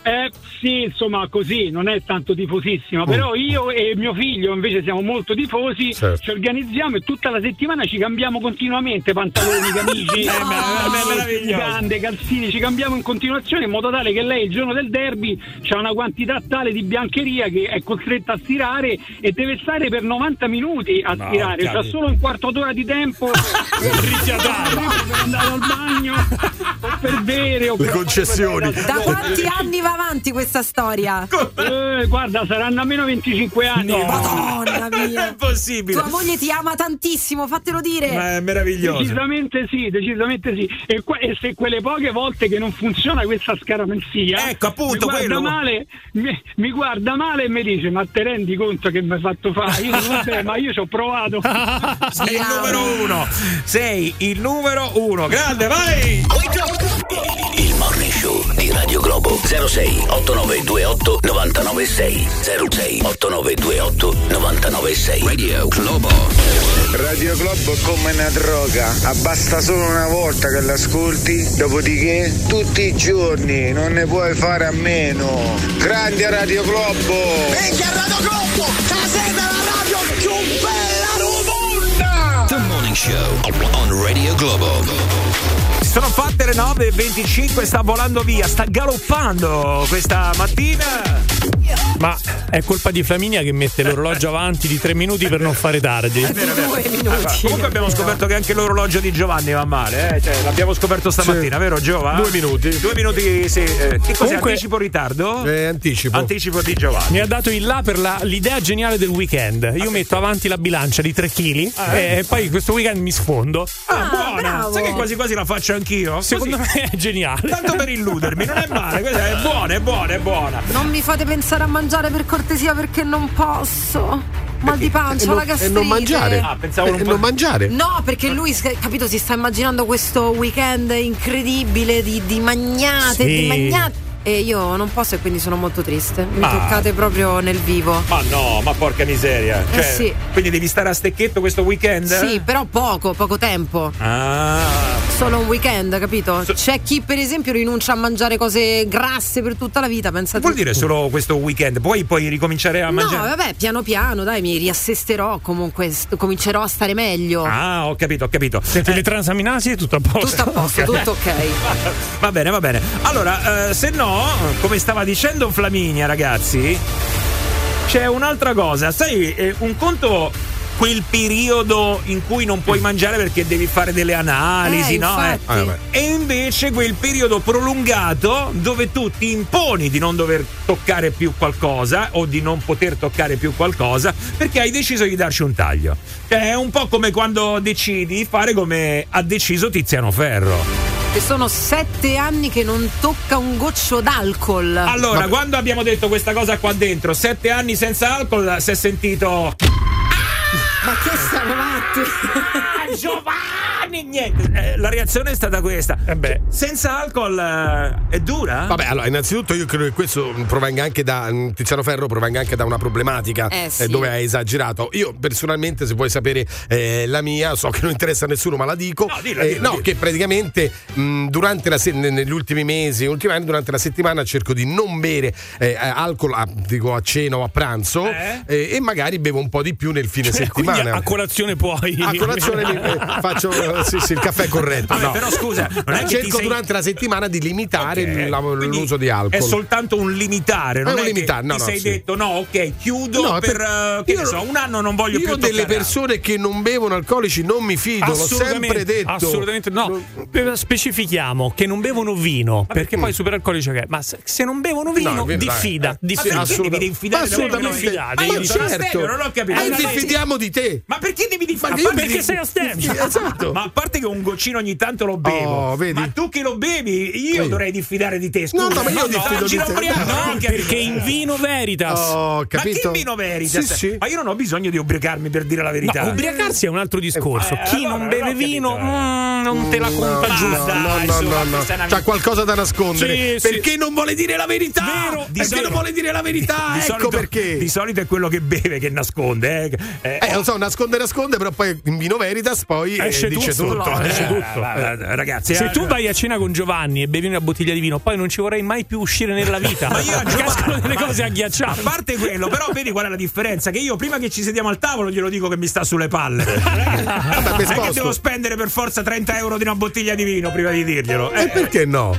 Speaker 58: Eh, sì, insomma, così non è tanto tifosissima, però io e mio figlio invece siamo molto tifosi,
Speaker 2: Certo.
Speaker 58: ci organizziamo e tutta la settimana ci cambiamo continuamente pantaloni, camici,
Speaker 1: Eh, ma- ma- meraviglioso.
Speaker 58: mutande, calzini, ci cambiamo in continuazione in modo tale che lei il giorno del derby c'ha una quantità tale di biancheria che è costretta a stirare e deve stare per 90 minuti a
Speaker 1: No,
Speaker 58: stirare, c'ha solo un quarto d'ora di tempo per andare al bagno o per bere o
Speaker 2: Le
Speaker 58: per-
Speaker 2: concessioni.
Speaker 4: Da quanti anni va avanti questa storia?
Speaker 58: Eh, guarda, saranno almeno 25 anni.
Speaker 4: Madonna mia.
Speaker 1: È possibile.
Speaker 4: Tua moglie ti ama tantissimo, fatelo dire.
Speaker 1: Ma è meraviglioso.
Speaker 58: Decisamente sì, decisamente sì. E, que- e se quelle poche volte che non funziona questa scaramanzia,
Speaker 1: Ecco, appunto,
Speaker 58: mi guarda,
Speaker 1: quello.
Speaker 58: male, mi, mi guarda male e mi dice: Ma te rendi conto che mi hai fatto fare? Io vabbè, ma io ci ho provato.
Speaker 1: Sei il numero uno. Sei il numero uno. Grande, vai!
Speaker 7: Morning Show di Radio Globo. 06 8928 996 06 8928 996 Radio Globo.
Speaker 59: Radio Globo è come una droga, abbasta solo una volta che l'ascolti, dopodiché tutti i giorni non ne puoi fare a meno. Grande Radio Globo!
Speaker 44: Minchia Radio Globo! Caseta la radio più bella del mondo!
Speaker 7: The Morning Show on Radio Globo.
Speaker 1: Sono fatte le 9.25, sta volando via, sta galoppando questa mattina.
Speaker 3: Ma è colpa di Flaminia che mette l'orologio avanti di tre minuti per non fare tardi.
Speaker 1: Allora, comunque abbiamo scoperto che anche l'orologio di Giovanni va male, eh? Cioè, l'abbiamo scoperto stamattina, vero Giova?
Speaker 2: Due minuti.
Speaker 1: Due minuti, sì. Eh, che cos'è?
Speaker 3: Comunque-
Speaker 1: Anticipo o ritardo?
Speaker 2: Eh, anticipo.
Speaker 1: Anticipo di Giovanni.
Speaker 3: Mi ha dato il là per la- l'idea geniale del weekend. Io metto avanti la bilancia di 3 kg
Speaker 1: Ah, eh?
Speaker 3: e poi questo weekend mi sfondo.
Speaker 1: Ah, buona! Sai che quasi quasi la faccio anch'io?
Speaker 3: Secondo
Speaker 1: Così.
Speaker 3: me è geniale.
Speaker 1: Tanto per illudermi, non è male, questa è buona, è buona, è buona.
Speaker 4: Non mi fate pensare a mangiare per cortesia perché non posso. Mal di pancia,
Speaker 2: E non-
Speaker 4: la
Speaker 2: e
Speaker 4: gastrite.
Speaker 2: non mangiare. Ah,
Speaker 1: pensavo
Speaker 2: E non mangiare.
Speaker 4: No, perché lui, capito, si sta immaginando questo weekend incredibile di, di magnate,
Speaker 1: Sì.
Speaker 4: di magnate. E io non posso e quindi sono molto triste. Mi
Speaker 1: Ma-
Speaker 4: toccate proprio nel vivo.
Speaker 1: Ma no, ma porca miseria. Cioè,
Speaker 4: Eh sì.
Speaker 1: Quindi devi stare a stecchetto questo weekend?
Speaker 4: Sì, però poco, poco tempo.
Speaker 1: Ah.
Speaker 4: Solo un weekend, capito? C'è chi, per esempio, rinuncia a mangiare cose grasse per tutta la vita. Pensate.
Speaker 1: Vuol dire solo questo weekend, poi puoi ricominciare a
Speaker 4: No,
Speaker 1: mangiare.
Speaker 4: vabbè, piano piano, dai, mi riassesterò. Comunque, st- comincerò a stare meglio.
Speaker 1: Ah, ho capito, ho capito.
Speaker 3: Senti, le transaminasi è tutto a posto.
Speaker 4: Tutto a posto, tutto ok.
Speaker 1: Va bene, va bene. Allora, eh, se no, come stava dicendo Flaminia, ragazzi, c'è un'altra cosa. Sai, eh, un conto quel periodo in cui non puoi mangiare perché devi fare delle analisi,
Speaker 4: Eh,
Speaker 1: no?
Speaker 4: infatti.
Speaker 2: Ah.
Speaker 1: E invece quel periodo prolungato dove tu ti imponi di non dover toccare più qualcosa o di non poter toccare più qualcosa perché hai deciso di darci un taglio. Cioè, è un po' come quando decidi di fare come ha deciso Tiziano Ferro.
Speaker 4: Che sono sette anni che non tocca un goccio d'alcol.
Speaker 1: Allora, quando abbiamo detto questa cosa qua dentro, sette anni senza alcol, si è sentito.
Speaker 4: Ma che?
Speaker 1: Ah, Giovanni! Niente, eh, la reazione è stata questa. Senza alcol eh, è dura?
Speaker 2: Vabbè, allora, innanzitutto io credo che questo provenga anche da mm, Tiziano Ferro provenga anche da una problematica
Speaker 4: Eh, sì.
Speaker 2: eh, dove ha esagerato. Io personalmente, se vuoi sapere eh, la mia, so che non interessa a nessuno, ma la dico.
Speaker 1: No, dilla,
Speaker 2: eh,
Speaker 1: dilla,
Speaker 2: no,
Speaker 1: dilla.
Speaker 2: che praticamente mh, durante la se- ne- negli ultimi mesi, ultimi anni, durante la settimana cerco di non bere eh, alcol a, dico, a cena o a pranzo eh, e magari bevo un po' di più nel fine
Speaker 3: Cioè,
Speaker 2: settimana.
Speaker 3: a colazione puoi.
Speaker 2: A colazione mi- eh, faccio eh, sì, sì, il caffè corretto.
Speaker 1: Vabbè,
Speaker 2: no.
Speaker 1: però scusa, non è che
Speaker 2: cerco
Speaker 1: sei-
Speaker 2: durante la settimana di limitare
Speaker 1: Ok,
Speaker 2: la- l'uso di alcol.
Speaker 1: È soltanto un limitare, non
Speaker 2: È
Speaker 1: è,
Speaker 2: un limitare, no,
Speaker 1: ti
Speaker 2: no,
Speaker 1: sei
Speaker 2: sì.
Speaker 1: detto no, ok, chiudo
Speaker 2: No,
Speaker 1: per,
Speaker 2: per-
Speaker 1: eh, che
Speaker 2: io-
Speaker 1: so, un anno non voglio
Speaker 2: Io
Speaker 1: più
Speaker 2: delle
Speaker 1: toccare
Speaker 2: persone che non bevono alcolici non mi fido, l'ho sempre detto.
Speaker 3: Assolutamente no. Specifichiamo che non bevono vino, perché poi superalcolice che è. Ma se, se non bevono vino, diffida.
Speaker 2: Eh,
Speaker 3: diffida.
Speaker 2: sì,
Speaker 1: devi infidare da
Speaker 3: assolutamente. Diffidate,
Speaker 1: Ma io
Speaker 3: io
Speaker 1: sono
Speaker 2: certo.
Speaker 1: non ho capito.
Speaker 2: Eh,
Speaker 1: Ma
Speaker 2: ti
Speaker 1: dai,
Speaker 2: fidiamo di te.
Speaker 1: Ma perché devi di fare?
Speaker 2: Ma io
Speaker 3: perché sei astemio?
Speaker 2: Esatto.
Speaker 1: Ma a parte che un goccino ogni tanto lo bevo,
Speaker 2: Oh, vedi?
Speaker 1: ma tu che lo bevi, io
Speaker 2: Sì.
Speaker 1: dovrei diffidare di te. Scusa,
Speaker 2: No, no, ma io diffido di te. No,
Speaker 1: no,
Speaker 3: Perché in vino veritas.
Speaker 2: Oh,
Speaker 1: Ma
Speaker 2: capito?
Speaker 1: che vino veritas?
Speaker 2: Sì, sì.
Speaker 1: Ma io non ho bisogno di ubriacarmi per dire la verità.
Speaker 3: No, ubriacarsi è un altro discorso.
Speaker 1: Eh,
Speaker 3: Chi
Speaker 1: allora,
Speaker 3: non beve
Speaker 1: non
Speaker 3: vino
Speaker 1: capito.
Speaker 3: mm, non te la
Speaker 2: No,
Speaker 3: conta
Speaker 2: no,
Speaker 3: giusta.
Speaker 2: no, no, no,
Speaker 1: ma
Speaker 2: no. C'ha qualcosa da nascondere.
Speaker 3: Sì, sì.
Speaker 2: perché non vuole dire la verità?
Speaker 3: Vero,
Speaker 1: di
Speaker 2: perché
Speaker 1: solito-
Speaker 2: non vuole dire la verità?
Speaker 1: Di
Speaker 2: ecco
Speaker 1: solito-
Speaker 2: perché.
Speaker 1: Di solito è quello che beve che nasconde. Eh. Eh,
Speaker 2: Eh, non so, nasconde, nasconde, però poi in vino veritas poi eh,
Speaker 3: Esce
Speaker 2: dice
Speaker 3: tutto,
Speaker 2: Eh,
Speaker 1: va, va, va, ragazzi,
Speaker 3: Se
Speaker 1: eh,
Speaker 3: tu vai a cena con Giovanni e bevi una bottiglia di vino, poi non ci vorrei mai più uscire nella vita.
Speaker 1: Ma io a
Speaker 3: Mi cascano delle cose
Speaker 1: A
Speaker 3: agghiacciate.
Speaker 1: parte quello, però vedi qual è la differenza? Che io prima che ci sediamo al tavolo glielo dico che mi sta sulle palle. Non è che devo spendere per forza 30 euro di una bottiglia di vino prima di dirglielo.
Speaker 2: E
Speaker 1: Eh,
Speaker 2: perché no?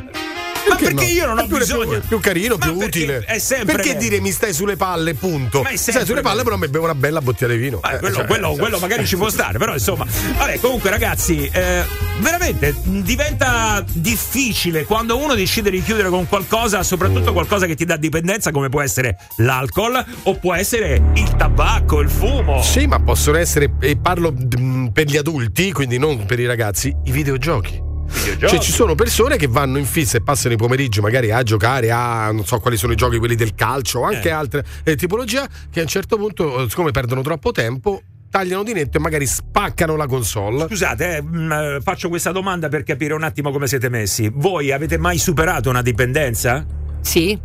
Speaker 1: Ma perché io non ho bisogno.
Speaker 2: Più, più carino,
Speaker 1: Ma
Speaker 2: più
Speaker 1: perché
Speaker 2: utile.
Speaker 1: è sempre
Speaker 2: Perché
Speaker 1: meglio.
Speaker 2: dire mi stai sulle palle, punto.
Speaker 1: Ma è
Speaker 2: Stai sulle palle,
Speaker 1: meglio.
Speaker 2: però mi bevo una bella bottiglia di vino.
Speaker 1: Ma
Speaker 2: Eh,
Speaker 1: quello,
Speaker 2: cioè,
Speaker 1: quello-
Speaker 2: cioè,
Speaker 1: quello magari ci può stare, però insomma. Vabbè, comunque, ragazzi, eh, veramente mh, diventa difficile quando uno decide di chiudere con qualcosa, soprattutto qualcosa che ti dà dipendenza, come può essere l'alcol o può essere il tabacco, il fumo.
Speaker 2: Sì, ma possono essere, e parlo mm, per gli adulti, quindi non per i ragazzi, i videogiochi. Cioè ci sono persone che vanno in fissa e passano i pomeriggi magari a giocare a non so quali sono i giochi, quelli del calcio o anche
Speaker 1: Eh.
Speaker 2: altre eh, tipologie che a un certo punto, eh, siccome perdono troppo tempo, tagliano di netto e magari spaccano la console.
Speaker 1: Scusate, eh, mh, eh, faccio questa domanda per capire un attimo come siete messi. Voi avete mai superato una dipendenza?
Speaker 4: Sì.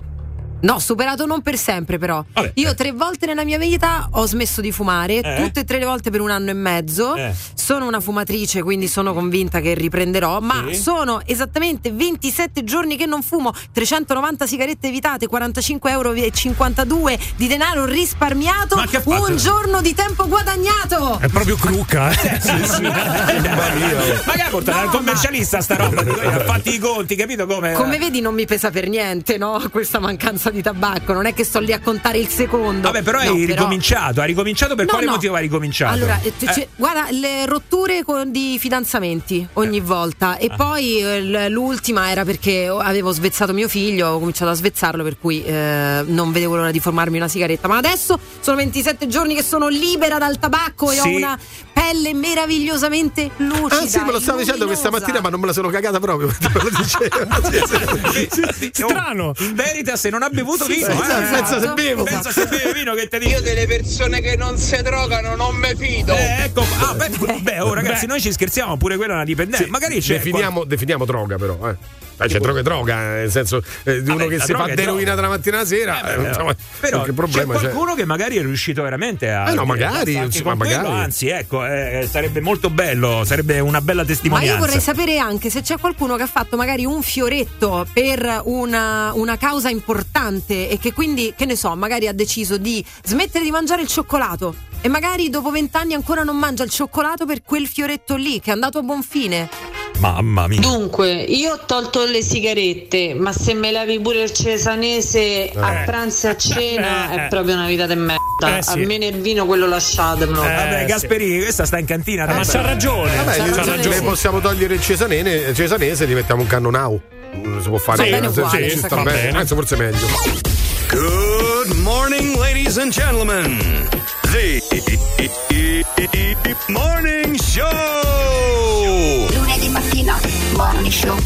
Speaker 4: No, superato non per sempre però.
Speaker 1: Vabbè,
Speaker 4: Io
Speaker 1: eh.
Speaker 4: tre volte nella mia vita ho smesso di fumare,
Speaker 1: Eh?
Speaker 4: tutte e tre le volte per un anno e mezzo.
Speaker 1: Eh.
Speaker 4: Sono una fumatrice, quindi sono convinta che riprenderò, ma
Speaker 1: Sì.
Speaker 4: sono esattamente 27 giorni che non fumo, 390 sigarette evitate, 45,52 euro di denaro risparmiato,
Speaker 1: Ma
Speaker 4: un giorno di tempo guadagnato.
Speaker 3: È proprio crucca, eh.
Speaker 1: Ma che ha portato al commercialista sta roba? Ha fatti i conti, capito come?
Speaker 4: Come vedi non mi pesa per niente, no? Questa mancanza di tabacco, non è che sto lì a contare il secondo.
Speaker 1: Vabbè, però
Speaker 4: No,
Speaker 1: hai ricominciato. Hai ricominciato per
Speaker 4: No,
Speaker 1: quale
Speaker 4: no.
Speaker 1: motivo hai ricominciato?
Speaker 4: Allora, eh,
Speaker 1: Eh,
Speaker 4: c- guarda, le rotture con- di fidanzamenti ogni volta.
Speaker 1: Ah.
Speaker 4: E poi eh, l'ultima era perché avevo svezzato mio figlio, ho cominciato a svezzarlo, per cui eh, non vedevo l'ora di formarmi una sigaretta. Ma adesso sono 27 giorni che sono libera dal tabacco e
Speaker 2: Sì.
Speaker 4: ho una pelle meravigliosamente lucida.
Speaker 2: Ah sì, me lo stavo dicendo questa mattina, ma non me la sono cagata proprio. lo sì.
Speaker 1: Strano. In verità, se non ha bevuto
Speaker 2: Sì,
Speaker 1: vino,
Speaker 2: sì,
Speaker 1: eh,
Speaker 2: esatto. pensa se bevo.
Speaker 1: Pensa se beve vino che ti dico.
Speaker 60: Io delle persone che non si drogano non mi fido.
Speaker 1: Eh, ecco, ah, beh, beh, oh, ragazzi, noi ci scherziamo, pure quella è una dipendenza.
Speaker 2: Sì,
Speaker 1: Magari c'è.
Speaker 2: definiamo, definiamo droga, però. Eh. Eh, c'è droga e droga, eh, nel senso eh, di uno
Speaker 1: Vabbè,
Speaker 2: che si fa
Speaker 1: droga.
Speaker 2: dalla mattina alla sera.
Speaker 1: Eh,
Speaker 2: eh,
Speaker 1: beh,
Speaker 2: insomma,
Speaker 1: però
Speaker 2: che problema
Speaker 1: c'è
Speaker 2: c'è?
Speaker 1: qualcuno che magari è riuscito veramente a
Speaker 2: Eh no, magari, insomma,
Speaker 1: quello,
Speaker 2: magari.
Speaker 1: anzi ecco eh, sarebbe molto bello sarebbe una bella
Speaker 4: Ma
Speaker 1: testimonianza
Speaker 4: io vorrei sapere anche se c'è qualcuno che ha fatto magari un fioretto per una, una causa importante e che quindi, che ne so, magari ha deciso di smettere di mangiare il cioccolato e magari dopo vent'anni ancora non mangia il cioccolato per quel fioretto lì che è andato a buon fine.
Speaker 1: mamma mia
Speaker 5: Dunque, io ho tolto le sigarette, ma se me levi pure il cesanese a
Speaker 1: Eh.
Speaker 5: pranzo e a cena
Speaker 1: Eh.
Speaker 5: è proprio una vita di merda.
Speaker 1: Eh, sì.
Speaker 5: Almeno il vino quello lasciatemelo.
Speaker 1: Vabbè, Gasperi, questa sta in cantina.
Speaker 3: Ma c'ha ragione.
Speaker 2: Vabbè,
Speaker 3: c'ha
Speaker 2: ne-
Speaker 3: ragione.
Speaker 2: ne possiamo togliere il cesanese, il cesanese e gli mettiamo un cannonau. Si può fare
Speaker 3: Sì,
Speaker 2: eh,
Speaker 3: sì,
Speaker 2: sì,
Speaker 3: sì,
Speaker 2: sta bene.
Speaker 3: bene.
Speaker 2: Anzi, forse è meglio.
Speaker 7: Good morning, ladies and gentlemen. The morning show.
Speaker 30: Lunedì mattina, morning show.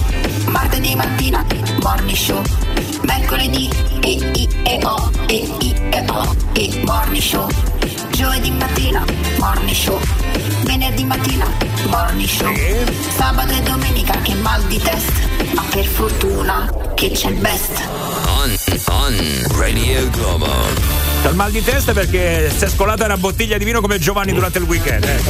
Speaker 30: Martedì mattina, morning show. Mercoledì, e i e o, e i e o, e morning show. Giovedì mattina, morning show. Venerdì mattina, morning show. Sabato e domenica, che mal di testa. Ma per fortuna che c'è il best.
Speaker 7: On, on Radio Globo.
Speaker 1: Il mal di testa perché si è scolata una bottiglia di vino come Giovanni durante il weekend. eh.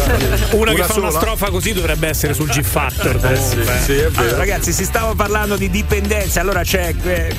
Speaker 3: Una, che
Speaker 1: Una
Speaker 3: fa una
Speaker 1: sola?
Speaker 3: strofa così dovrebbe essere sul G Factor.
Speaker 1: Eh, sì,
Speaker 3: comunque.
Speaker 1: sì, è vero. Allora, ragazzi, si stava parlando di dipendenze. Allora c'è eh,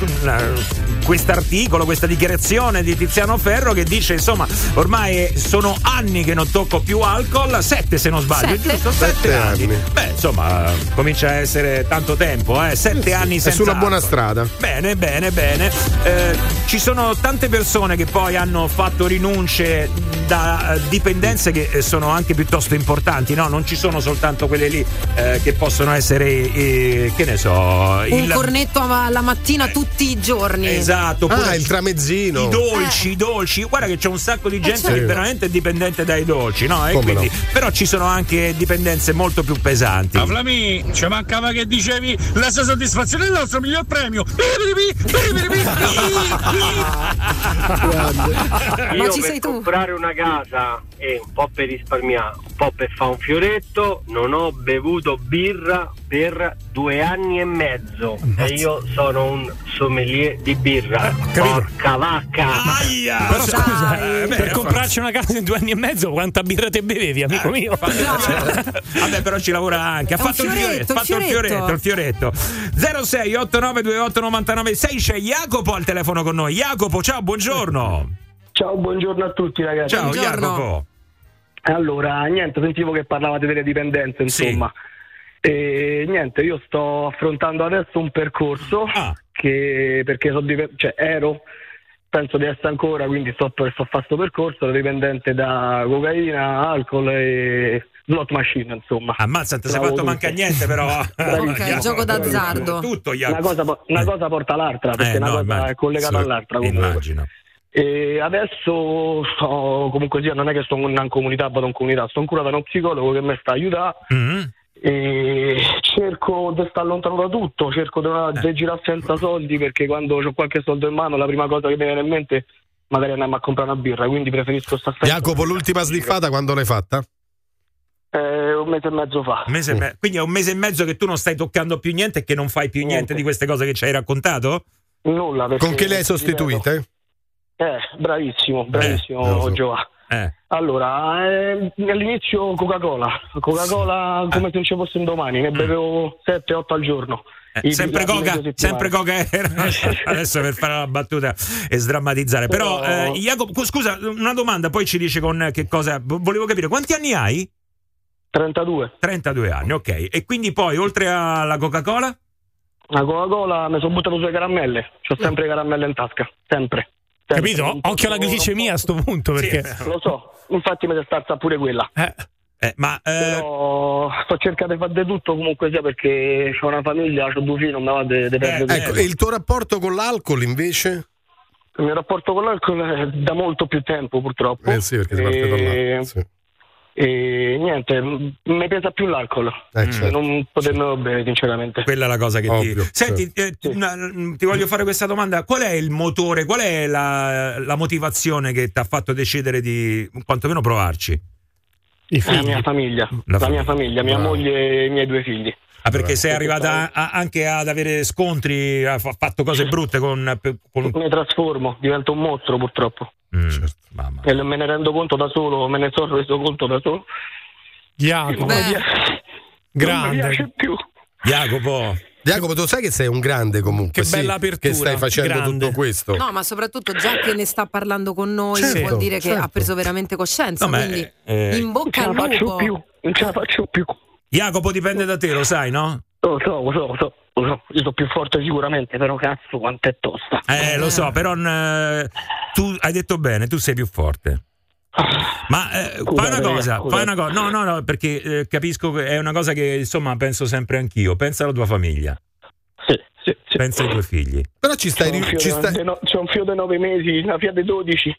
Speaker 1: questo articolo, questa dichiarazione di Tiziano Ferro che dice: insomma, ormai sono anni che non tocco più alcol, sette se non sbaglio,
Speaker 2: Sette.
Speaker 1: giusto? Sette,
Speaker 2: Sette
Speaker 1: anni.
Speaker 2: anni.
Speaker 1: Beh, insomma, comincia a essere tanto tempo, eh? Sette anni
Speaker 2: È
Speaker 1: senza.
Speaker 2: sulla buona strada.
Speaker 1: Bene, bene, bene. Eh, ci sono tante persone che poi hanno fatto rinunce da eh, dipendenze che eh, sono anche piuttosto importanti, no? Non ci sono soltanto quelle lì eh, che possono essere, eh, che ne so,
Speaker 4: Un
Speaker 1: il
Speaker 4: cornetto alla mattina tutti i giorni.
Speaker 1: Esatto,
Speaker 2: Ah, il tramezzino.
Speaker 1: I dolci, i dolci. Guarda che c'è un sacco di gente
Speaker 2: certo.
Speaker 1: che veramente è dipendente dai dolci, no? Quindi,
Speaker 2: no?
Speaker 1: Però ci sono anche dipendenze molto più pesanti.
Speaker 60: A Flami, ci mancava che dicevi la sua soddisfazione il nostro miglior premio.
Speaker 4: Ma ci sei tu?
Speaker 61: comprare una casa e un po' per risparmiare, un po' per fare un fioretto, non ho bevuto birra per due anni e mezzo e io sono un sommelier di birra. Porca vacca!
Speaker 3: Però scusa, eh, per comprarci una casa in due anni e mezzo, quanta birra te bevevi, amico mio?
Speaker 1: Vabbè, però ci lavora anche. Ha fatto il
Speaker 3: fioretto,
Speaker 1: fioretto, ha fatto il
Speaker 3: fioretto.
Speaker 1: fioretto, il fioretto. 06 8928 99 6 c'è Jacopo al telefono con noi. Jacopo, ciao, buongiorno.
Speaker 24: Ciao, buongiorno a tutti ragazzi.
Speaker 1: Ciao Jacopo.
Speaker 24: Allora, niente, sentivo che parlavate delle dipendenze, insomma. E niente, io sto affrontando adesso un percorso
Speaker 1: Ah.
Speaker 24: che perché so dipe- cioè, ero, penso di essere ancora, quindi sto per sto a fare sto percorso, ero dipendente da cocaina, alcol e slot machine, insomma.
Speaker 1: Ammazza, ti sei fatto
Speaker 24: tutto.
Speaker 1: manca niente, però.
Speaker 24: Ok,
Speaker 4: gioco d'azzardo.
Speaker 1: Tutto,
Speaker 24: Una cosa, una cosa porta all'altra, perché
Speaker 1: Eh,
Speaker 24: una
Speaker 1: no,
Speaker 24: cosa
Speaker 1: immagino.
Speaker 24: è collegata
Speaker 1: Sì,
Speaker 24: all'altra comunque.
Speaker 1: Immagino.
Speaker 24: E adesso sto comunque sia, non è che sto in una comunità, vado in comunità, sto ancora da uno psicologo che mi sta a aiutare
Speaker 1: Mm.
Speaker 24: e cerco di stare lontano da tutto, cerco di,
Speaker 1: Eh.
Speaker 24: girare senza soldi perché quando ho qualche soldo in mano la prima cosa che mi viene in mente magari andiamo a comprare una birra, quindi preferisco stare
Speaker 2: Jacopo, l'ultima sniffata quando l'hai fatta?
Speaker 24: eh, un mese e mezzo fa.
Speaker 1: Mese e me- Quindi è un mese e mezzo che tu non stai toccando più niente e che non fai più niente di queste cose che ci hai raccontato?
Speaker 24: Nulla.
Speaker 2: Con che le hai sostituite?
Speaker 24: Eh, bravissimo, bravissimo
Speaker 2: Eh, lo so.
Speaker 24: Giova. Allora, eh, all'inizio Coca-Cola, Coca-Cola come se non ci fosse un domani, ne bevevo 7-8 al giorno.
Speaker 1: Eh, sempre coca, sempre coca era. adesso per fare la battuta e sdrammatizzare però
Speaker 24: Però-
Speaker 1: eh, Jacopo scusa una domanda poi ci dice con che cosa volevo capire quanti anni hai?
Speaker 24: 32
Speaker 1: 32 anni ok e quindi poi oltre alla Coca-Cola
Speaker 24: La Coca-Cola mi sono buttato sulle caramelle, ho sempre caramelle in tasca, sempre.
Speaker 3: Capito? Occhio alla glicemia a sto punto perché.
Speaker 24: Lo so, infatti mi è starsa pure quella.
Speaker 1: Eh, ma
Speaker 24: Però sto cercando di fare di tutto comunque sia perché ho una famiglia, ho due figli, non mi va di di perdere
Speaker 2: Ecco,
Speaker 24: tutto.
Speaker 2: e il tuo rapporto con l'alcol invece?
Speaker 24: Il mio rapporto con l'alcol è da molto più tempo purtroppo.
Speaker 2: Eh sì, perché si parte
Speaker 24: E-
Speaker 2: là. Sì.
Speaker 24: E niente, mi pesa più l'alcol.
Speaker 2: Eh, certo.
Speaker 24: Non potermelo bere, sinceramente.
Speaker 1: quella è la cosa che
Speaker 2: Ovvio,
Speaker 1: ti senti eh, una- ti voglio fare questa domanda qual è il motore qual è la, la motivazione che ti ha fatto decidere di quantomeno provarci
Speaker 24: La mia famiglia,
Speaker 1: La
Speaker 24: la, mia famiglia, mia
Speaker 1: Bravo.
Speaker 24: moglie e i miei due figli.
Speaker 1: Ah, perché sei arrivata a- anche ad avere scontri, ha fa- fatto cose brutte con, con-
Speaker 24: Mi trasformo, divento un mostro purtroppo.
Speaker 1: Mm,
Speaker 2: Certo.
Speaker 1: mamma.
Speaker 24: E me ne rendo conto da solo, me ne sono reso conto da solo.
Speaker 3: Jacopo,
Speaker 24: Non mi piace- Non mi piace più.
Speaker 1: Jacopo.
Speaker 2: Jacopo, tu sai che sei un grande comunque.
Speaker 3: Che
Speaker 2: sì,
Speaker 3: bella apertura,
Speaker 2: Che stai facendo
Speaker 3: grande.
Speaker 2: tutto questo.
Speaker 4: No, ma soprattutto già che ne sta parlando con noi
Speaker 2: Certo,
Speaker 4: vuol dire che
Speaker 2: certo.
Speaker 4: ha preso veramente coscienza.
Speaker 1: No, ma,
Speaker 4: quindi
Speaker 1: eh,
Speaker 4: in
Speaker 24: Non
Speaker 4: bocca
Speaker 24: ce
Speaker 4: al
Speaker 24: la faccio
Speaker 4: lupo.
Speaker 24: più, non ce la faccio più.
Speaker 1: Jacopo dipende da te, lo sai, no?
Speaker 24: Lo so, lo so, lo so, lo so. Io sono più forte sicuramente, però cazzo quanto è tosta.
Speaker 1: Eh, lo so, però eh, tu hai detto bene, tu sei più forte. Ma eh, fai una cosa, fai una cosa. No, no, no, perché eh, capisco che è una cosa che insomma penso sempre anch'io. Pensa alla tua famiglia.
Speaker 24: Sì, sì, sì.
Speaker 1: Pensa ai tuoi figli.
Speaker 2: Però ci stai,
Speaker 24: C'ho un
Speaker 2: ri- ci
Speaker 24: fiore
Speaker 2: stai-
Speaker 24: de no- c'ho un figlio di 9 mesi, una figlia di 12.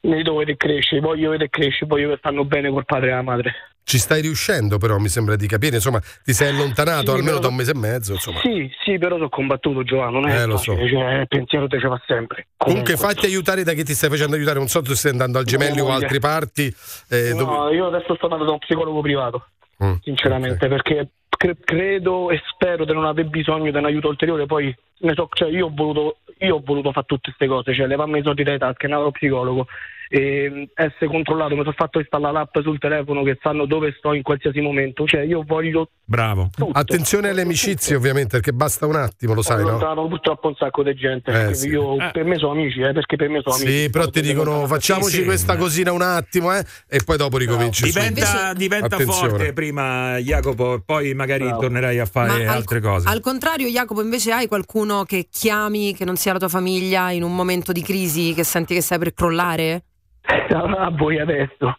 Speaker 24: Ne devo vedere crescere, voglio vedere crescere, voglio che stanno bene col padre e la madre.
Speaker 2: Ci stai riuscendo, però mi sembra di capire. Insomma, ti sei allontanato
Speaker 24: Sì,
Speaker 2: almeno
Speaker 24: però-
Speaker 2: da un mese e mezzo. Insomma.
Speaker 24: Sì, sì, però sono combattuto Giovanni, non è
Speaker 2: Eh, lo so.
Speaker 24: cioè, il pensiero te ce va sempre.
Speaker 2: Comunque, fatti aiutare da chi ti stai facendo aiutare. Non so se stai andando al gemelli o altre parti. eh,
Speaker 24: No,
Speaker 2: dove-
Speaker 24: io adesso sto andando da un psicologo privato,
Speaker 2: Mm,
Speaker 24: sinceramente, perché cre- credo e spero di non aver bisogno di un aiuto ulteriore. Poi ne so, cioè, io ho voluto, io ho voluto fare tutte queste cose, cioè levarmi i soldi dai tasche, andare allo psicologo, e mm, essere controllato. Mi sono fatto installare l'app sul telefono che sanno dove sto in qualsiasi momento. Cioè, io voglio
Speaker 1: Bravo.
Speaker 2: Attenzione alle amicizie, ovviamente, perché basta un attimo, lo sai, no?
Speaker 24: allontano purtroppo un sacco di gente.
Speaker 2: Eh,
Speaker 24: perché
Speaker 2: sì.
Speaker 24: io, Per me sono amici, eh, perché per me sono amici.
Speaker 2: Sì, però ti dicono facciamoci
Speaker 1: Sì, sì.
Speaker 2: questa cosina un attimo, eh, e poi dopo ricominci.
Speaker 1: Diventa, diventa forte prima, Jacopo, e poi magari tornerai a fare
Speaker 4: Ma al-
Speaker 1: altre cose.
Speaker 4: Al contrario, Jacopo, invece hai qualcuno che chiami che non sia la tua famiglia in un momento di crisi che senti che stai per crollare?
Speaker 24: A voi adesso.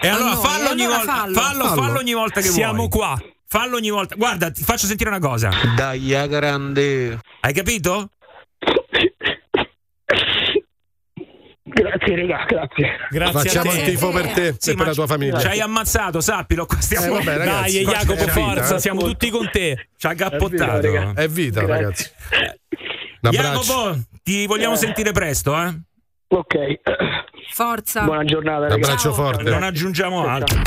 Speaker 1: E allora fallo
Speaker 4: e
Speaker 1: ogni
Speaker 4: allora
Speaker 1: volta,
Speaker 4: fallo.
Speaker 1: fallo,
Speaker 2: Fallo.
Speaker 1: fallo ogni volta che
Speaker 3: Siamo
Speaker 1: vuoi.
Speaker 3: qua.
Speaker 1: Fallo ogni volta. Guarda, ti faccio sentire una cosa.
Speaker 62: Dai, a grande.
Speaker 1: Hai capito?
Speaker 24: Grazie, raga, grazie.
Speaker 3: Grazie
Speaker 2: Facciamo
Speaker 3: a
Speaker 2: il tifo per te
Speaker 1: Sì,
Speaker 2: e per la tua famiglia.
Speaker 1: Ci hai ammazzato, sappilo. Qua stiamo.
Speaker 2: Eh, vabbè, ragazzi,
Speaker 3: Dai, Jacopo,
Speaker 2: è vita,
Speaker 3: forza,
Speaker 2: eh.
Speaker 3: siamo tutti con te.
Speaker 1: Ci ha cappottato.
Speaker 24: È raga.
Speaker 2: È vita, ragazzi.
Speaker 1: Jacopo, ti vogliamo sentire presto, eh?
Speaker 24: Ok,
Speaker 4: Forza.
Speaker 24: buona giornata,
Speaker 2: Un abbraccio
Speaker 4: Ciao.
Speaker 2: forte.
Speaker 1: Non aggiungiamo altro.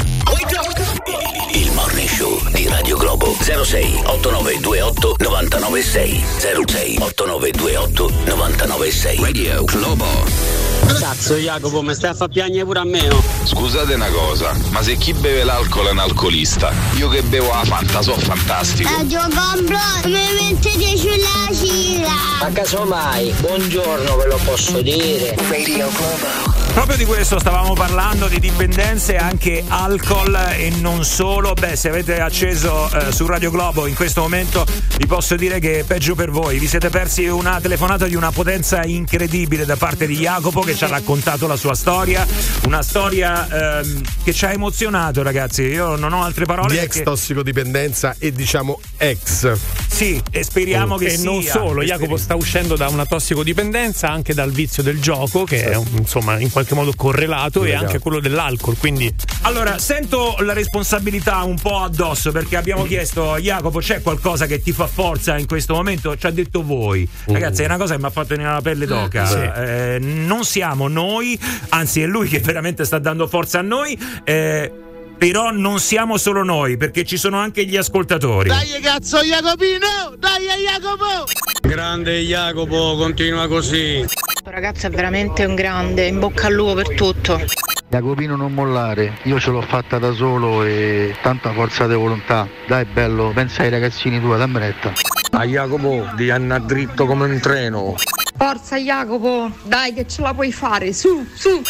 Speaker 7: Il Morning Show di Radio Globo 06 8928 996 06 8928 996 Radio Globo
Speaker 30: Cazzo Jacopo, mi stai a far piangere pure a me, oh.
Speaker 63: Scusate una cosa, ma se chi beve l'alcol è un alcolista, io che bevo la Fanta so fantastico.
Speaker 64: Radio Compro, mi mettete sulla cila.
Speaker 30: Ma casomai, buongiorno ve lo posso dire.
Speaker 7: Radio Globo
Speaker 1: Proprio di questo stavamo parlando, di dipendenze, anche alcol e non solo. Beh, se avete acceso eh, su Radio Globo in questo momento, vi posso dire che è peggio per voi. Vi siete persi una telefonata di una potenza incredibile da parte di Jacopo che ci ha raccontato la sua storia. Una storia ehm, che ci ha emozionato, ragazzi. Io non ho altre parole.
Speaker 2: Di ex
Speaker 1: perché-
Speaker 2: tossicodipendenza e diciamo ex.
Speaker 1: Sì, e speriamo che
Speaker 3: e
Speaker 1: sia.
Speaker 3: non solo,
Speaker 1: E
Speaker 3: Jacopo
Speaker 1: speri-
Speaker 3: sta uscendo da una tossicodipendenza anche dal vizio del gioco, che è un- insomma in qualche modo correlato, e
Speaker 2: Legato.
Speaker 3: anche quello dell'alcol. Quindi
Speaker 1: Allora, sento la responsabilità un po' addosso perché abbiamo chiesto, Jacopo, c'è qualcosa che ti fa forza in questo momento? Ci ha detto voi. Ragazzi, è una cosa che mi ha fatto venire la pelle d'oca.
Speaker 3: Sì.
Speaker 1: Eh, non siamo noi, anzi è lui che veramente sta dando forza a noi. eh, però non siamo solo noi, perché ci sono anche gli ascoltatori.
Speaker 11: Dai cazzo Jacopino! Dai Jacopo!
Speaker 65: Grande Jacopo, continua così.
Speaker 66: Ragazzo è veramente un grande, in bocca al lupo per tutto.
Speaker 63: Jacopino non mollare, io ce l'ho fatta da solo e tanta forza di volontà. Dai bello, pensa ai ragazzini tua, dammi retta.
Speaker 67: A Jacopo di andare dritto come un treno.
Speaker 66: Forza Jacopo, dai che ce la puoi fare, su, su.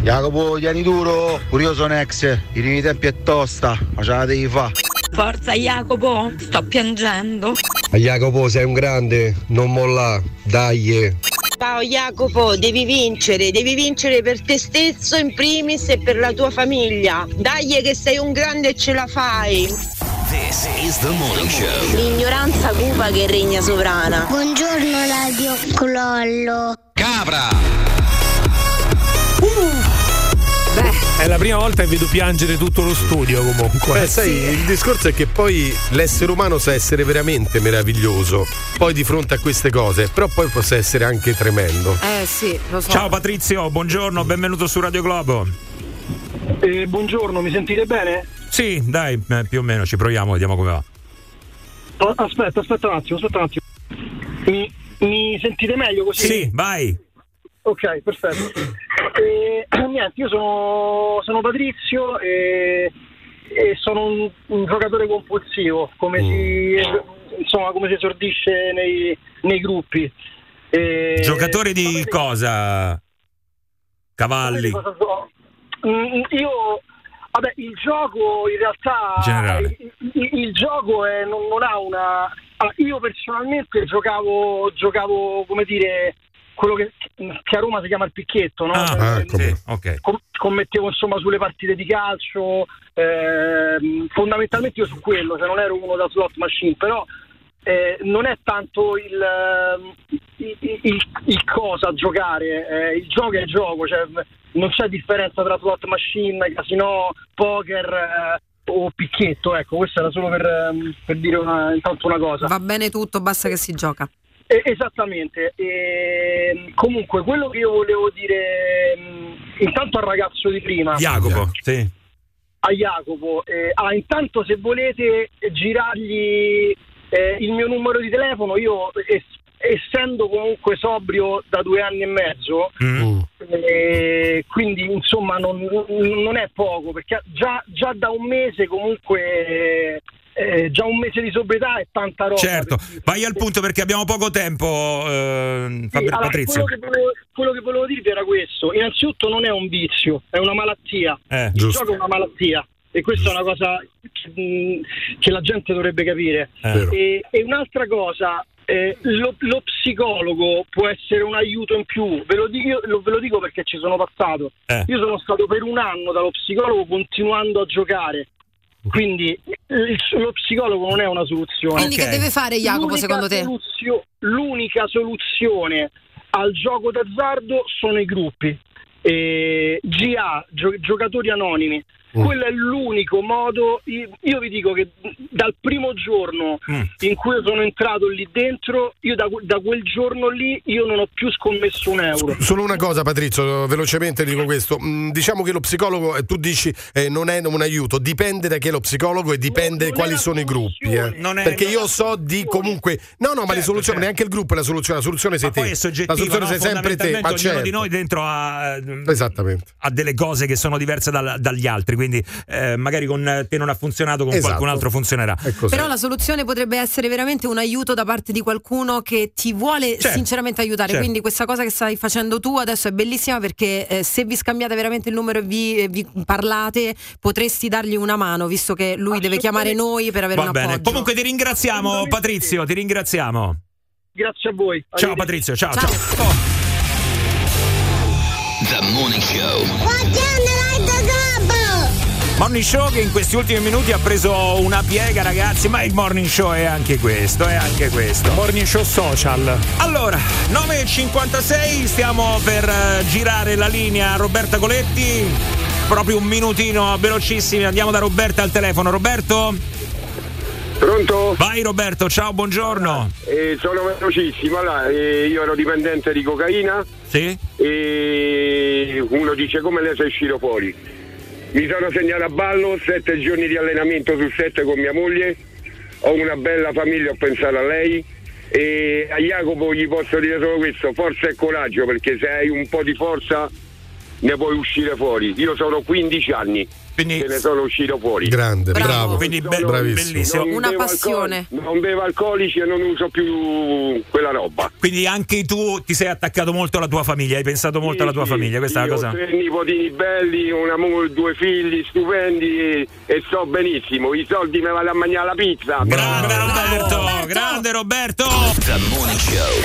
Speaker 63: Jacopo, tieni duro, pure io sono ex, i primi tempi è tosta, ma ce la devi fare.
Speaker 66: Forza Jacopo, sto piangendo.
Speaker 63: A Jacopo sei un grande, non molla, dai.
Speaker 68: Ciao Jacopo, devi vincere, devi vincere per te stesso in primis e per la tua famiglia. Dai che sei un grande e ce la fai.
Speaker 7: This is the morning show.
Speaker 68: L'ignoranza cupa che regna sovrana.
Speaker 64: Buongiorno Radio Clollo.
Speaker 7: Cabra.
Speaker 3: È la prima volta che vedo piangere tutto lo studio comunque.
Speaker 2: Beh, sai, il discorso è che poi l'essere umano sa essere veramente meraviglioso. Poi di fronte a queste cose, però poi può essere anche tremendo.
Speaker 4: Eh sì, lo so.
Speaker 1: Ciao Patrizio, buongiorno, benvenuto su Radio Globo.
Speaker 56: Eh, buongiorno, mi sentite bene?
Speaker 1: Sì, dai, eh, più o meno ci proviamo, vediamo come va.
Speaker 56: Oh, Aspetta, aspetta un attimo, aspetta un attimo. Mi, mi sentite meglio così?
Speaker 1: Sì, vai.
Speaker 56: Ok, perfetto. E, niente, io sono, sono Patrizio e, e sono un, un giocatore compulsivo, come, si, insomma, come si esordisce nei, nei gruppi. E-
Speaker 1: Giocatore di cosa? Cavalli.
Speaker 56: Cosa so? Mm, Io, vabbè, il gioco in realtà. Il, il- il gioco è- non, non ha una. allora, io personalmente giocavo, giocavo, come dire, quello che, che a Roma si chiama il picchetto, no?
Speaker 1: Ah,
Speaker 56: Eh,
Speaker 1: sì, ok.
Speaker 56: com- scommettevo insomma sulle partite di calcio, ehm, fondamentalmente io su quello, cioè non ero uno da slot machine, però eh, non è tanto il, ehm, il, il- il cosa giocare, eh, il gioco è il gioco, cioè, non c'è differenza tra slot machine, casino, poker eh, o picchetto, ecco, questo era solo per, ehm, per dire una- intanto una cosa.
Speaker 4: Va bene tutto, basta che si gioca.
Speaker 56: Eh, esattamente. E, comunque, quello che io volevo dire mh, intanto al ragazzo di prima,
Speaker 1: Jacopo, sì.
Speaker 56: a Jacopo, eh, ah, intanto se volete eh, girargli eh, il mio numero di telefono, io es- essendo comunque sobrio da due anni e mezzo, eh, quindi insomma non, non è poco, perché già, già da un mese comunque... eh, già un mese di sobrietà è tanta roba.
Speaker 1: Certo, vai al punto perché abbiamo poco tempo, eh,
Speaker 56: Sì, allora,
Speaker 1: Patrizio.
Speaker 56: quello, che volevo, quello che volevo dirvi era questo. Innanzitutto non è un vizio, è una malattia.
Speaker 1: Eh,
Speaker 56: Il
Speaker 1: giusto.
Speaker 56: gioco è una malattia. E questa è una cosa che, mh, che la gente dovrebbe capire.
Speaker 1: Eh.
Speaker 56: E, e un'altra cosa, eh, lo, lo psicologo può essere un aiuto in più. Ve lo dico, lo- ve lo dico perché ci sono passato.
Speaker 1: Eh.
Speaker 56: Io sono stato per un anno dallo psicologo continuando a giocare. Quindi il- lo psicologo non è una soluzione.
Speaker 4: Quindi che deve fare Jacopo
Speaker 56: L'unica
Speaker 4: secondo te?
Speaker 56: soluzio- l'unica soluzione al gioco d'azzardo sono i gruppi. Eh, GA, gio- giocatori anonimi.
Speaker 2: Mm.
Speaker 56: Quello è l'unico modo. Io, vi dico che dal primo giorno
Speaker 2: Mm.
Speaker 56: in cui sono entrato lì dentro, io da, da quel giorno lì io non ho più scommesso un euro.
Speaker 2: Solo una cosa, Patrizio, velocemente dico questo. Mm, Diciamo che lo psicologo, eh, tu dici, eh, non è un aiuto, dipende da chi è lo psicologo e dipende quali sono i gruppi. eh.
Speaker 1: Non è-
Speaker 2: Perché
Speaker 1: non
Speaker 2: io so di comunque. No, no, ma le soluzioni, neanche il gruppo è la soluzione, la soluzione sei
Speaker 1: Ma
Speaker 2: te.
Speaker 1: poi è soggettiva,
Speaker 2: la soluzione
Speaker 1: no?
Speaker 2: sei sempre te. Ma
Speaker 1: ognuno
Speaker 2: certo.
Speaker 1: di noi dentro ha, eh,
Speaker 2: Esattamente.
Speaker 1: ha delle cose che sono diverse dal- dagli altri, quindi eh, magari con te non ha funzionato, con
Speaker 2: Esatto.
Speaker 1: qualcun altro funzionerà.
Speaker 4: Però la soluzione potrebbe essere veramente un aiuto da parte di qualcuno che ti vuole
Speaker 1: Certo.
Speaker 4: sinceramente aiutare.
Speaker 1: Certo.
Speaker 4: Quindi questa cosa che stai facendo tu adesso è bellissima perché eh, se vi scambiate veramente il numero e vi, vi parlate potresti dargli una mano visto che lui deve chiamare noi per avere
Speaker 1: Va
Speaker 4: un
Speaker 1: bene.
Speaker 4: appoggio.
Speaker 1: Comunque ti ringraziamo, Patrizio, ti ringraziamo.
Speaker 56: Grazie a voi.
Speaker 1: Ciao Patrizio, ciao, ciao. Oh.
Speaker 7: The morning show.
Speaker 1: Morning show che in questi ultimi minuti ha preso una piega, ragazzi, ma il morning show è anche questo, è anche questo.
Speaker 3: Morning show social.
Speaker 1: Allora, 9.56, stiamo per eh, girare la linea a Roberta Coletti. Proprio un minutino velocissimi, andiamo da Roberta al telefono. Roberto?
Speaker 69: Pronto?
Speaker 1: Vai Roberto, ciao, buongiorno.
Speaker 69: Eh, sono velocissimo, allora, eh, io ero dipendente di cocaina
Speaker 1: Sì?
Speaker 69: e uno dice come lei sei uscito fuori. Mi sono segnato a ballo, sette giorni di allenamento su sette con mia moglie, ho una bella famiglia, ho pensato a lei.
Speaker 22: E a Jacopo gli posso dire solo questo, forza e coraggio, perché se hai un po' di forza ne puoi uscire fuori. Io sono 15 anni
Speaker 1: Quindi-
Speaker 22: che ne sono uscito fuori.
Speaker 2: Grande, bravo.
Speaker 1: Quindi be-
Speaker 2: Bravissimo.
Speaker 1: bellissimo.
Speaker 22: Non
Speaker 4: Una passione.
Speaker 22: alcol- non bevo alcolici e non uso più quella roba.
Speaker 1: Quindi anche tu ti sei attaccato molto alla tua famiglia, hai pensato molto alla tua famiglia, questa è
Speaker 22: Io
Speaker 1: la cosa.
Speaker 22: Ho tre nipotini belli, una moglie, due figli stupendi e, e sto benissimo. I soldi mi vado a mangiare la pizza.
Speaker 1: Grande Roberto, grande Roberto.
Speaker 7: The Morning Show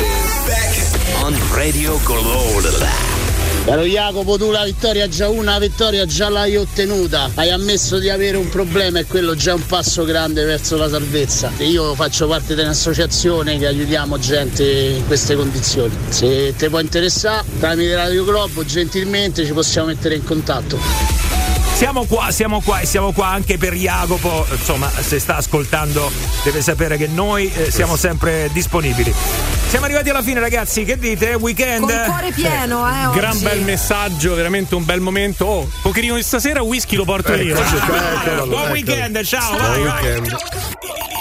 Speaker 7: is back on Radio Globo.
Speaker 70: Caro Jacopo, tu la vittoria già una, la vittoria già l'hai ottenuta. Hai ammesso di avere un problema e quello già è un passo grande verso la salvezza. Io faccio parte di un'associazione che aiutiamo gente in queste condizioni. Se ti può interessare, tramite Radio Globo, gentilmente ci possiamo mettere in contatto.
Speaker 1: Siamo qua, siamo qua e siamo qua anche per Jacopo. Insomma, se sta ascoltando deve sapere che noi eh, siamo sempre disponibili. Siamo arrivati alla fine, ragazzi. Che dite? Weekend?
Speaker 4: Con cuore pieno, eh. oggi.
Speaker 3: Gran bel messaggio, veramente un bel momento. Oh, pokerino di stasera, whisky lo porto io.
Speaker 1: Buon weekend, ciao. vai, vai.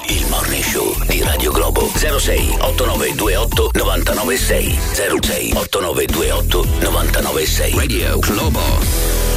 Speaker 7: Il Morning Show di Radio Globo 06 8928 996 06 8928 996 Radio Globo